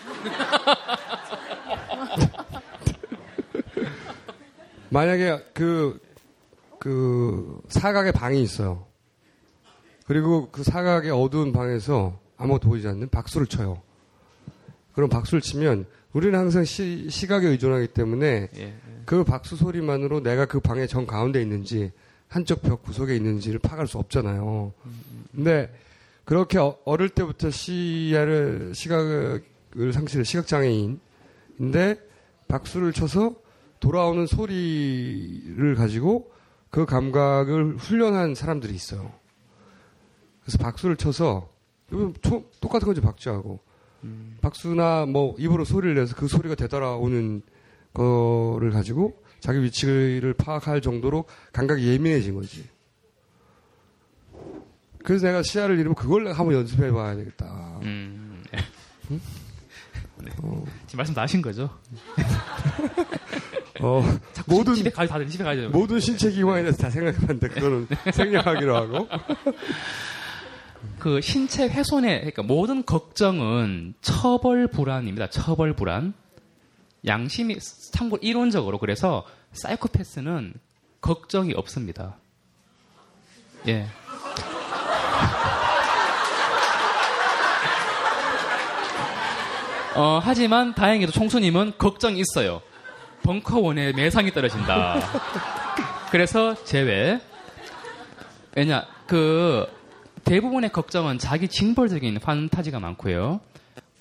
만약에 그, 그 사각의 방이 있어요. 그리고 그 사각의 어두운 방에서 아무것도 보이지 않는 박수를 쳐요. 그럼 박수를 치면 우리는 항상 시, 시각에 의존하기 때문에 예, 예. 그 박수 소리만으로 내가 그 방의 정 가운데 있는지 한쪽 벽 구석에 있는지를 파악할 수 없잖아요. 근데 그렇게 어- 어릴 때부터 시야를 시각을 상실해 시각 장애인인데 박수를 쳐서 돌아오는 소리를 가지고 그 감각을 훈련한 사람들이 있어요. 그래서 박수를 쳐서 똑같은 거지 박쥐하고 박수나 뭐 입으로 소리를 내서 그 소리가 되돌아오는 거를 가지고 자기 위치를 파악할 정도로 감각이 예민해진 거지. 그래서 내가 시야를 잃으면 그걸 한번 연습해 봐야 되겠다. 음. 응? 네. 어. 지금 말씀 다 하신 거죠? 어, 모든 집에 가 다들 집에 가야 돼요. 모든 신체 기관에 대해서 다 생각해봤는데 그거는 생략하기로 하고. 그 신체 훼손에 그러니까 모든 걱정은 처벌 불안입니다. 처벌 불안. 양심이 참고 이론적으로 그래서 사이코패스는 걱정이 없습니다. 예. 어, 하지만 다행히도 총수님은 걱정이 있어요. 벙커원에 매상이 떨어진다. 그래서 제외. 왜냐, 그, 대부분의 걱정은 자기 징벌적인 판타지가 많고요.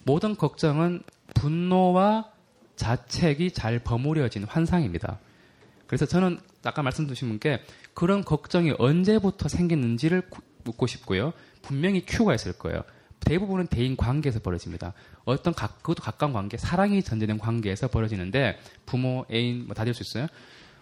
모든 걱정은 분노와 자책이 잘 버무려진 환상입니다. 그래서 저는 아까 말씀드린 분께 그런 걱정이 언제부터 생겼는지를 구- 묻고 싶고요. 분명히 큐가 있을 거예요. 대부분은 대인 관계에서 벌어집니다. 어떤 각, 그것도 가까운 관계, 사랑이 전제된 관계에서 벌어지는데 부모, 애인 뭐 다 될 수 있어요.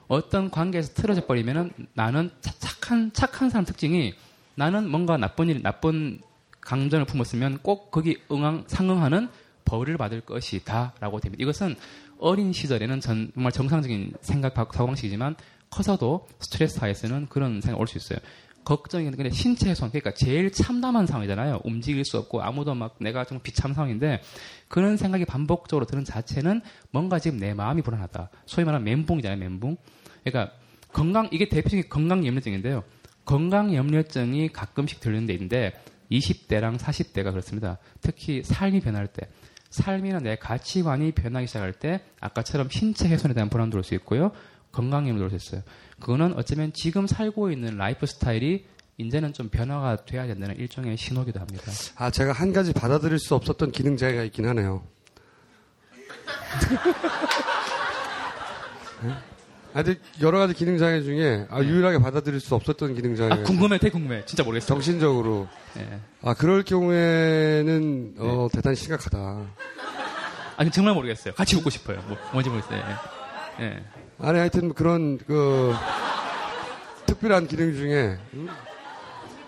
어떤 관계에서 틀어져 버리면은 나는 차- 착한 착한 사람 특징이 나는 뭔가 나쁜 일, 나쁜 감정을 품었으면 꼭 거기 응항 상응하는 벌을 받을 것이다 라고 됩니다. 이것은 어린 시절에는 전- 정말 정상적인 생각 사고방식이지만 커서도 스트레스 하에서는 그런 생각 올수 있어요. 걱정이 근데 신체 훼손 그러니까 제일 참담한 상황이잖아요. 움직일 수 없고 아무도 막 내가 좀 비참 상황인데 그런 생각이 반복적으로 드는 자체는 뭔가 지금 내 마음이 불안하다. 소위 말하는 멘붕이잖아요. 멘붕. 그러니까 건강 이게 대표적인 건강 염려증인데요. 건강 염려증이 가끔씩 들리는 데 있는데 20대랑 40대가 그렇습니다. 특히 삶이 변할 때 삶이나 내 가치관이 변하기 시작할 때 아까처럼 신체 훼손에 대한 불안도 올 수 있고요. 건강 염려도 올 수 있어요. 그거는 어쩌면 지금 살고 있는 라이프 스타일이 이제는 좀 변화가 돼야 된다는 일종의 신호기도 합니다. 아, 제가 한 가지 받아들일 수 없었던 기능 장애가 있긴 하네요. 네? 아, 근데 여러 가지 기능 장애 중에 아, 유일하게 받아들일 수 없었던 기능 장애. 아, 궁금해, 되게 궁금해. 진짜 모르겠어요. 정신적으로. 예. 아, 그럴 경우에는 어, 대단히 심각하다. 아니 정말 모르겠어요. 같이 웃고 싶어요. 뭐, 뭔지 모르겠어요. 예. 예. 아니, 하여튼 그런 그 특별한 기능 중에 음?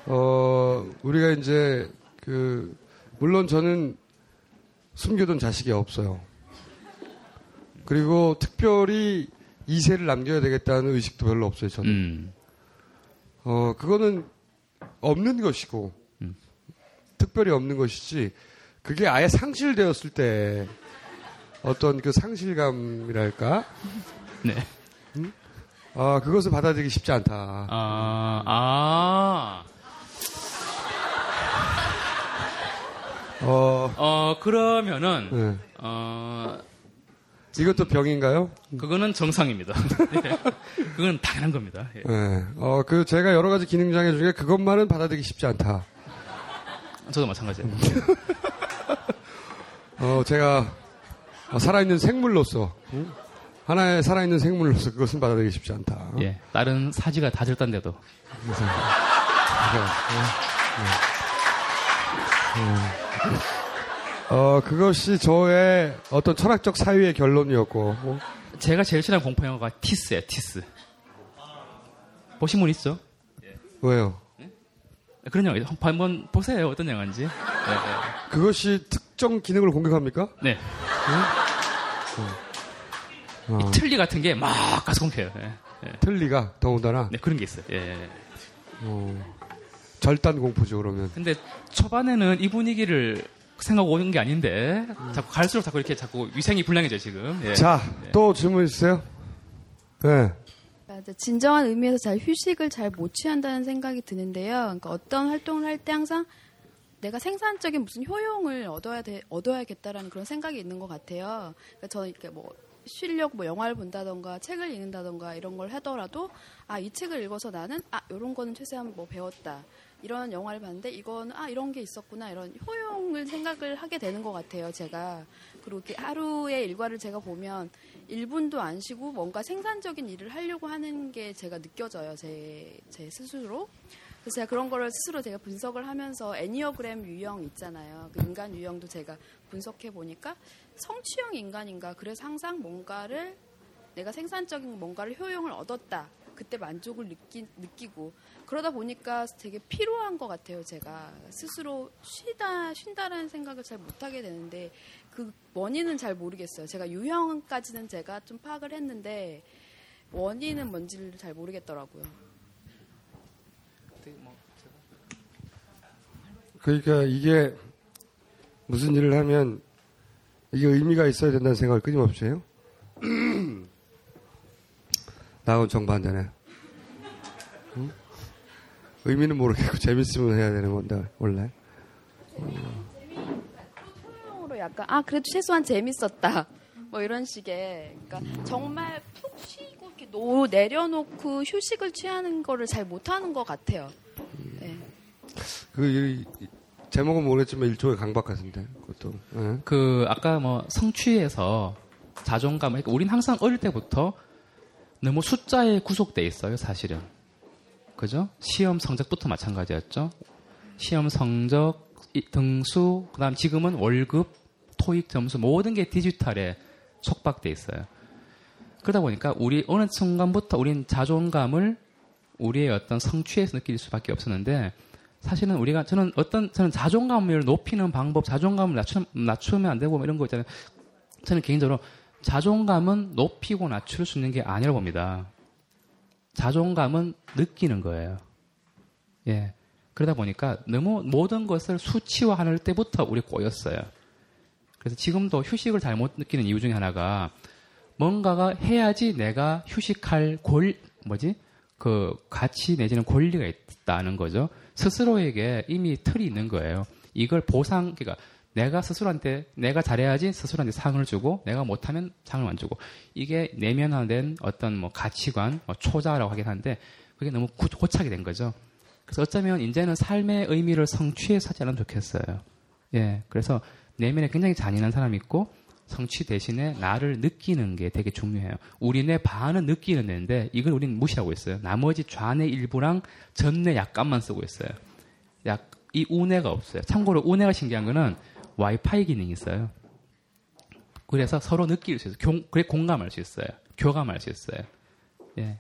어, 우리가 이제 그 물론 저는 숨겨둔 자식이 없어요. 그리고 특별히 이세를 남겨야 되겠다는 의식도 별로 없어요, 저는. 음. 어, 그거는 없는 것이고, 특별히 없는 것이지, 그게 아예 상실되었을 때, 어떤 그 상실감이랄까? 네. 음? 아, 그것을 받아들이기 쉽지 않다. 아, 아. 어, 어, 그러면은, 네. 어, 이것도 병인가요? 그거는 정상입니다. 네. 그건 당연한 겁니다. 예. 네. 어, 그 제가 여러 가지 기능 장애 중에 그것만은 받아들이기 쉽지 않다. 저도 마찬가지예요. 어, 제가 어, 살아있는 생물로서, 응? 하나의 살아있는 생물로서 그것은 받아들이기 쉽지 않다. 예. 다른 사지가 다 절단돼도. 그래서, 어, 어, 그것이 저의 어떤 철학적 사유의 결론이었고, 어, 제가 제일 싫어하는 공포 영화가 티스예요, 티스. 보신 분 있어? 왜요? 그런 영화 한번 보세요. 어떤 영화인지. 네, 그것이 특정 기능을 공격합니까? 네. 어. 이 틀리 같은 게 막 가스공해요. 예. 예. 틀리가 더군다나 네, 그런 게 있어요. 예, 예. 어, 절단 공포죠 그러면. 근데 초반에는 이 분위기를 생각하고 오는 게 아닌데 자꾸 갈수록 자꾸 이렇게 자꾸 위생이 불량해져 지금. 예. 자, 예. 또 질문 있으세요? 네. 맞아. 진정한 의미에서 잘 휴식을 잘 못 취한다는 생각이 드는데요. 그러니까 어떤 활동을 할 때 항상 내가 생산적인 무슨 효용을 얻어야 돼, 얻어야겠다라는 그런 생각이 있는 것 같아요. 그러니까 저는 이렇게 뭐 쉬려고 뭐 영화를 본다던가 책을 읽는다던가 이런 걸 하더라도 아 이 책을 읽어서 나는 아 이런 거는 최소한 뭐 배웠다 이런 영화를 봤는데 이거는 아 이런 게 있었구나 이런 효용을 생각을 하게 되는 것 같아요 제가 그리고 이렇게 하루의 일과를 제가 보면 1분도 안 쉬고 뭔가 생산적인 일을 하려고 하는 게 제가 느껴져요 제, 제 스스로 그래서 제가 그런 거를 스스로 제가 분석을 하면서 애니어그램 유형 있잖아요. 그 인간 유형도 제가 분석해 보니까 성취형 인간인가. 그래서 항상 뭔가를 내가 생산적인 뭔가를 효용을 얻었다. 그때 만족을 느끼, 느끼고 그러다 보니까 되게 피로한 것 같아요. 제가 스스로 쉬다 쉰다라는 생각을 잘 못하게 되는데 그 원인은 잘 모르겠어요. 제가 유형까지는 제가 좀 파악을 했는데 원인은 뭔지를 잘 모르겠더라고요. 그러니까 이게 무슨 일을 하면 이게 의미가 있어야 된다는 생각을 끊임없이 해요. 나하고 정반대네. 응? 의미는 모르겠고 재밌으면 해야 되는 건데 원래. 효용으로 스스로 약간 아 그래도 최소한 재밌었다. 뭐 이런 식의 그러니까 정말 푹 쉬고 이렇게 노, 내려놓고 휴식을 취하는 거를 잘 못하는 것 같아요. 네. 그 제목은 모르겠지만 일종의 강박 같은데 그것도. 예. 그 아까 뭐 성취에서 자존감을 그러니까 우린 항상 어릴 때부터 너무 숫자에 구속돼 있어요, 사실은. 그죠? 시험 성적부터 마찬가지였죠. 시험 성적, 이- 등수, 그다음 지금은 월급, 토익 점수 모든 게 디지털에 속박돼 있어요. 그러다 보니까 우리 어느 순간부터 우린 자존감을 우리의 어떤 성취에서 느낄 수밖에 없었는데 사실은 우리가 저는 어떤 저는 자존감을 높이는 방법, 자존감을 낮추, 낮추면 안 되고 뭐 이런 거 있잖아요. 저는 개인적으로 자존감은 높이고 낮출 수 있는 게 아니라고 봅니다. 자존감은 느끼는 거예요. 예. 그러다 보니까 너무 모든 것을 수치화할 때부터 우리 꼬였어요. 그래서 지금도 휴식을 잘못 느끼는 이유 중에 하나가 뭔가가 해야지 내가 휴식할 골, 뭐지? 그 가치 내지는 권리가 있다는 거죠. 스스로에게 이미 틀이 있는 거예요. 이걸 보상, 그러니까 내가 스스로한테 내가 잘해야지 스스로한테 상을 주고 내가 못하면 상을 안 주고 이게 내면화된 어떤 뭐 가치관, 뭐 초자라고 하긴 한데 그게 너무 구- 고착이 된 거죠. 그래서 어쩌면 이제는 삶의 의미를 성취해 사지 않으면 좋겠어요. 예, 그래서 내면에 굉장히 잔인한 사람이 있고 성취 대신에 나를 느끼는 게 되게 중요해요. 우리 뇌 반은 느끼는 뇌인데 이걸 우리는 무시하고 있어요. 나머지 좌뇌 일부랑 전뇌 약간만 쓰고 있어요. 약, 이 우뇌가 없어요. 참고로 우뇌가 신기한 거는 와이파이 기능이 있어요. 그래서 서로 느낄 수 있어요. 교, 그래 공감할 수 있어요. 교감할 수 있어요. 예.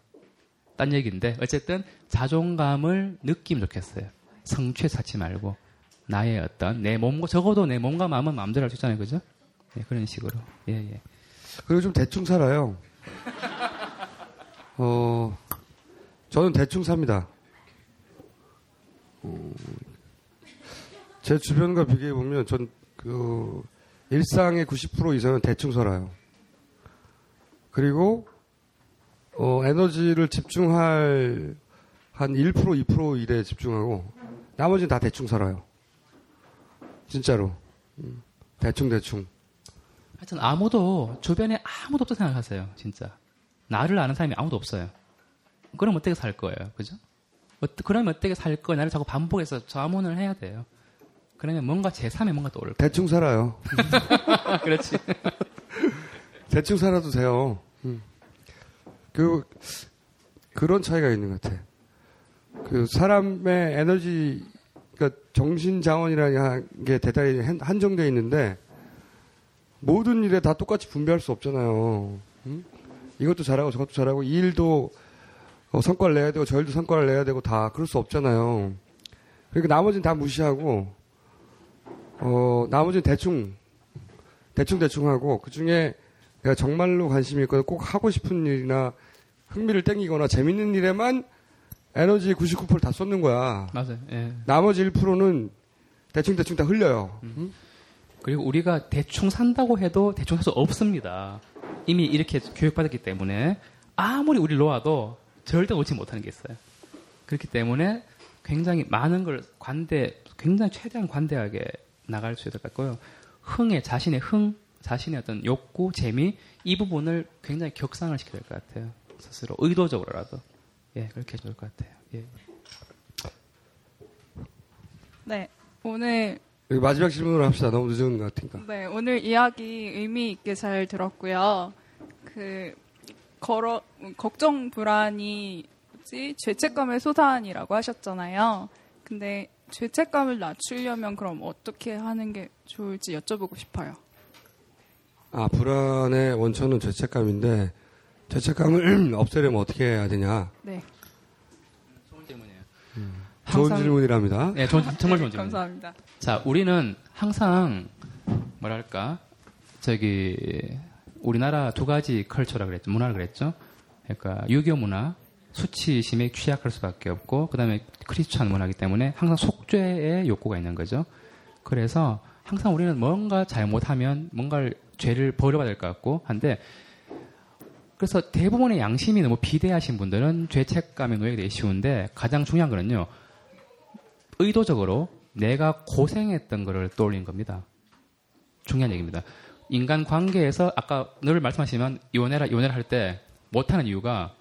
딴 얘기인데 어쨌든 자존감을 느끼면 좋겠어요. 성취에 찾지 말고 나의 어떤 내 몸과 적어도 내 몸과 마음은 마음대로 할 수 있잖아요, 그죠? 예, 그런 식으로. 예, 예. 그리고 좀 대충 살아요. 어, 저는 대충 삽니다. 어, 제 주변과 비교해 보면 전 그 일상의 90% 이상은 대충 살아요. 그리고 어, 에너지를 집중할 한 1% 2% 일에 집중하고 나머지는 다 대충 살아요. 진짜로. 음, 대충 대충. 하여튼 아무도 주변에 아무도 없다 생각하세요, 진짜. 나를 아는 사람이 아무도 없어요. 그럼 어떻게 살 거예요, 그죠? 어, 그러면 어떻게 살 거예요? 나를 자꾸 반복해서 자문을 해야 돼요. 그러면 뭔가 제3의 뭔가 떠오를 거예요. 대충 살아요. 그렇지. 대충 살아도 돼요. 음. 그, 그런 차이가 있는 것 같아. 그 사람의 에너지, 그러니까 정신 자원이라는 게 대단히 한- 한정되어 있는데 모든 일에 다 똑같이 분배할 수 없잖아요. 음? 이것도 잘하고 저것도 잘하고 이 일도 어, 성과를 내야 되고 저 일도 성과를 내야 되고 다 그럴 수 없잖아요. 그러니까 나머지는 다 무시하고 어, 나머지는 대충 대충 대충 하고 그 중에 내가 정말로 관심이 있거나 꼭 하고 싶은 일이나 흥미를 땡기거나 재밌는 일에만 에너지 99%다 쏟는 거야. 맞아요. 예. 나머지 1%는 대충 대충 다 흘려요. 음? 그리고 우리가 대충 산다고 해도 대충 살수 없습니다. 이미 이렇게 교육받았기 때문에 아무리 우리 놓아도 절대 놓지 못하는 게 있어요. 그렇기 때문에 굉장히 많은 걸 관대, 굉장히 최대한 관대하게 나갈 수 있을 것 같고요. 흥에, 자신의 흥, 자신의 어떤 욕구, 재미, 이 부분을 굉장히 격상을 시켜야 될 것 같아요. 스스로, 의도적으로라도. 예, 그렇게 해줄 것 같아요. 예. 네, 오늘 여기 마지막 질문을 합시다. 너무 늦은 것 같으니까. 네 오늘 이야기 의미 있게 잘 들었고요. 그 걸어 걱정 불안이 뭐지 죄책감의 소산이라고 하셨잖아요. 근데 죄책감을 낮추려면 그럼 어떻게 하는 게 좋을지 여쭤보고 싶어요. 아, 불안의 원천은 죄책감인데 죄책감을 없애려면 어떻게 해야 되냐? 네, 좋은 질문이에요. 좋은 항상- 질문이랍니다. 네, 좋은, 정말 좋은 질문. 감사합니다. 자, 우리는 항상 뭐랄까 저기 우리나라 두 가지 컬처라 그랬죠, 문화를 그랬죠. 그러니까 유교 문화, 수치심에 취약할 수밖에 없고, 그다음에 크리스천 문화이기 때문에 항상 속죄의 욕구가 있는 거죠. 그래서 항상 우리는 뭔가 잘못하면 뭔가를 죄를 벌어봐야 될것 같고 한데 그래서 대부분의 양심이 너무 비대하신 분들은 죄책감에 놓이게 되기 쉬운데 가장 중요한 거는요. 의도적으로 내가 고생했던 거를 떠올린 겁니다. 중요한 얘기입니다. 인간 관계에서 아까 늘 말씀하시면 이혼해라 이혼해라 할 때 못하는 이유가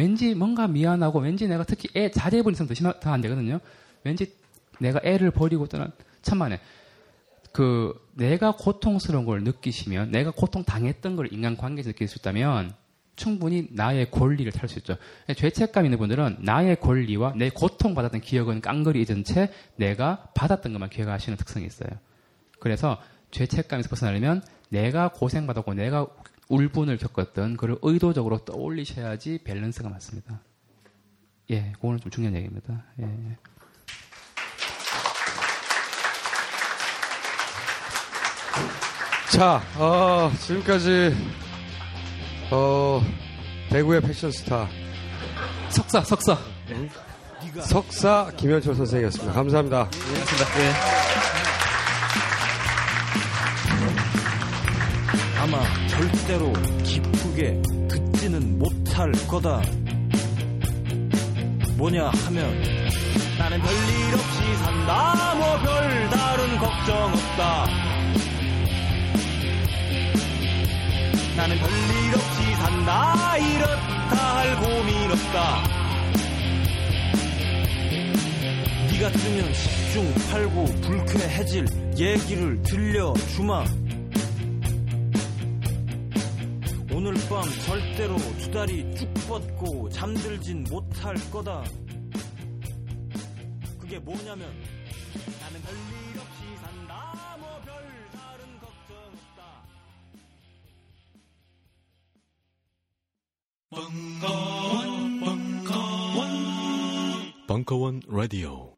왠지 뭔가 미안하고 왠지 내가 특히 애 자제분 있으면 더 심하 더안 되거든요. 왠지 내가 애를 버리고 떠난 천만에 그 내가 고통스러운 걸 느끼시면 내가 고통 당했던 걸 인간 관계에서 느낄 수 있다면 충분히 나의 권리를 탈 수 있죠. 죄책감 있는 분들은 나의 권리와 내 고통 받았던 기억은 깡그리 잊은 채 내가 받았던 것만 기억하시는 특성이 있어요. 그래서 죄책감에서 벗어나려면 내가 고생 받았고 내가 울분을 겪었던 그걸 의도적으로 떠올리셔야지 밸런스가 맞습니다. 예, 그거는 좀 중요한 얘기입니다. 예. 자, 어, 지금까지 어, 대구의 패션 스타 석사, 석사. 석사 김현철 선생이었습니다. 감사합니다. 고맙습니다. 예. 아마 절대로 기쁘게 듣지는 못할 거다. 뭐냐 하면 나는 별일 없이 산다. 뭐 별다른 걱정 없다. 나는 별일 없이 산다. 이렇다 할 고민 없다. 네 같으면 10중 8구 불쾌해질 얘기를 들려주마. 오늘 밤 절대로 두 다리 쭉 뻗고 잠들진 못할 거다. 그게 뭐냐면 나는 별일 없이 산다. 뭐 별 다른 걱정 없다. 벙커원, 벙커원, 벙커원 라디오.